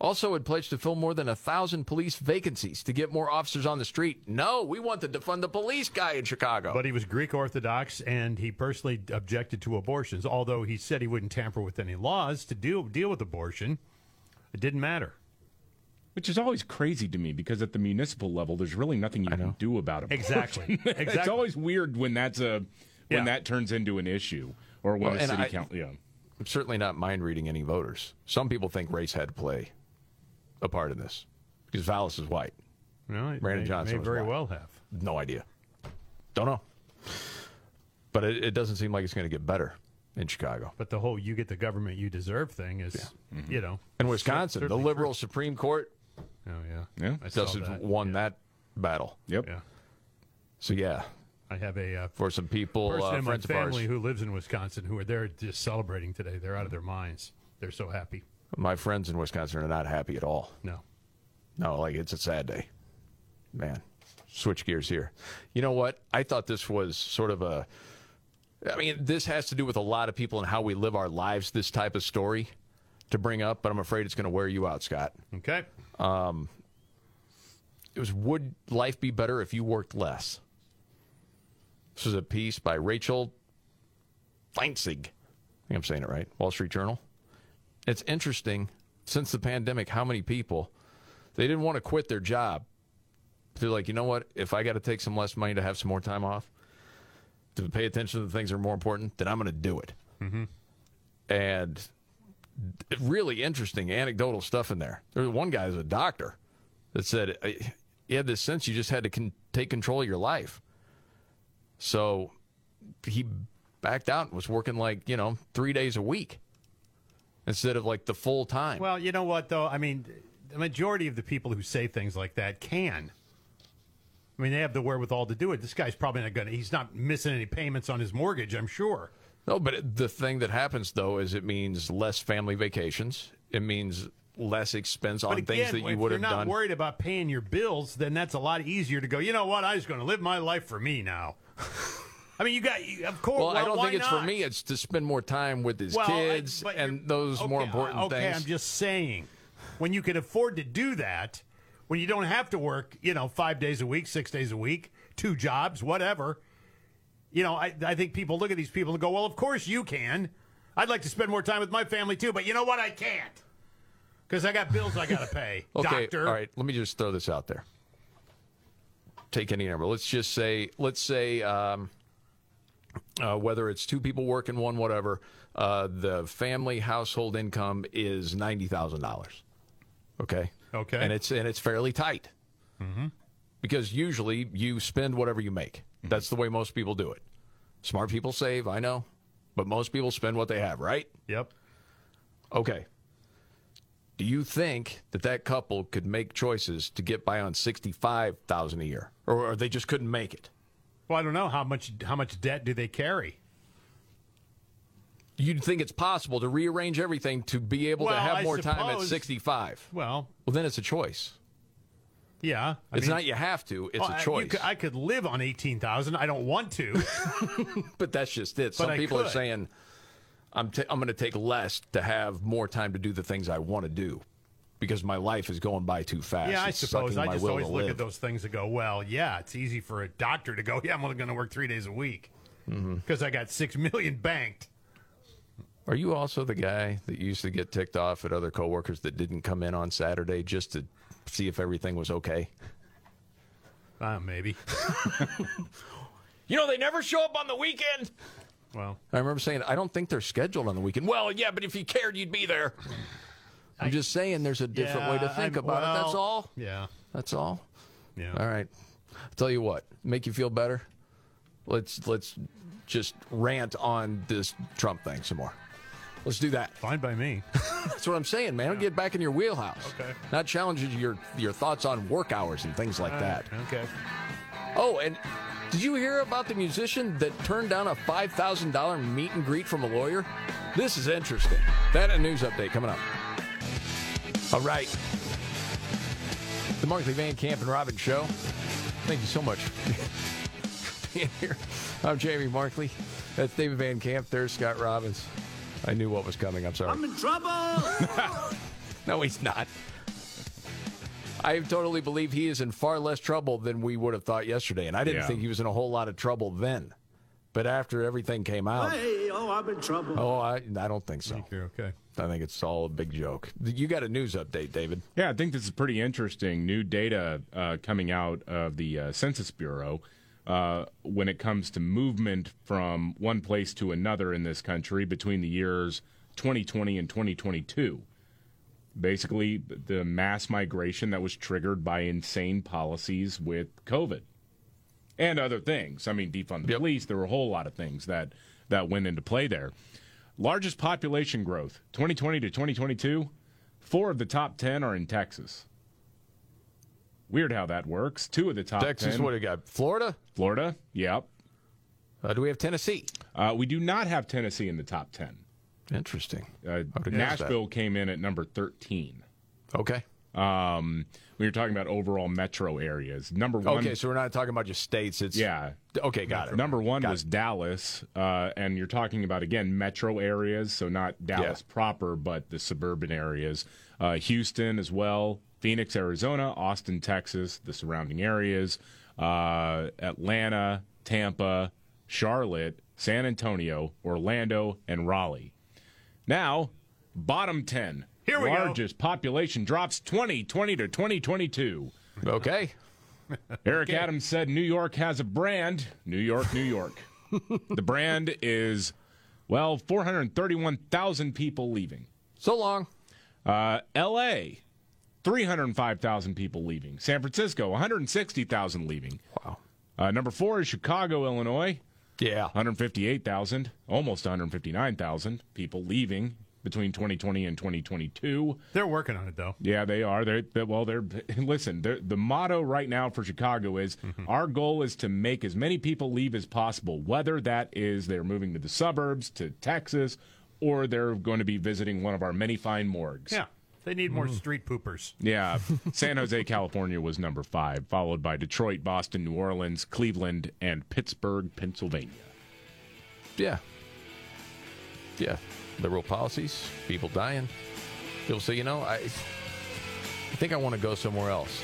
Speaker 1: Also had pledged to fill more than a thousand police vacancies to get more officers on the street. No, we want to defund the police guy in Chicago.
Speaker 3: But he was Greek Orthodox, and he personally objected to abortions. Although he said he wouldn't tamper with any laws to deal deal with abortion, it didn't matter.
Speaker 2: Which is always crazy to me because at the municipal level, there's really nothing you can do about it.
Speaker 3: Exactly. (laughs) exactly.
Speaker 2: it's always weird when that's a when
Speaker 1: Yeah.
Speaker 2: that turns into an issue or when
Speaker 1: Well,
Speaker 2: a city
Speaker 1: I-
Speaker 2: council. Yeah.
Speaker 1: I'm certainly not mind reading any voters. Some people think race had to play a part in this. because Vallas is white.
Speaker 3: Well,
Speaker 1: Brandon
Speaker 3: may-
Speaker 1: Johnson
Speaker 3: may
Speaker 1: was
Speaker 3: very
Speaker 1: white.
Speaker 3: well have.
Speaker 1: No idea. Don't know. But it, it doesn't seem like it's going to get better in Chicago.
Speaker 3: But the whole "you get the government you deserve" thing is, you know,
Speaker 1: In Wisconsin, the
Speaker 3: certainly
Speaker 1: liberal Supreme Court
Speaker 3: Oh yeah,
Speaker 2: Yeah.
Speaker 3: I saw
Speaker 1: just
Speaker 3: that.
Speaker 1: won that battle.
Speaker 2: Yep.
Speaker 3: Yeah.
Speaker 1: So yeah,
Speaker 3: I have a uh,
Speaker 1: for some people,
Speaker 3: person
Speaker 1: uh,
Speaker 3: in my
Speaker 1: friends of ours,
Speaker 3: family who lives in Wisconsin who are there just celebrating today. They're out of their minds. They're so happy.
Speaker 1: My friends in Wisconsin are not happy at all.
Speaker 3: No.
Speaker 1: No, like it's a sad day. Man, switch gears here. You know what? I thought this was sort of a. I mean, this has to do with a lot of people and how we live our lives. This type of story to bring up, but I'm afraid it's going to wear you out, Scott.
Speaker 3: Okay.
Speaker 1: Um, it was Would life be better if you worked less? This is a piece by Rachel Feintzeig. I think I'm saying it right. Wall Street Journal. It's interesting since the pandemic how many people they didn't want to quit their job. They're like, you know what? If I got to take some less money to have some more time off, to pay attention to the things that are more important, then I'm going to do it.
Speaker 3: Mm-hmm.
Speaker 1: And really interesting anecdotal stuff in there. There's one guy who's a doctor that said he had this sense you just had to con- take control of your life. So he backed out and was working like, you know, three days a week instead of like the full time.
Speaker 3: Well, you know what though? I mean, the majority of the people who say things like that can. I mean, they have the wherewithal to do it. This guy's probably not going to. He's not missing any payments on his mortgage. I'm sure.
Speaker 1: No, but it, the thing that happens though is it means less family vacations. It means less expense on
Speaker 3: again,
Speaker 1: things that you would have done.
Speaker 3: if you're not worried about paying your bills, then that's a lot easier to go. You know what? I'm just going to live my life for me now. (laughs) I mean, you got, you, of course.
Speaker 1: well, I don't think it's for me. It's to spend more time with his
Speaker 3: Well,
Speaker 1: kids
Speaker 3: but
Speaker 1: and those more
Speaker 3: Okay,
Speaker 1: important
Speaker 3: okay,
Speaker 1: things.
Speaker 3: I'm just saying, when you can afford to do that, when you don't have to work, you know, five days a week, six days a week, two jobs, whatever. You know, I, I think people look at these people and go, well, of course you can. I'd like to spend more time with my family too, but you know what? I can't because I got bills I got to pay. (laughs)
Speaker 1: Okay,
Speaker 3: Doctor.
Speaker 1: all right. Let me just throw this out there. Take any number. Let's just say, let's say, um, uh, whether it's two people working, one whatever, uh, the family household income is ninety thousand dollars. Okay.
Speaker 3: Okay.
Speaker 1: And it's and it's fairly tight
Speaker 3: Mm-hmm.
Speaker 1: because usually you spend whatever you make. That's the way most people do it. Smart people save, I know, but most people spend what they have, right?
Speaker 3: Yep.
Speaker 1: Okay. Do you think that that couple could make choices to get by on sixty-five thousand a year, or, or they just couldn't make it?
Speaker 3: Well, I don't know how much how much debt do they carry.
Speaker 1: You'd think it's possible to rearrange everything to be able to have
Speaker 3: I
Speaker 1: more time at sixty-five.
Speaker 3: Well,
Speaker 1: well, then it's a choice.
Speaker 3: Yeah, I
Speaker 1: it's
Speaker 3: mean-
Speaker 1: not you have to; it's
Speaker 3: Well,
Speaker 1: a choice.
Speaker 3: could- I could live on eighteen thousand. I don't want to. (laughs)
Speaker 1: but that's just it. Some people are saying, "I'm i I'm going to take less to have more time to do the things I want to do." Because my life is going by too fast.
Speaker 3: Yeah, I
Speaker 1: It's
Speaker 3: suppose. I just always look
Speaker 1: live.
Speaker 3: at those things and go, well, yeah, it's easy for a doctor to go, (laughs) yeah, I'm only going to work three days a week because I got six million banked.
Speaker 1: Are you also the guy that used to get ticked off at other coworkers that didn't come in on Saturday just to see if everything was okay?
Speaker 3: Uh, maybe. (laughs)
Speaker 1: You know, they never show up on the weekend.
Speaker 3: Well,
Speaker 1: I remember saying, I don't think they're scheduled on the weekend. Well, yeah, but if you cared, you'd be there. I'm just saying there's a different way to think
Speaker 3: I'm-
Speaker 1: about it. That's all.
Speaker 3: Yeah.
Speaker 1: That's all.
Speaker 3: Yeah.
Speaker 1: All right. I'll tell you what, make you feel better. Let's let's just rant on this Trump thing some more. Let's do that.
Speaker 3: Fine by me. (laughs)
Speaker 1: That's what I'm saying, man. Get back in your wheelhouse.
Speaker 3: Okay.
Speaker 1: Not challenging your your thoughts on work hours and things like
Speaker 3: All
Speaker 1: that.
Speaker 3: Okay.
Speaker 1: Oh, and did you hear about the musician that turned down a five thousand dollar meet and greet from a lawyer? This is interesting. That a news update coming up. All right. The Markley Van Camp and Robbins Show. Thank you so much (laughs) for being here. I'm Jamie Markley. That's David Van Camp. There's Scott Robbins. I knew what was coming. I'm sorry.
Speaker 11: I'm in trouble. (laughs)
Speaker 1: No, he's not. I totally believe he is in far less trouble than we would have thought yesterday. And I didn't
Speaker 2: Yeah.
Speaker 1: think he was in a whole lot of trouble then. But after everything came out,
Speaker 11: hey, oh, I'm in trouble.
Speaker 1: oh, I, I don't think so.
Speaker 3: You're okay.
Speaker 1: I think it's all a big joke. You got a news update, David.
Speaker 2: Yeah, I think this is pretty interesting. New data uh, coming out of the uh, Census Bureau uh, when it comes to movement from one place to another in this country between the years 2020 and 2022. Basically, the mass migration that was triggered by insane policies with COVID and other things. I mean, defund the police. There were a whole lot of things that that went into play there. Largest population growth, 2020 to 2022. Four of the top ten are in Texas. Weird how that works. Two of the top
Speaker 1: Texas,
Speaker 2: 10.
Speaker 1: what do you got? Florida?
Speaker 2: Florida, yep.
Speaker 1: Uh, do we have Tennessee?
Speaker 2: Uh, we do not have Tennessee in the top 10.
Speaker 1: Interesting.
Speaker 2: Uh,
Speaker 1: would have guessed that.
Speaker 2: Nashville came in at number 13.
Speaker 1: Okay.
Speaker 2: Um, when you're talking about overall metro areas, number one.
Speaker 1: Okay, so we're not talking about just states. It's
Speaker 2: yeah.
Speaker 1: Okay, got it.
Speaker 2: Number one
Speaker 1: Got
Speaker 2: was Dallas, uh, and you're talking about again metro areas, so not Dallas proper, but the suburban areas. Uh, Houston as well, Phoenix, Arizona, Austin, Texas, the surrounding areas, uh, Atlanta, Tampa, Charlotte, San Antonio, Orlando, and Raleigh. Now, bottom ten.
Speaker 3: Here we go.
Speaker 2: Largest population drops 2020 to 2022.
Speaker 1: Okay. (laughs)
Speaker 2: Eric Adams said New York has a brand. New York, New York. (laughs) the brand is, well, 431,000 people leaving.
Speaker 1: So long.
Speaker 2: Uh, L.A., 305,000 people leaving. San Francisco, 160,000 leaving.
Speaker 1: Wow.
Speaker 2: Uh, number four is Chicago, Illinois.
Speaker 1: Yeah.
Speaker 2: 158,000, almost 159,000 people leaving between 2020 and 2022.
Speaker 3: They're working on it, though.
Speaker 2: Yeah, they are. They're, they well. They're (laughs) listen. They're, the motto right now for Chicago is mm-hmm. our goal is to make as many people leave as possible. Whether that is they're moving to the suburbs, to Texas, or they're going to be visiting one of our many fine morgues.
Speaker 3: Yeah. They need more mm-hmm. street poopers.
Speaker 2: Yeah, (laughs) San Jose, California was number five, followed by Detroit, Boston, New Orleans, Cleveland, and Pittsburgh, Pennsylvania.
Speaker 1: Yeah. Yeah. Liberal policies, people dying. People say, you know, I, I think I want to go somewhere else.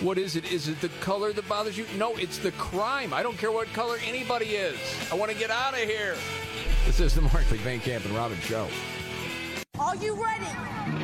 Speaker 1: What is it? Is it the color that bothers you? No, it's the crime. I don't care what color anybody is. I want to get out of here. This is the Markley Van Camp and Robbins Show.
Speaker 22: Are you ready?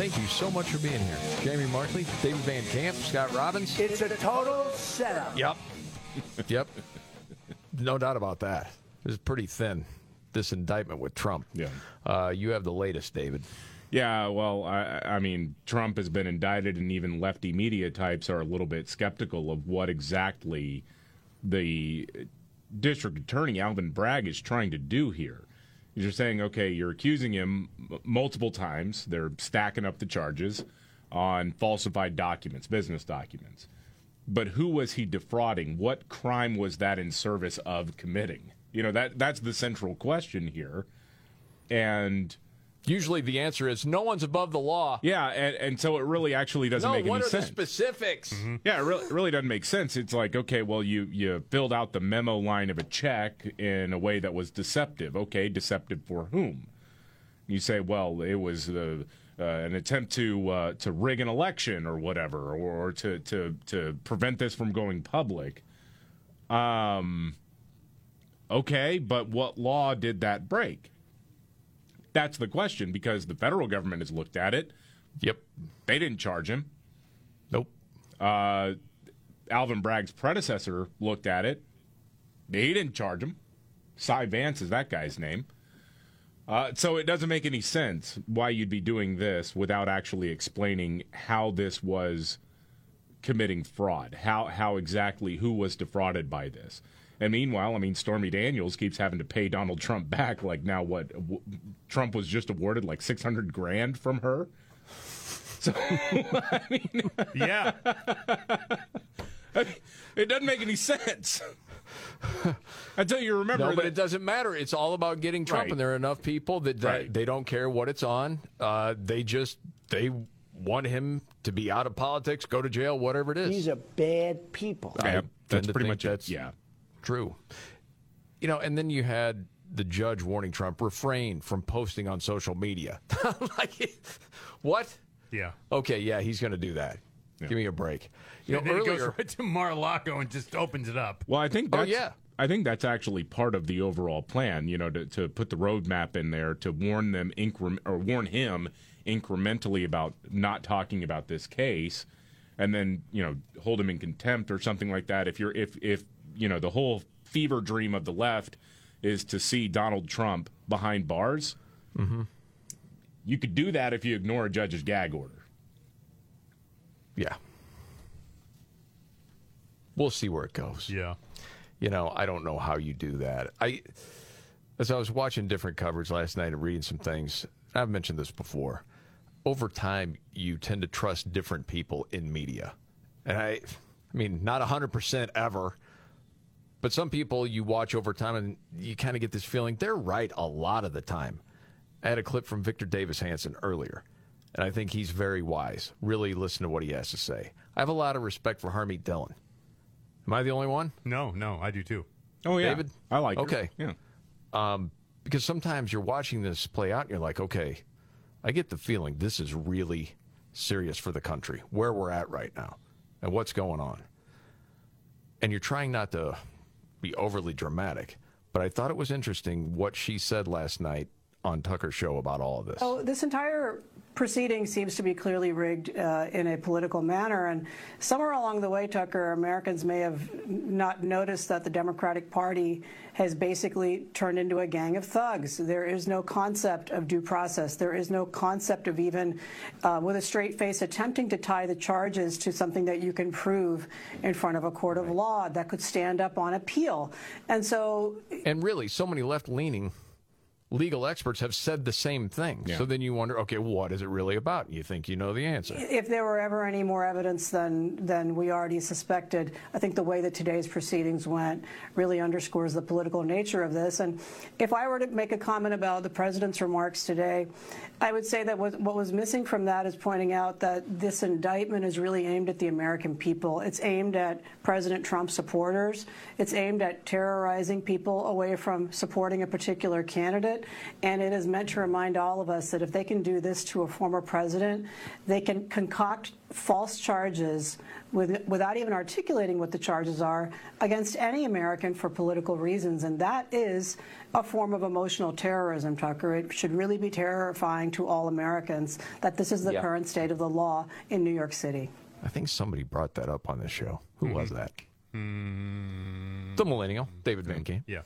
Speaker 1: Thank you so much for being here. Jamie Markley, David Van Camp, Scott Robbins.
Speaker 7: It's a total setup.
Speaker 1: Yep. yep. No doubt about that. This is pretty thin, this indictment with Trump.
Speaker 2: Yeah.
Speaker 1: Uh, you have the latest, David.
Speaker 2: Yeah, well, I, I mean, Trump has been indicted, and even lefty media types are a little bit skeptical of what exactly the district attorney, Alvin Bragg, is trying to do here. You're saying, okay, you're accusing him multiple times. They're stacking up the charges on falsified documents, business documents. But who was he defrauding? What crime was that in service of committing? You know, that that's the central question here. And
Speaker 1: usually the answer is no one's above the law.
Speaker 2: Yeah, and, and so it really actually doesn't
Speaker 1: no,
Speaker 2: make
Speaker 1: what
Speaker 2: any
Speaker 1: are the specifics?
Speaker 2: Yeah, it really, really doesn't make sense. It's like, okay, well, you, you filled out the memo line of a check in a way that was deceptive. Okay, deceptive for whom? You say, well, it was uh, uh, an attempt to uh, to rig an election or whatever, or, or to, to to prevent this from going public. Um, okay, but what law did that break? That's the question because the federal government has looked at it.
Speaker 1: Yep.
Speaker 2: They didn't charge him.
Speaker 1: Nope.
Speaker 2: Uh, Alvin Bragg's predecessor looked at it. He didn't charge him. Cy Vance is that guy's name. Uh, so it doesn't make any sense why you'd be doing this without actually explaining how this was committing fraud. How how exactly who was defrauded by this. And meanwhile, I mean, Stormy Daniels keeps having to pay Donald Trump back. Like now, what w- Trump was just awarded like six hundred grand from her. So (laughs) I mean,
Speaker 3: yeah, (laughs)
Speaker 2: I mean, it doesn't make any sense. Until you remember
Speaker 1: No, but
Speaker 2: that-
Speaker 1: it doesn't matter. It's all about getting Trump,
Speaker 2: Right.
Speaker 1: and there are enough people that, that
Speaker 2: Right.
Speaker 1: they don't care what it's on. Uh, they just they want him to be out of politics, go to jail, whatever it is.
Speaker 7: These are bad people.
Speaker 1: I
Speaker 2: Yeah, that's pretty
Speaker 1: think
Speaker 2: much it. Yeah.
Speaker 1: True. You know, and then you had the judge warning Trump refrain from posting on social media. (laughs) like, what?
Speaker 3: Yeah.
Speaker 1: Okay, yeah, he's going to do that. Give me a break. You know,
Speaker 3: then it
Speaker 1: earlier.
Speaker 3: goes right to Mar-a-Lago and just opens it up.
Speaker 2: Well, I think
Speaker 1: Oh, yeah.
Speaker 2: I think that's actually part of the overall plan. You know, to, to put the roadmap in there to warn them increment or warn him incrementally about not talking about this case, and then you know hold him in contempt or something like that. If you're if if you know the whole fever dream of the left is to see Donald Trump behind bars,
Speaker 1: Mhm.
Speaker 2: you could do that if you ignore a judge's gag order.
Speaker 1: Yeah. We'll see where it goes.
Speaker 3: Yeah.
Speaker 1: You know, I don't know how you do that. I as I was watching different coverage last night and reading some things, I've mentioned this before. Over time, you tend to trust different people in media. And I I mean, not 100% ever, but some people you watch over time and you kind of get this feeling they're right a lot of the time. I had a clip from Victor Davis Hanson earlier, and I think he's very wise. Really listen to what he has to say. I have a lot of respect for Harmeet Dillon. Am I the only one?
Speaker 3: No, no, I do too.
Speaker 2: Oh yeah,
Speaker 1: David?
Speaker 2: I like. her.
Speaker 1: Okay.
Speaker 2: Yeah.
Speaker 1: Um, because sometimes you're watching this play out and you're like, okay, I get the feeling this is really serious for the country, where we're at right now, and what's going on. And you're trying not to be overly dramatic, but I thought it was interesting what she said last night on Tucker's show about all of this.
Speaker 23: Oh, this entire proceeding seems to be clearly rigged uh, in a political manner. And somewhere along the way, Tucker, Americans may have not noticed that the Democratic Party has basically turned into a gang of thugs. There is no concept of due process. There is no concept of even, uh, with a straight face, attempting to tie the charges to something that you can prove in front of a court of law that could stand up on appeal. And so
Speaker 1: And really, so many left leaning legal experts have said the same thing. So then you wonder, okay, what is it really about? You think you know the answer.
Speaker 23: If there were ever any more evidence than, than we already suspected, I think the way that today's proceedings went really underscores the political nature of this. And if I were to make a comment about the president's remarks today, I would say that what, what was missing from that is pointing out that this indictment is really aimed at the American people. It's aimed at President Trump supporters. It's aimed at terrorizing people away from supporting a particular candidate. And it is meant to remind all of us that if they can do this to a former president, they can concoct false charges with, without even articulating what the charges are against any American for political reasons. And that is a form of emotional terrorism, Tucker. It should really be terrifying to all Americans that this is the
Speaker 1: Yeah.
Speaker 23: current state of the law in New York City.
Speaker 1: I think somebody brought that up on the show. Who was mm-hmm. that? Mm-hmm. The millennial, David Van Camp.
Speaker 3: Yeah.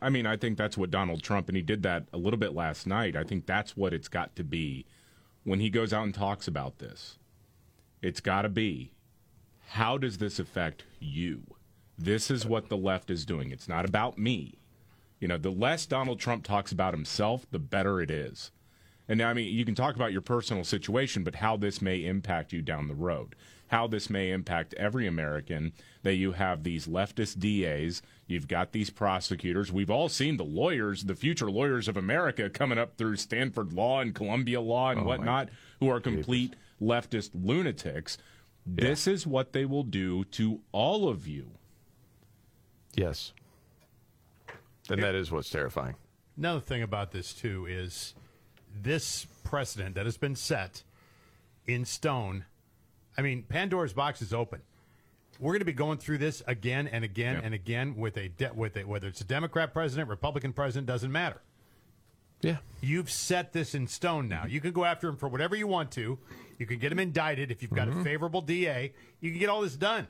Speaker 2: I mean, I think that's what Donald Trump, and he did that a little bit last night. I think that's what it's got to be when he goes out and talks about this. It's got to be how does this affect you? This is what the left is doing. It's not about me. You know, the less Donald Trump talks about himself, the better it is. And now, I mean, you can talk about your personal situation, but how this may impact you down the road, how this may impact every American that you have these leftist DAs, you've got these prosecutors. We've all seen the lawyers, the future lawyers of America coming up through Stanford Law and Columbia Law and
Speaker 1: Oh,
Speaker 2: whatnot, who are complete leftist lunatics. This is what they will do to all of you.
Speaker 1: Yes. And that is what's terrifying.
Speaker 3: Another thing about this too is this precedent that has been set in stone. I mean, Pandora's box is open. We're going to be going through this again and again and again with a de- with a, whether it's a Democrat president, Republican president, doesn't matter.
Speaker 1: Yeah.
Speaker 3: You've set this in stone now. You can go after him for whatever you want to. You can get him indicted if you've got a mm-hmm. favorable DA. You can get all this done.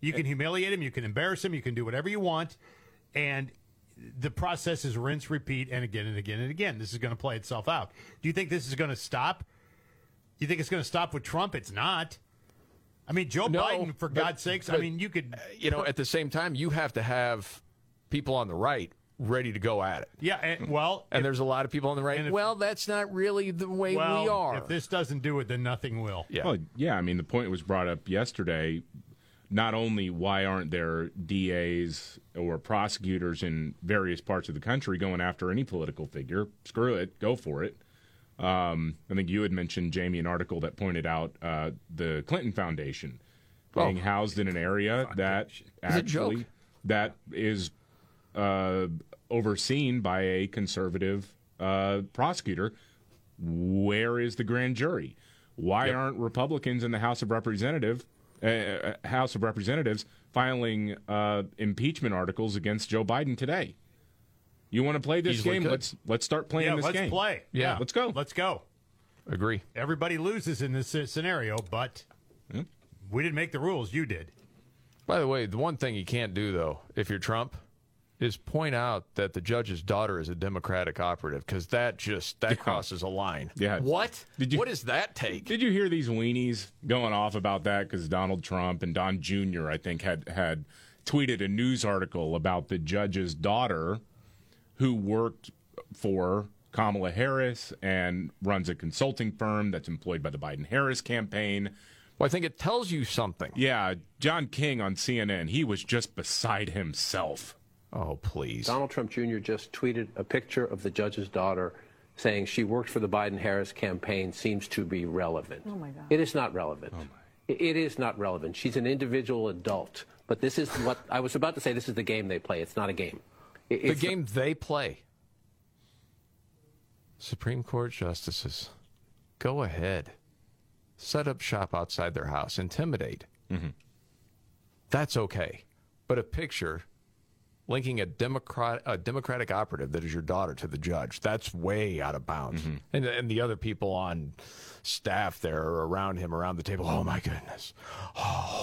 Speaker 3: You can humiliate him. You can embarrass him. You can do whatever you want. And the process is rinse, repeat, and again and again and again. This is going to play itself out. Do you think this is going to stop? You think it's going to stop with Trump? It's not. I mean, Joe
Speaker 1: No,
Speaker 3: Biden, for
Speaker 1: but-
Speaker 3: God's sakes. I mean, you could.
Speaker 1: Uh, you know, at the same time, you have to have people on the right ready to go at it.
Speaker 3: Yeah, and, well,
Speaker 1: And there's a lot of people on the right. well, that's not really the way
Speaker 3: well,
Speaker 1: we are.
Speaker 3: If this doesn't do it, then nothing will.
Speaker 1: Yeah.
Speaker 2: Well, yeah. I mean, the point was brought up yesterday. Not only why aren't there DAs or prosecutors in various parts of the country going after any political figure? Screw it, go for it. Um, I think you had mentioned Jamie an article that pointed out uh, the Clinton Foundation being
Speaker 1: Oh.
Speaker 2: housed in an area that
Speaker 1: It's a joke.
Speaker 2: actually that is uh, overseen by a conservative uh, prosecutor. Where is the grand jury? Why aren't Republicans in the House of Representative uh, uh, House of Representatives filing uh, impeachment articles against Joe Biden today? You want to play this
Speaker 3: Easily
Speaker 2: game?
Speaker 3: could.
Speaker 2: Let's let's start playing
Speaker 3: yeah,
Speaker 2: this
Speaker 3: let's
Speaker 2: game.
Speaker 3: play.
Speaker 2: Yeah, let's go.
Speaker 3: Let's go.
Speaker 1: Agree.
Speaker 3: Everybody loses in this scenario, but hmm? we didn't make the rules. You did.
Speaker 1: By the way, the one thing you can't do, though, if you're Trump, is point out that the judge's daughter is a Democratic operative because that just that crosses a line.
Speaker 2: Yeah.
Speaker 1: What?
Speaker 2: Did you,
Speaker 1: what does that take?
Speaker 2: Did you hear these weenies going off about that? Because Donald Trump and Don Jr. I think had had tweeted a news article about the judge's daughter, who worked for Kamala Harris and runs a consulting firm that's employed by the Biden Harris campaign.
Speaker 1: Well, I think it tells you something.
Speaker 2: Yeah, John King on CNN, he was just beside himself.
Speaker 1: Oh, please.
Speaker 24: Donald Trump Jr. just tweeted a picture of the judge's daughter saying she worked for the Biden Harris campaign seems to be relevant.
Speaker 23: Oh, my God.
Speaker 24: It is not relevant. Oh, it- it is not relevant. She's an individual adult. But this is what I was about to say. This is the game they play. It's not a game.
Speaker 1: The game they play. Supreme Court justices, go ahead. Set up shop outside their house, intimidate.
Speaker 2: Mm-hmm.
Speaker 1: That's okay. But a picture linking a Democrat a Democratic operative that is your daughter to the judge, that's way out of bounds.
Speaker 2: Mm-hmm.
Speaker 1: And and the other people on staff there or around him around the table, oh my goodness.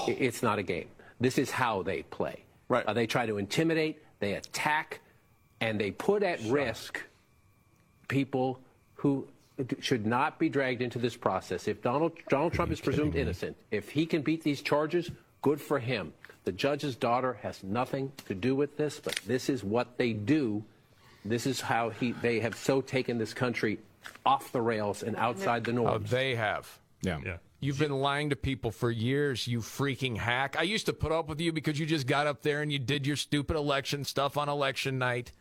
Speaker 24: It- It's not a game. This is how they play. Right. Uh, they try to intimidate, they attack, and they put at risk people who should not be dragged into this process. If Donald Donald Trump is presumed innocent, if he can beat these charges, good for him. The judge's daughter has nothing to do with this, but this is what they do. This is how he they have so taken this country off the rails and outside the norms.
Speaker 1: they have.
Speaker 2: Yeah.
Speaker 3: Yeah.
Speaker 1: You've been lying to people for years, you freaking hack. I used to put up with you because you just got up there and you did your stupid election stuff on election night.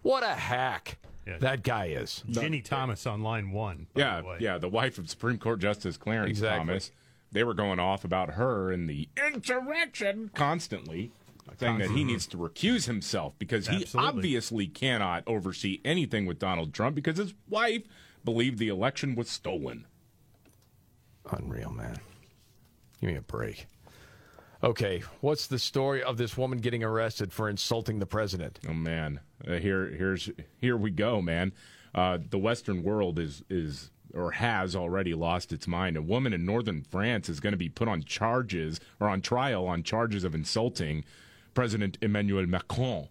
Speaker 1: What a hack
Speaker 3: Yeah.
Speaker 1: that guy is.
Speaker 3: Ginni Thomas on line one. by
Speaker 2: Yeah,
Speaker 3: the way.
Speaker 2: yeah, the wife of Supreme Court Justice Clarence
Speaker 1: Exactly.
Speaker 2: Thomas. They were going off about her and the insurrection constantly, saying that he needs to recuse himself because he
Speaker 3: Absolutely.
Speaker 2: obviously cannot oversee anything with Donald Trump because his wife believed the election was stolen.
Speaker 1: Unreal, man. Give me a break. Okay, what's the story of this woman getting arrested for insulting the president?
Speaker 2: Oh man, uh, here here's here we go, man. Uh, the Western world is is or has already lost its mind. A woman in northern France is going to be put on charges or on trial on charges of insulting President Emmanuel Macron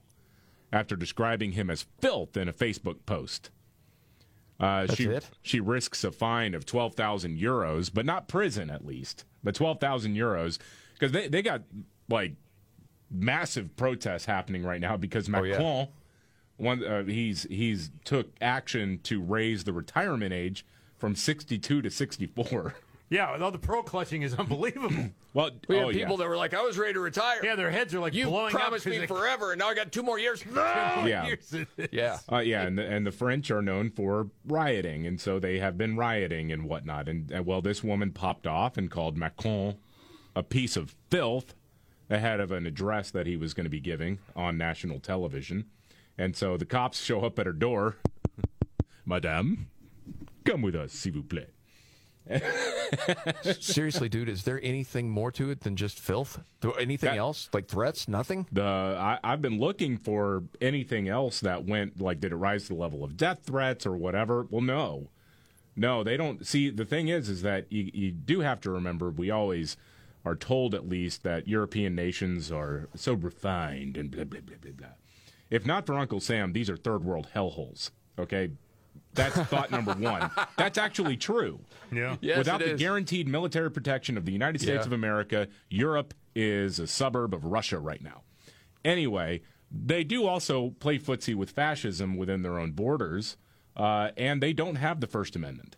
Speaker 2: after describing him as filth in a Facebook post. Uh, she
Speaker 1: it?
Speaker 2: she risks a fine of twelve thousand euros, but not prison at least, but twelve thousand euros because they they got like massive protests happening right now because
Speaker 1: Oh, yeah.
Speaker 2: Macron one uh, he's he's took action to raise the retirement age from 62 to 64. (laughs)
Speaker 3: Yeah, though the pro clutching is (laughs) unbelievable.
Speaker 2: well,
Speaker 1: We had
Speaker 2: oh,
Speaker 1: people
Speaker 2: yeah.
Speaker 1: that were like, I was ready to retire.
Speaker 3: yeah, their heads are like
Speaker 1: you
Speaker 3: blowing
Speaker 1: promised
Speaker 3: up. 'cause
Speaker 1: me
Speaker 3: they- (laughs)
Speaker 1: forever, and now I got two more years. No! (laughs)
Speaker 2: Yeah.
Speaker 3: Years.
Speaker 1: Yeah.
Speaker 2: Uh, yeah, and the, and the French are known for rioting, and so they have been rioting and whatnot. And, and well, this woman popped off and called Macron a piece of filth ahead of an address that he was going to be giving on national television. And so the cops show up at her door. Madame, come with us, s'il vous plaît. (laughs)
Speaker 1: Seriously, dude, is there anything more to it than just filth? Anything
Speaker 2: That-
Speaker 1: else? Like threats? Nothing?
Speaker 2: The I, I've been looking for anything else that went like did it rise to the level of death threats or whatever? Well, no, no, they don't. See, the thing is, is that you, you do have to remember we always are told at least that European nations are so refined and blah blah blah blah blah. If not for Uncle Sam, these are third world hellholes. Okay. That's thought number one. That's actually true.
Speaker 3: Yeah.
Speaker 1: Yes,
Speaker 2: Without
Speaker 1: it
Speaker 2: the
Speaker 1: is.
Speaker 2: guaranteed military protection of the United States
Speaker 1: Yeah.
Speaker 2: of America, Europe is a suburb of Russia right now. Anyway, they do also play footsie with fascism within their own borders, uh, and they don't have the First Amendment.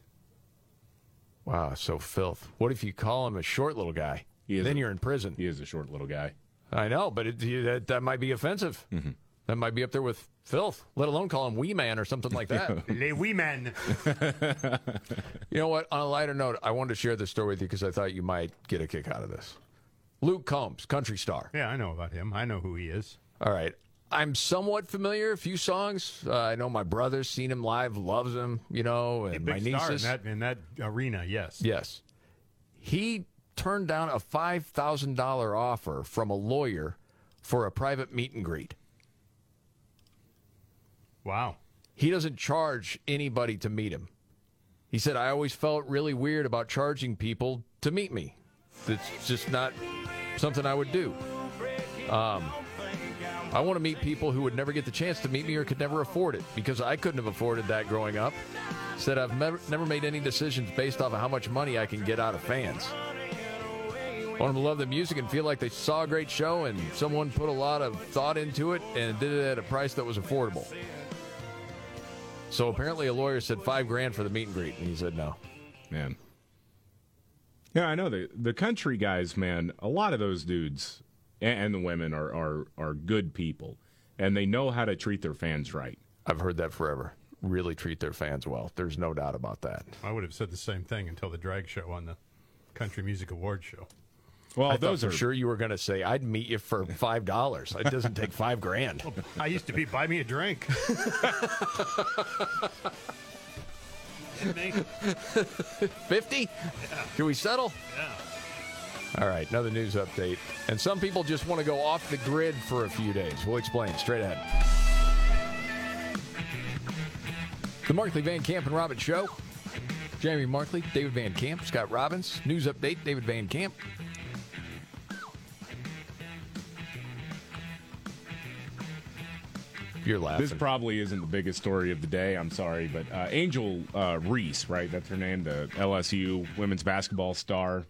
Speaker 1: Wow, so filth. What if you call him a short little guy?
Speaker 2: He
Speaker 1: then
Speaker 2: a-
Speaker 1: you're in prison.
Speaker 2: He is a short little guy.
Speaker 1: I know, but it, that, that might be offensive.
Speaker 2: Mm-hmm.
Speaker 1: That might be up there with filth, let alone call him wee man or something like that. (laughs)
Speaker 3: Les women. (laughs)
Speaker 1: you know what? On a lighter note, I wanted to share this story with you because I thought you might get a kick out of this. Luke Combs, country star.
Speaker 3: Yeah, I know about him. I know who he is.
Speaker 1: All right. I'm somewhat familiar. A few songs. Uh, I know my brother's seen him live, loves him. You know, and my
Speaker 3: star in
Speaker 1: nieces.
Speaker 3: that in that arena. Yes.
Speaker 1: Yes. He turned down a $5,000 offer from a lawyer for a private meet and greet.
Speaker 3: Wow.
Speaker 1: He doesn't charge anybody to meet him. He said, I always felt really weird about charging people to meet me. It's just not something I would do. Um, I want to meet people who would never get the chance to meet me or could never afford it because I couldn't have afforded that growing up. Said I've never, never made any decisions based off of how much money I can get out of fans. I want them to love the music and feel like they saw a great show and someone put a lot of thought into it and did it at a price that was affordable. So apparently a lawyer said five grand for the meet and greet, and he said no.
Speaker 2: Man. Yeah, I know the the country guys, man. A lot of those dudes and, and the women are, are are good people, and they know how to treat their fans right.
Speaker 1: I've heard that forever. Really treat their fans well. There's no doubt about that.
Speaker 3: I would have said the same thing until the drag show on the Country Music Awards show.
Speaker 2: Well,
Speaker 1: I
Speaker 2: those
Speaker 1: thought
Speaker 2: are
Speaker 1: sure you were going to say I'd meet you for five dollars. It doesn't take five grand.
Speaker 3: I used to be buy me a drink. (laughs)
Speaker 1: Fifty? Can we settle?
Speaker 3: Yeah.
Speaker 1: All right, another news update. And some people just want to go off the grid for a few days. We'll explain straight ahead. The Markley Van Camp and Robbins Show. Jamie Markley, David Van Camp, Scott Robbins. News update, David Van Camp. You're laughing.
Speaker 2: This probably isn't the biggest story of the day. I'm sorry, but uh, Angel uh, Reese, right? That's her name, the LSU women's basketball star.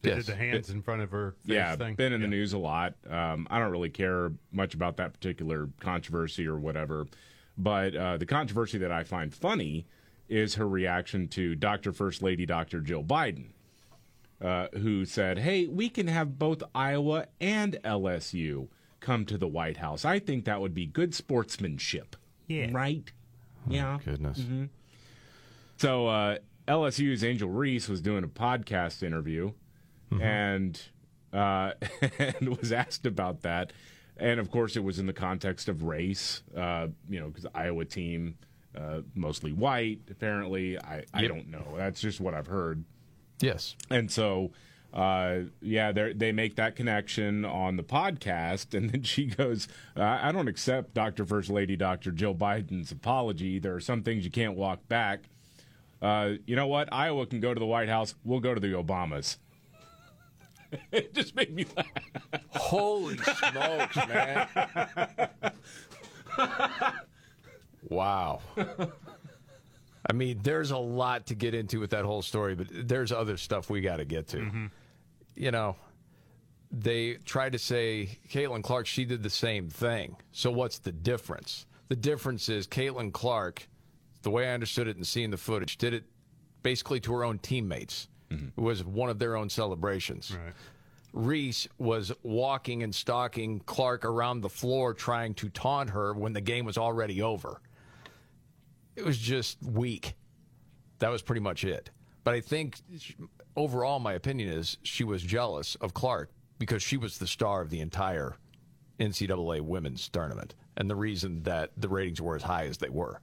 Speaker 3: They did the hands in front of her face
Speaker 2: yeah,
Speaker 3: thing.
Speaker 2: been in the news a lot. Um, I don't really care much about that particular controversy or whatever, but uh, the controversy that I find funny is her reaction to Dr. First Lady Dr. Jill Biden, uh, who said, "Hey, we can have both Iowa and LSU come to the White House. I think that would be good sportsmanship."
Speaker 3: Yeah.
Speaker 2: Right. yeah.
Speaker 1: Goodness.
Speaker 2: hmm So uh, LSU's Angel Reese was doing a podcast interview, and uh, (laughs) and was asked about that, and of course it was in the context of race. Uh, you know, because the Iowa team uh, mostly white. Apparently, I I
Speaker 1: Yep.
Speaker 2: don't know. That's just what I've heard.
Speaker 1: Yes.
Speaker 2: And so, uh, yeah, they they make that connection on the podcast, and then she goes, "I I don't accept Dr. First Lady Dr. Jill Biden's apology. There are some things you can't walk back. Uh, you know what? Iowa can go to the White House. We'll go to the Obamas." (laughs) it just made me laugh.
Speaker 1: Holy smokes, man! (laughs) wow. I mean, there's a lot to get into with that whole story, but there's other stuff we got to get to. Mm-hmm. You know, they tried to say Caitlin Clark, she did the same thing. So what's the difference? The difference is Caitlin Clark, the way I understood it and seeing the footage, did it basically to her own teammates. Mm-hmm. It was one of their own celebrations. Reese was walking and stalking Clark around the floor trying to taunt her when the game was already over. It was just weak. That was pretty much it. But I think overall, my opinion is she was jealous of Clark because she was the star of the entire NCAA women's tournament and the reason that the ratings were as high as they were.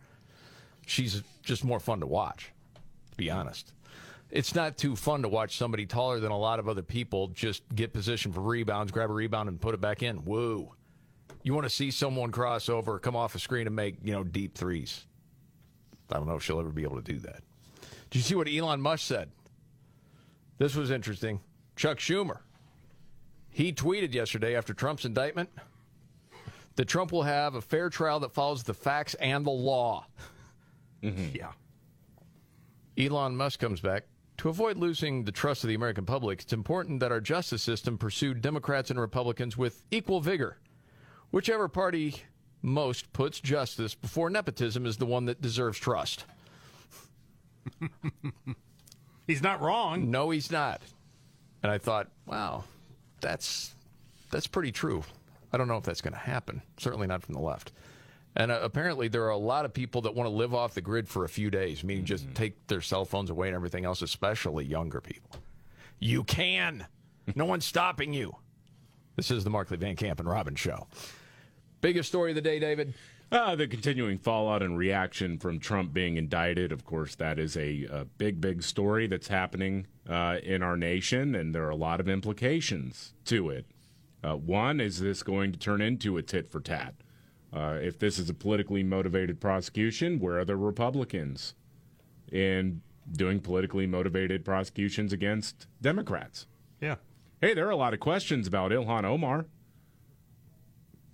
Speaker 1: She's just more fun to watch, to be honest. It's not too fun to watch somebody taller than a lot of other people just get position for rebounds, grab a rebound, and put it back in. Woo. You want to see someone cross over, come off a screen, and make, you know, deep threes. I don't know if she'll ever be able to do that. Did you see what Elon Musk said? This was interesting. Chuck Schumer. He tweeted yesterday after Trump's indictment that Trump will have a fair trial that follows the facts and the law. Mm-hmm.
Speaker 3: Yeah.
Speaker 1: Elon Musk comes back. To avoid losing the trust of the American public, it's important that our justice system pursue Democrats and Republicans with equal vigor. Whichever party most puts justice before nepotism is the one that deserves trust. (laughs)
Speaker 3: he's not wrong.
Speaker 1: No, he's not. And I thought, wow, that's that's pretty true. I don't know if that's going to happen. Certainly not from the left. And uh, apparently, there are a lot of people that want to live off the grid for a few days, meaning just take their cell phones away and everything else, especially younger people. You can. No one's stopping you. This is the Markley Van Camp and Robbins show. Biggest story of the day, David.
Speaker 2: Uh, the continuing fallout and reaction from Trump being indicted. Of course, that is a, a big, big story that's happening uh, in our nation, and there are a lot of implications to it. Uh, one, is this going to turn into a tit for tat? Uh, if this is a politically motivated prosecution, where are the Republicans in doing politically motivated prosecutions against Democrats?
Speaker 3: Yeah.
Speaker 2: Hey, there are a lot of questions about Ilhan Omar.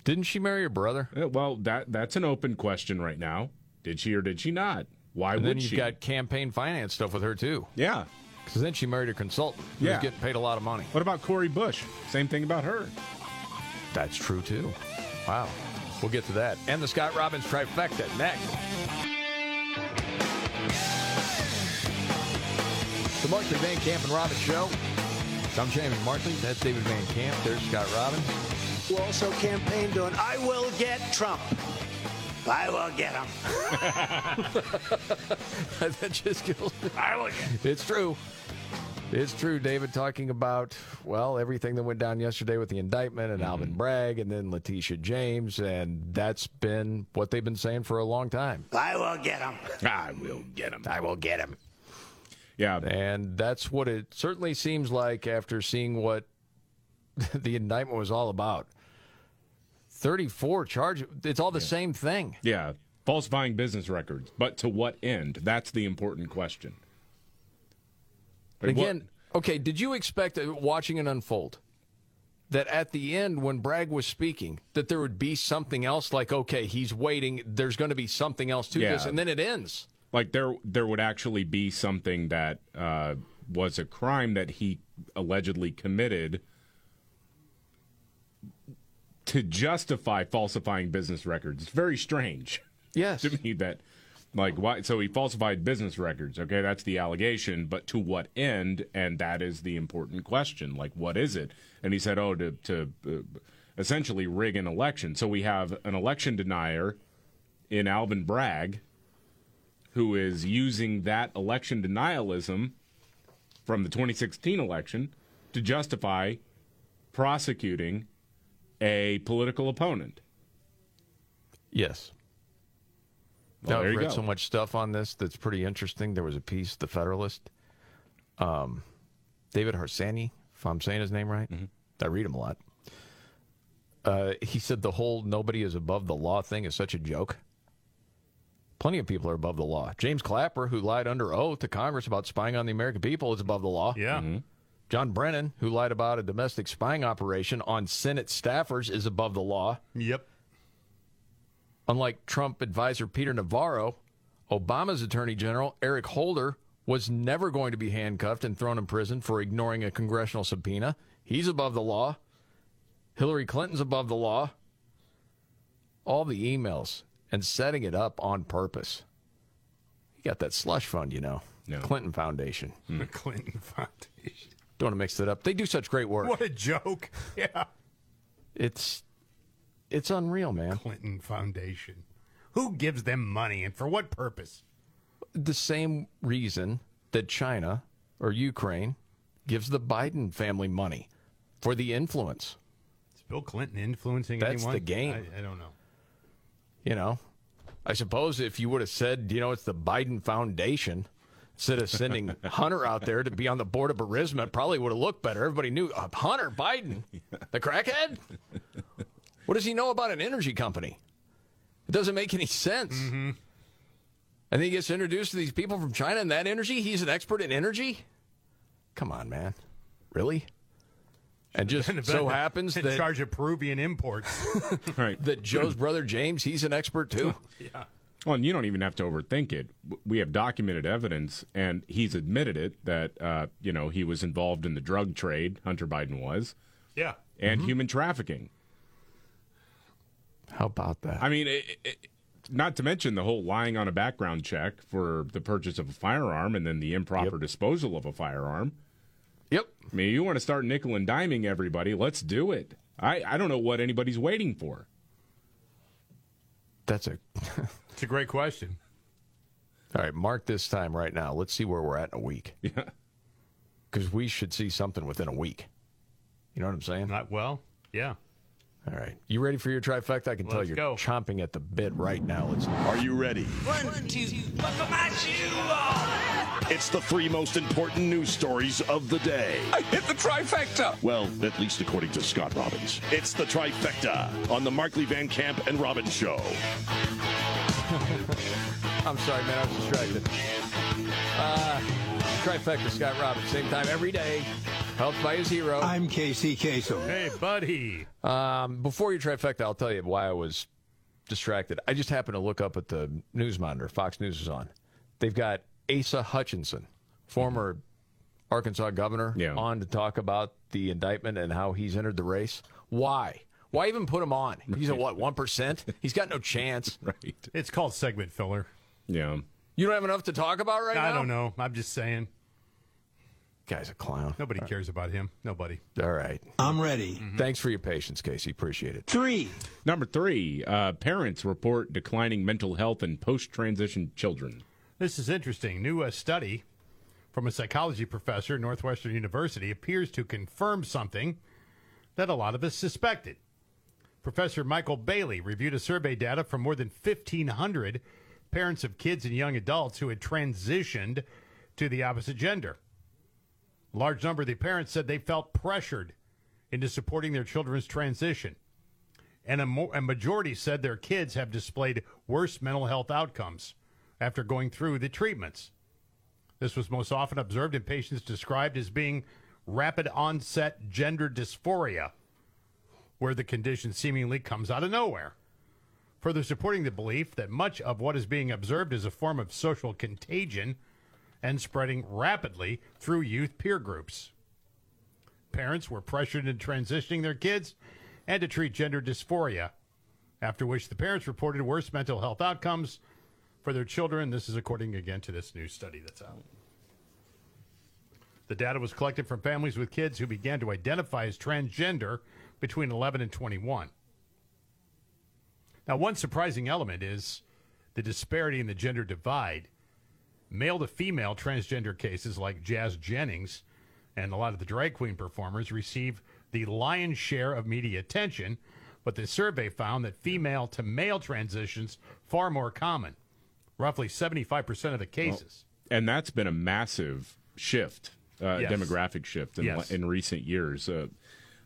Speaker 1: Didn't she marry her brother?
Speaker 2: Uh, well, that that's an open question right now. Did she or did she not? Why
Speaker 1: and
Speaker 2: would
Speaker 1: then you've
Speaker 2: she?
Speaker 1: got campaign finance stuff with her too.
Speaker 2: Yeah.
Speaker 1: Because then she married a consultant who
Speaker 2: Yeah.
Speaker 1: was getting paid a lot of money.
Speaker 2: What about Cori Bush? Same thing about her.
Speaker 1: That's true too. Wow. We'll get to that. And the Scott Robbins trifecta next. The Markley Van Camp and Robbins Show. I'm Jamie Markley. That's David Van Camp. There's Scott Robbins.
Speaker 7: Who also campaigned on I will get Trump. I will get him. (laughs)
Speaker 1: that just kills me. I will get It's true. It's true, David, talking about, well, everything that went down yesterday with the indictment and Alvin mm-hmm. Bragg and then Letitia James. And that's been what they've been saying for a long time.
Speaker 7: I will get him.
Speaker 2: I will get him.
Speaker 1: I will get him.
Speaker 2: Yeah.
Speaker 1: And that's what it certainly seems like after seeing what (laughs) the indictment was all about. 34 charges. It's all the same thing.
Speaker 2: Yeah. Falsifying business records. But to what end? That's the important question. Like, what-
Speaker 1: Again, okay, did you expect, uh, watching it unfold, that at the end, when Bragg was speaking, that there would be something else like, okay, he's waiting, there's going to be something else to
Speaker 2: Yeah.
Speaker 1: this, and then it ends?
Speaker 2: like there there would actually be something that uh, was a crime that he allegedly committed to justify falsifying business records. It's very strange. (laughs)
Speaker 1: Yes.
Speaker 2: to me that like why so he falsified business records. Okay, that's the allegation, but to what end? And that is the important question. Like what is it? And he said, "Oh, to to uh, essentially rig an election." So we have an election denier in Alvin Bragg who is using that election denialism from the 2016 election to justify prosecuting a political opponent.
Speaker 1: Yes.
Speaker 2: Well,
Speaker 1: now,
Speaker 2: there
Speaker 1: I've
Speaker 2: you
Speaker 1: read
Speaker 2: go.
Speaker 1: so much stuff on this that's pretty interesting. There was a piece, The Federalist. Um, David Harsanyi, if I'm saying his name right.
Speaker 2: Mm-hmm.
Speaker 1: I read him a lot. Uh, he said the whole nobody is above the law thing is such a joke. Plenty of people are above the law. James Clapper, who lied under oath to Congress about spying on the American people, is above the law.
Speaker 3: Yeah.
Speaker 1: John Brennan, who lied about a domestic spying operation on Senate staffers, is above the law.
Speaker 3: Yep.
Speaker 1: Unlike Trump advisor Peter Navarro, Obama's Attorney General Eric Holder was never going to be handcuffed and thrown in prison for ignoring a congressional subpoena. He's above the law. Hillary Clinton's above the law. All the emails and setting it up on purpose. You got that slush fund, you know. Clinton Foundation.
Speaker 3: The Clinton Foundation.
Speaker 1: Don't want to mix it up. They do such great work.
Speaker 3: What a joke. (laughs) Yeah.
Speaker 1: It's it's unreal, man.
Speaker 3: Clinton Foundation. Who gives them money and for what purpose?
Speaker 1: the same reason that China or Ukraine gives the Biden family money for the influence.
Speaker 3: Is Bill Clinton influencing
Speaker 1: That's
Speaker 3: anyone?
Speaker 1: the game.
Speaker 3: I, I don't know.
Speaker 1: You know, I suppose if you would have said, you know, it's the Biden Foundation instead of sending (laughs) Hunter out there to be on the board of Burisma, it probably would have looked better. Everybody knew uh, Hunter Biden, the crackhead. What does he know about an energy company? It doesn't make any sense.
Speaker 3: Mm-hmm.
Speaker 1: And then he gets introduced to these people from China and that energy. He's an expert in energy. Come on, man. Really? And just (laughs) so happens
Speaker 3: in
Speaker 1: that
Speaker 3: charge of Peruvian imports. (laughs)
Speaker 2: right.
Speaker 1: that Joe's brother James, he's an expert too.
Speaker 3: yeah.
Speaker 2: Well, and you don't even have to overthink it. We have documented evidence, and he's admitted it that uh, you know he was involved in the drug trade. Hunter Biden was,
Speaker 3: Yeah.
Speaker 2: and human trafficking.
Speaker 1: How about that?
Speaker 2: I mean, it, it, not to mention the whole lying on a background check for the purchase of a firearm and then the improper disposal of a firearm.
Speaker 1: Yep.
Speaker 2: I mean, you want to start nickel and diming everybody? Let's do it. I, I don't know what anybody's waiting for.
Speaker 1: That's a (laughs)
Speaker 3: It's a great question.
Speaker 1: all right. Mark this time right now. Let's see where we're at in a week. (laughs)
Speaker 2: Yeah.
Speaker 1: Because we should see something within a week. You know what I'm saying?
Speaker 3: Not well. Yeah.
Speaker 1: All right. You ready for your trifecta? I can tell
Speaker 3: Let's
Speaker 1: you're
Speaker 3: go.
Speaker 1: chomping at the bit right now. Let's
Speaker 25: Are you ready?
Speaker 6: One, two, buckle my shoe on.
Speaker 25: It's the three most important news stories of the day.
Speaker 6: I hit the trifecta.
Speaker 25: Well, at least according to Scott Robbins. It's the trifecta on the Markley Van Camp and Robbins Show. (laughs)
Speaker 1: I'm sorry, man. I was distracted. Uh, trifecta, Scott Robbins, same time every day. Helped by his hero.
Speaker 3: I'm Casey Kasem. Hey, buddy.
Speaker 1: Um, before your trifecta, I'll tell you why I was distracted. I just happened to look up at the news monitor. Fox News is on. They've got Asa Hutchinson, former Arkansas governor, on to talk about the indictment and how he's entered the race. Why? Why even put him on? He's at what one percent? He's got no chance. (laughs)
Speaker 2: right.
Speaker 3: It's called segment filler.
Speaker 2: Yeah.
Speaker 1: You don't have enough to talk about right now.
Speaker 3: I don't know. I'm just saying.
Speaker 1: Guy's a clown.
Speaker 3: Nobody cares about him. Nobody.
Speaker 1: All right.
Speaker 3: I'm ready.
Speaker 1: Thanks for your patience, Casey. Appreciate it.
Speaker 3: Three.
Speaker 2: Number three, uh, parents report declining mental health in post transition children.
Speaker 3: This is interesting. New uh, study from a psychology professor at Northwestern University appears to confirm something that a lot of us suspected. Professor Michael Bailey reviewed a survey data from more than 1,500 parents of kids and young adults who had transitioned to the opposite gender. A large number of the parents said they felt pressured into supporting their children's transition. And a, mo- a majority said their kids have displayed worse mental health outcomes after going through the treatments. This was most often observed in patients described as being rapid onset gender dysphoria, where the condition seemingly comes out of nowhere. Further supporting the belief that much of what is being observed is a form of social contagion and spreading rapidly through youth peer groups. Parents were pressured into transitioning their kids and to treat gender dysphoria, after which the parents reported worse mental health outcomes for their children. This is according again to this new study that's out. The data was collected from families with kids who began to identify as transgender between 11 and 21. Now, one surprising element is the disparity in the gender divide. Male to female transgender cases like Jazz Jennings and a lot of the drag queen performers receive the lion's share of media attention, but the survey found that female to male transitions far more common, roughly 75% of the cases.
Speaker 2: And that's been a massive shift, uh,
Speaker 3: Yes.
Speaker 2: demographic shift in,
Speaker 3: Yes.
Speaker 2: in recent years. Uh,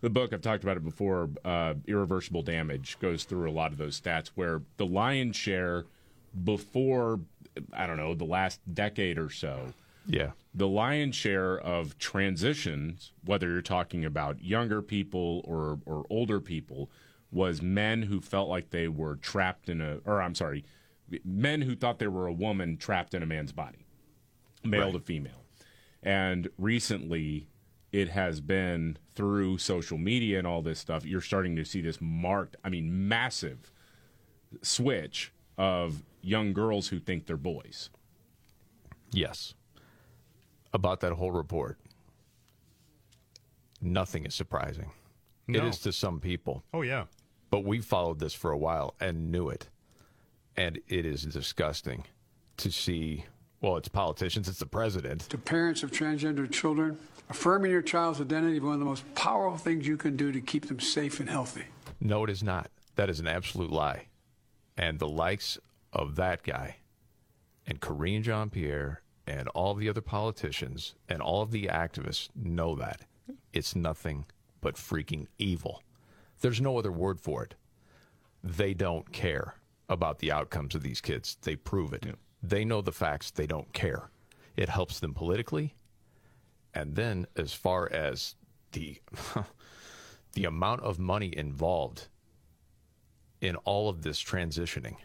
Speaker 2: the book, I've talked about it before, uh, Irreversible Damage, goes through a lot of those stats where the lion's share before, I don't know, the last decade or so,
Speaker 1: Yeah.
Speaker 2: the lion's share of transitions, whether you're talking about younger people or, or older people, was men who felt like they were trapped in a, or I'm sorry, men who thought they were a woman trapped in a man's body, male
Speaker 1: Right.
Speaker 2: to female. And recently, it has been through social media and all this stuff, you're starting to see this marked, I mean, massive switch of young girls who think they're boys.
Speaker 1: Yes. About that whole report, nothing is surprising. It
Speaker 3: No.
Speaker 1: is to some people.
Speaker 3: Oh, yeah.
Speaker 1: But we followed this for a while and knew it. And it is disgusting to see, well, it's politicians, it's the president.
Speaker 26: To parents of transgender children, affirming your child's identity is one of the most powerful things you can do to keep them safe and healthy.
Speaker 1: No, it is not. That is an absolute lie. And the likes of that guy and Karine Jean Pierre and all the other politicians and all of the activists know that. It's nothing but freaking evil. There's no other word for it. They don't care about the outcomes of these kids. They prove it. They know the facts. They don't care. It helps them politically. And then, as far as the (laughs) the amount of money involved in all of this transitioning.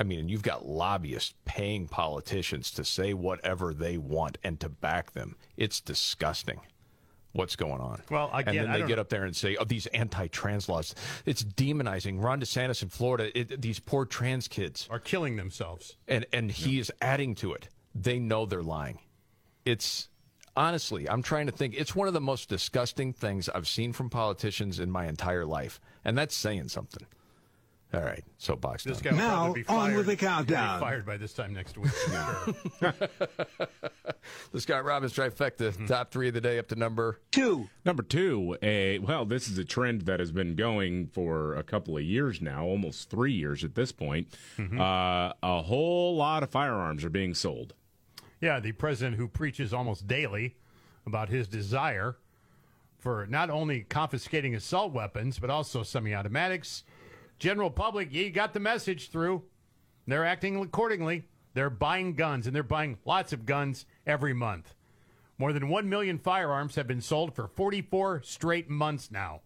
Speaker 1: I mean, and you've got lobbyists paying politicians to say whatever they want and to back them. It's disgusting what's going on.
Speaker 3: Well, again,
Speaker 1: and then they get
Speaker 3: know-
Speaker 1: up there and say, "Oh, these anti-trans laws." It's demonizing Ron DeSantis in Florida. It, these poor trans kids
Speaker 3: are killing themselves,
Speaker 1: and and he is adding to it. They know they're lying. It's honestly, I'm trying to think. It's one of the most disgusting things I've seen from politicians in my entire life, and that's saying something. All right, soapbox.
Speaker 3: This
Speaker 1: done.
Speaker 3: guy will be fired.
Speaker 27: on with the
Speaker 3: He'll be
Speaker 27: countdown.
Speaker 3: Fired by this time next week. Sure. (laughs) (laughs)
Speaker 1: the Scott Robbins trifecta, top three of the day up to number
Speaker 27: two.
Speaker 2: Number two, a well, this is a trend that has been going for a couple of years now, almost three years at this point.
Speaker 3: Mhm.
Speaker 2: Uh, a whole lot of firearms are being sold.
Speaker 3: Yeah, the president who preaches almost daily about his desire for not only confiscating assault weapons, but also semi automatics. General public, you got the message through. They're acting accordingly. They're buying guns, and they're buying lots of guns every month. More than 1 million firearms have been sold for 44 straight months now.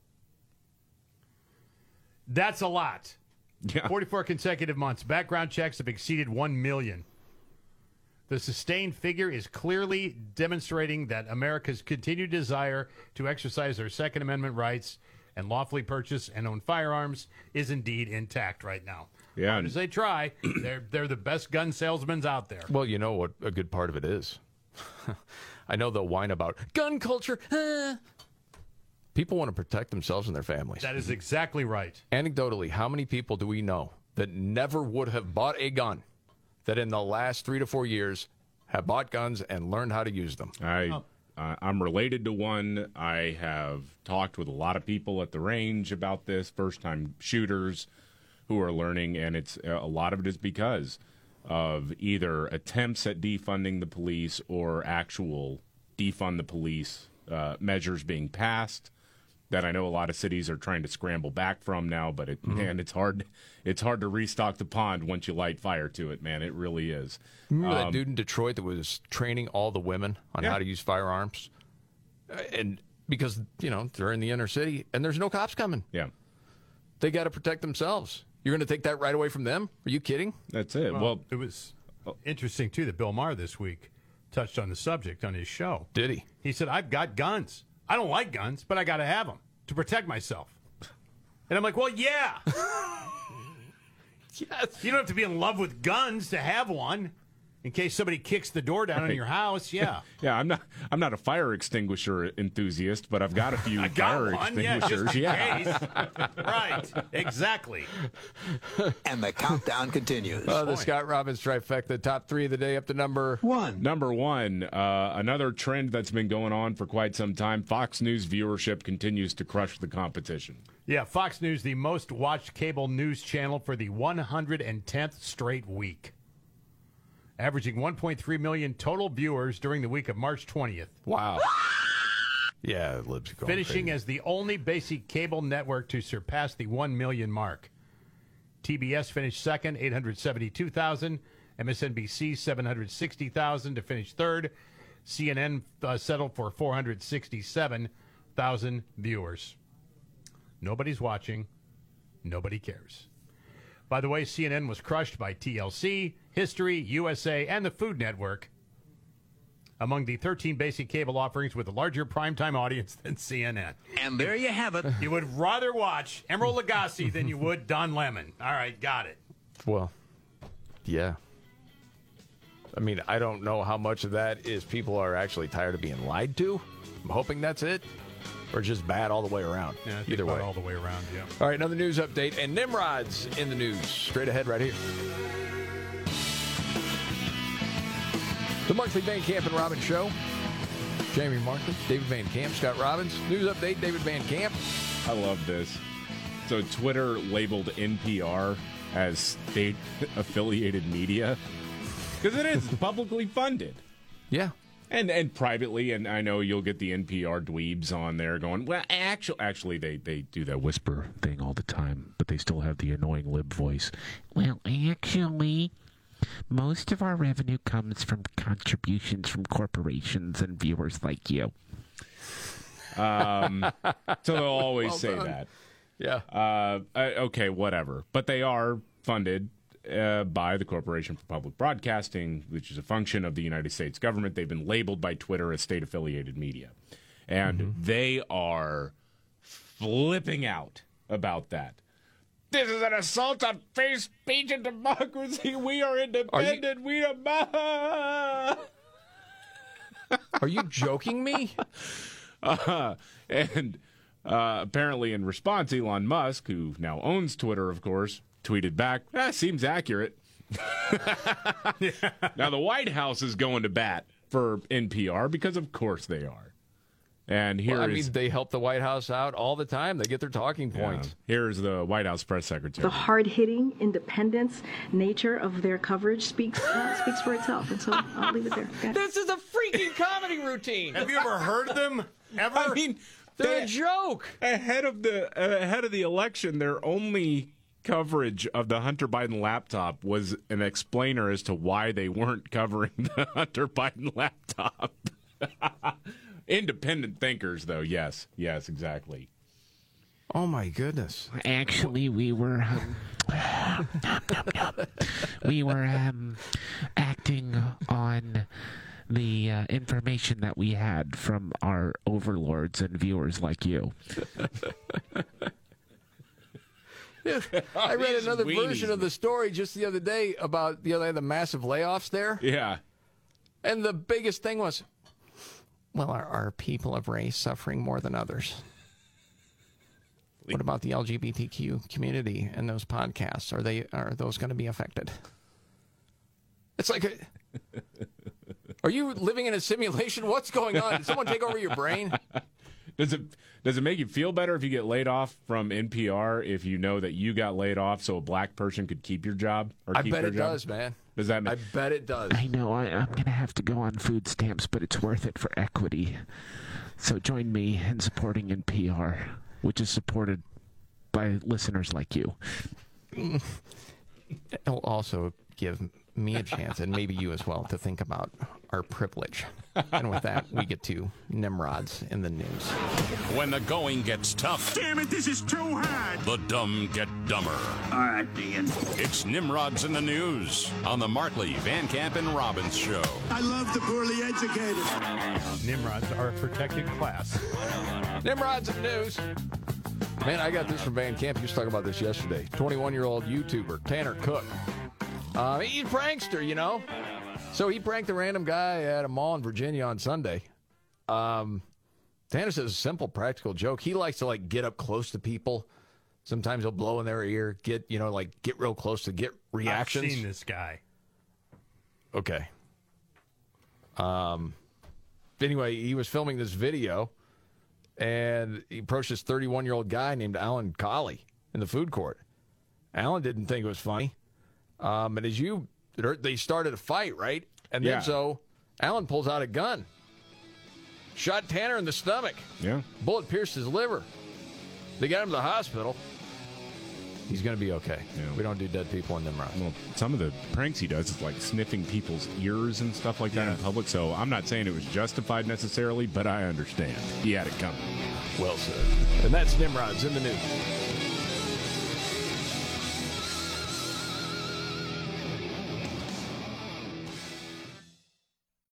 Speaker 3: That's a lot. Yeah. 44 consecutive months. Background checks have exceeded 1 million. The sustained figure is clearly demonstrating that America's continued desire to exercise their Second Amendment rights and lawfully purchase and own firearms is indeed intact right now.
Speaker 1: Yeah,
Speaker 3: As they try, (clears throat) they're they're the best gun salesmen out there.
Speaker 1: Well, you know what a good part of it is. (laughs) I know they'll whine about gun culture. (laughs) People want to protect themselves and their families.
Speaker 3: That is exactly right.
Speaker 1: Anecdotally, how many people do we know that never would have bought a gun that in the last three to four years have bought guns and learned how to use them?
Speaker 2: I oh, uh, I'm related to one. I have talked with a lot of people at the range about this, first time shooters who are learning, and it's a lot of it is because of either attempts at defunding the police or actual defund the police uh, measures being passed that I know a lot of cities are trying to scramble back from now, but it
Speaker 1: Mhm.
Speaker 2: man, it's hard it's hard to restock the pond once you light fire to it, man. It really is.
Speaker 1: Remember that
Speaker 2: Um,
Speaker 1: dude in Detroit that was training all the women on
Speaker 2: Yeah.
Speaker 1: how to use firearms? Uh, And because, you know, they're in the inner city and there's no cops coming.
Speaker 2: Yeah.
Speaker 1: They got to protect themselves. You're going to take that right away from them? Are you kidding?
Speaker 2: That's it.
Speaker 3: Well, it was interesting too that Bill Maher this week touched on the subject on his show.
Speaker 1: Did he?
Speaker 3: He said, "I've got guns. I don't like guns, but I got to have them to protect myself." And I'm like, "Well, yeah." (laughs) yes. You don't have to be in love with guns to have one. In case somebody kicks the door down in your house, (laughs) yeah.
Speaker 2: yeah, I'm not I'm not a fire extinguisher enthusiast, but I've got a few (laughs)
Speaker 3: got
Speaker 2: fire
Speaker 3: one, yeah, just
Speaker 2: extinguishers.
Speaker 3: in
Speaker 2: yeah.
Speaker 3: case. (laughs) right, exactly.
Speaker 27: And the countdown continues.
Speaker 1: Uh, the Scott Robbins trifecta, top three of the day up to number
Speaker 27: one.
Speaker 2: Number one, uh, another trend that's been going on for quite some time. Fox News viewership continues to crush the competition.
Speaker 3: Yeah, Fox News, the most watched cable news channel for the 110th straight week. Averaging 1.3 million total viewers during the week of March 20th.
Speaker 1: Wow. (laughs) Yeah, libs going
Speaker 3: finishing
Speaker 1: crazy.
Speaker 3: as the only basic cable network to surpass the 1 million mark. TBS finished second, 872,000. MSNBC, 760,000 to finish third. CNN uh, settled for 467,000 viewers. Nobody's watching. Nobody cares. By the way, CNN was crushed by TLC, History, USA, and the Food Network among the 13 basic cable offerings with a larger primetime audience (laughs) than CNN.
Speaker 27: And there you have it.
Speaker 3: You would rather watch Emeril Lagasse than you would Don Lemon. All right, got it.
Speaker 1: Well, yeah. I mean, I don't know how much of that is people are actually tired of being lied to. I'm hoping that's it. Or just bad all the way around.
Speaker 3: Yeah, I think
Speaker 1: Either
Speaker 3: about
Speaker 1: way.
Speaker 3: all the way around, yeah.
Speaker 1: All right, another news update. And Nimrod's in the news. Straight ahead right here. The Markley Van Camp and Robbins Show. Jamie Markley, David Van Camp, Scott Robbins. News update, David Van Camp.
Speaker 2: I love this. So Twitter labeled NPR as state affiliated media because it is (laughs) publicly funded.
Speaker 1: Yeah.
Speaker 2: And and privately, and I know you'll get the NPR dweebs on there going, well, actually, actually, they they do that whisper thing all the time, but they still have the annoying lib voice.
Speaker 28: Well, actually, most of our revenue comes from contributions from corporations and viewers like you.
Speaker 2: Um, (laughs) so they'll always
Speaker 28: Well
Speaker 2: say
Speaker 28: done.
Speaker 2: that.
Speaker 1: Yeah.
Speaker 2: Uh, okay, whatever. But they are funded uh, by the Corporation for Public Broadcasting, which is a function of the United States government. They've been labeled by Twitter as state affiliated media. And they are flipping out about that. This is an assault on free speech and democracy. We are independent. we are.
Speaker 1: Are you joking me? (laughs)
Speaker 2: Uh, and uh, apparently, in response, Elon Musk, who now owns Twitter, of course, tweeted back, "That seems accurate." (laughs) Now the White House is going to bat for NPR because of course they are. And here
Speaker 1: Well, I
Speaker 2: is-
Speaker 1: mean, they help the White House out all the time. They get their talking points.
Speaker 2: here's the White House press secretary.
Speaker 19: The hard-hitting independence nature of their coverage speaks uh, speaks for itself, and so I'll leave it there. Got.
Speaker 1: This is a freaking comedy routine.
Speaker 3: Have you ever heard them? Ever?
Speaker 2: I mean,
Speaker 1: they're a joke.
Speaker 2: Ahead of the uh, ahead of the election, their only coverage of the Hunter Biden laptop was an explainer as to why they weren't covering (laughs) the Hunter Biden laptop. (laughs) Independent thinkers, though. Yes, yes, exactly.
Speaker 1: Oh my goodness!
Speaker 28: Actually, we were um, we were um, acting on the uh, information that we had from our overlords and viewers like you. (laughs) (laughs)
Speaker 1: I read
Speaker 2: These
Speaker 1: another
Speaker 2: weenies.
Speaker 1: version of the story just the other day about you know they had the massive layoffs there,
Speaker 2: Yeah.
Speaker 1: and the biggest thing was, well, are, are people of race suffering more than others? What about the LGBTQ community and those podcasts? Are they are those going to be affected? It's like, a, (laughs) are you living in a simulation? What's going on? Did someone take over your brain? (laughs)
Speaker 2: Does it does it make you feel better if you get laid off from NPR if you know that you got laid off so a black person could keep your job? Or
Speaker 1: I
Speaker 2: keep
Speaker 1: bet
Speaker 2: their
Speaker 1: it
Speaker 2: job?
Speaker 1: does, man.
Speaker 2: Does that
Speaker 1: I bet it does.
Speaker 28: I know I, I'm going to have to go on food stamps, but it's worth it for equity. So join me in supporting NPR, which is supported by listeners like you. (laughs)
Speaker 1: It'll also give me a chance, and maybe you as well, to think about our privilege. And with that, we get to Nimrods in the news.
Speaker 29: When the going gets tough,
Speaker 11: Damn it, this is too hard.
Speaker 29: the dumb get dumber.
Speaker 11: All right, Ian.
Speaker 29: It's Nimrods in the news on the Markley, Van Camp, and Robbins show.
Speaker 11: I love the poorly educated.
Speaker 3: Nimrods are a protected class.
Speaker 1: Nimrods in the news. Man, I got this from Van Camp. You was talking about this yesterday. 21 year old YouTuber, Tanner Cook. Uh, he's a prankster, you know? So he pranked a random guy at a mall in Virginia on Sunday. Um, Tanner says a simple, practical joke. He likes to like get up close to people. Sometimes he'll blow in their ear, get you know, like get real close to get reactions.
Speaker 3: I've seen this guy.
Speaker 1: Okay. Um. Anyway, he was filming this video, and he approached this 31 year old guy named Alan Colie in the food court. Alan didn't think it was funny, um, and as you, they started a fight, right? And then
Speaker 2: Yeah.
Speaker 1: so Alan pulls out a gun, shot Tanner in the stomach.
Speaker 2: Yeah.
Speaker 1: Bullet pierced his liver. They got him to the hospital. He's going to be okay. We don't do dead people in rounds.
Speaker 2: Well, some of the pranks he does is like sniffing people's ears and stuff like that in public. So I'm not saying it was justified necessarily, but I understand he had it coming.
Speaker 1: Well said. And that's Nimrod's in the news.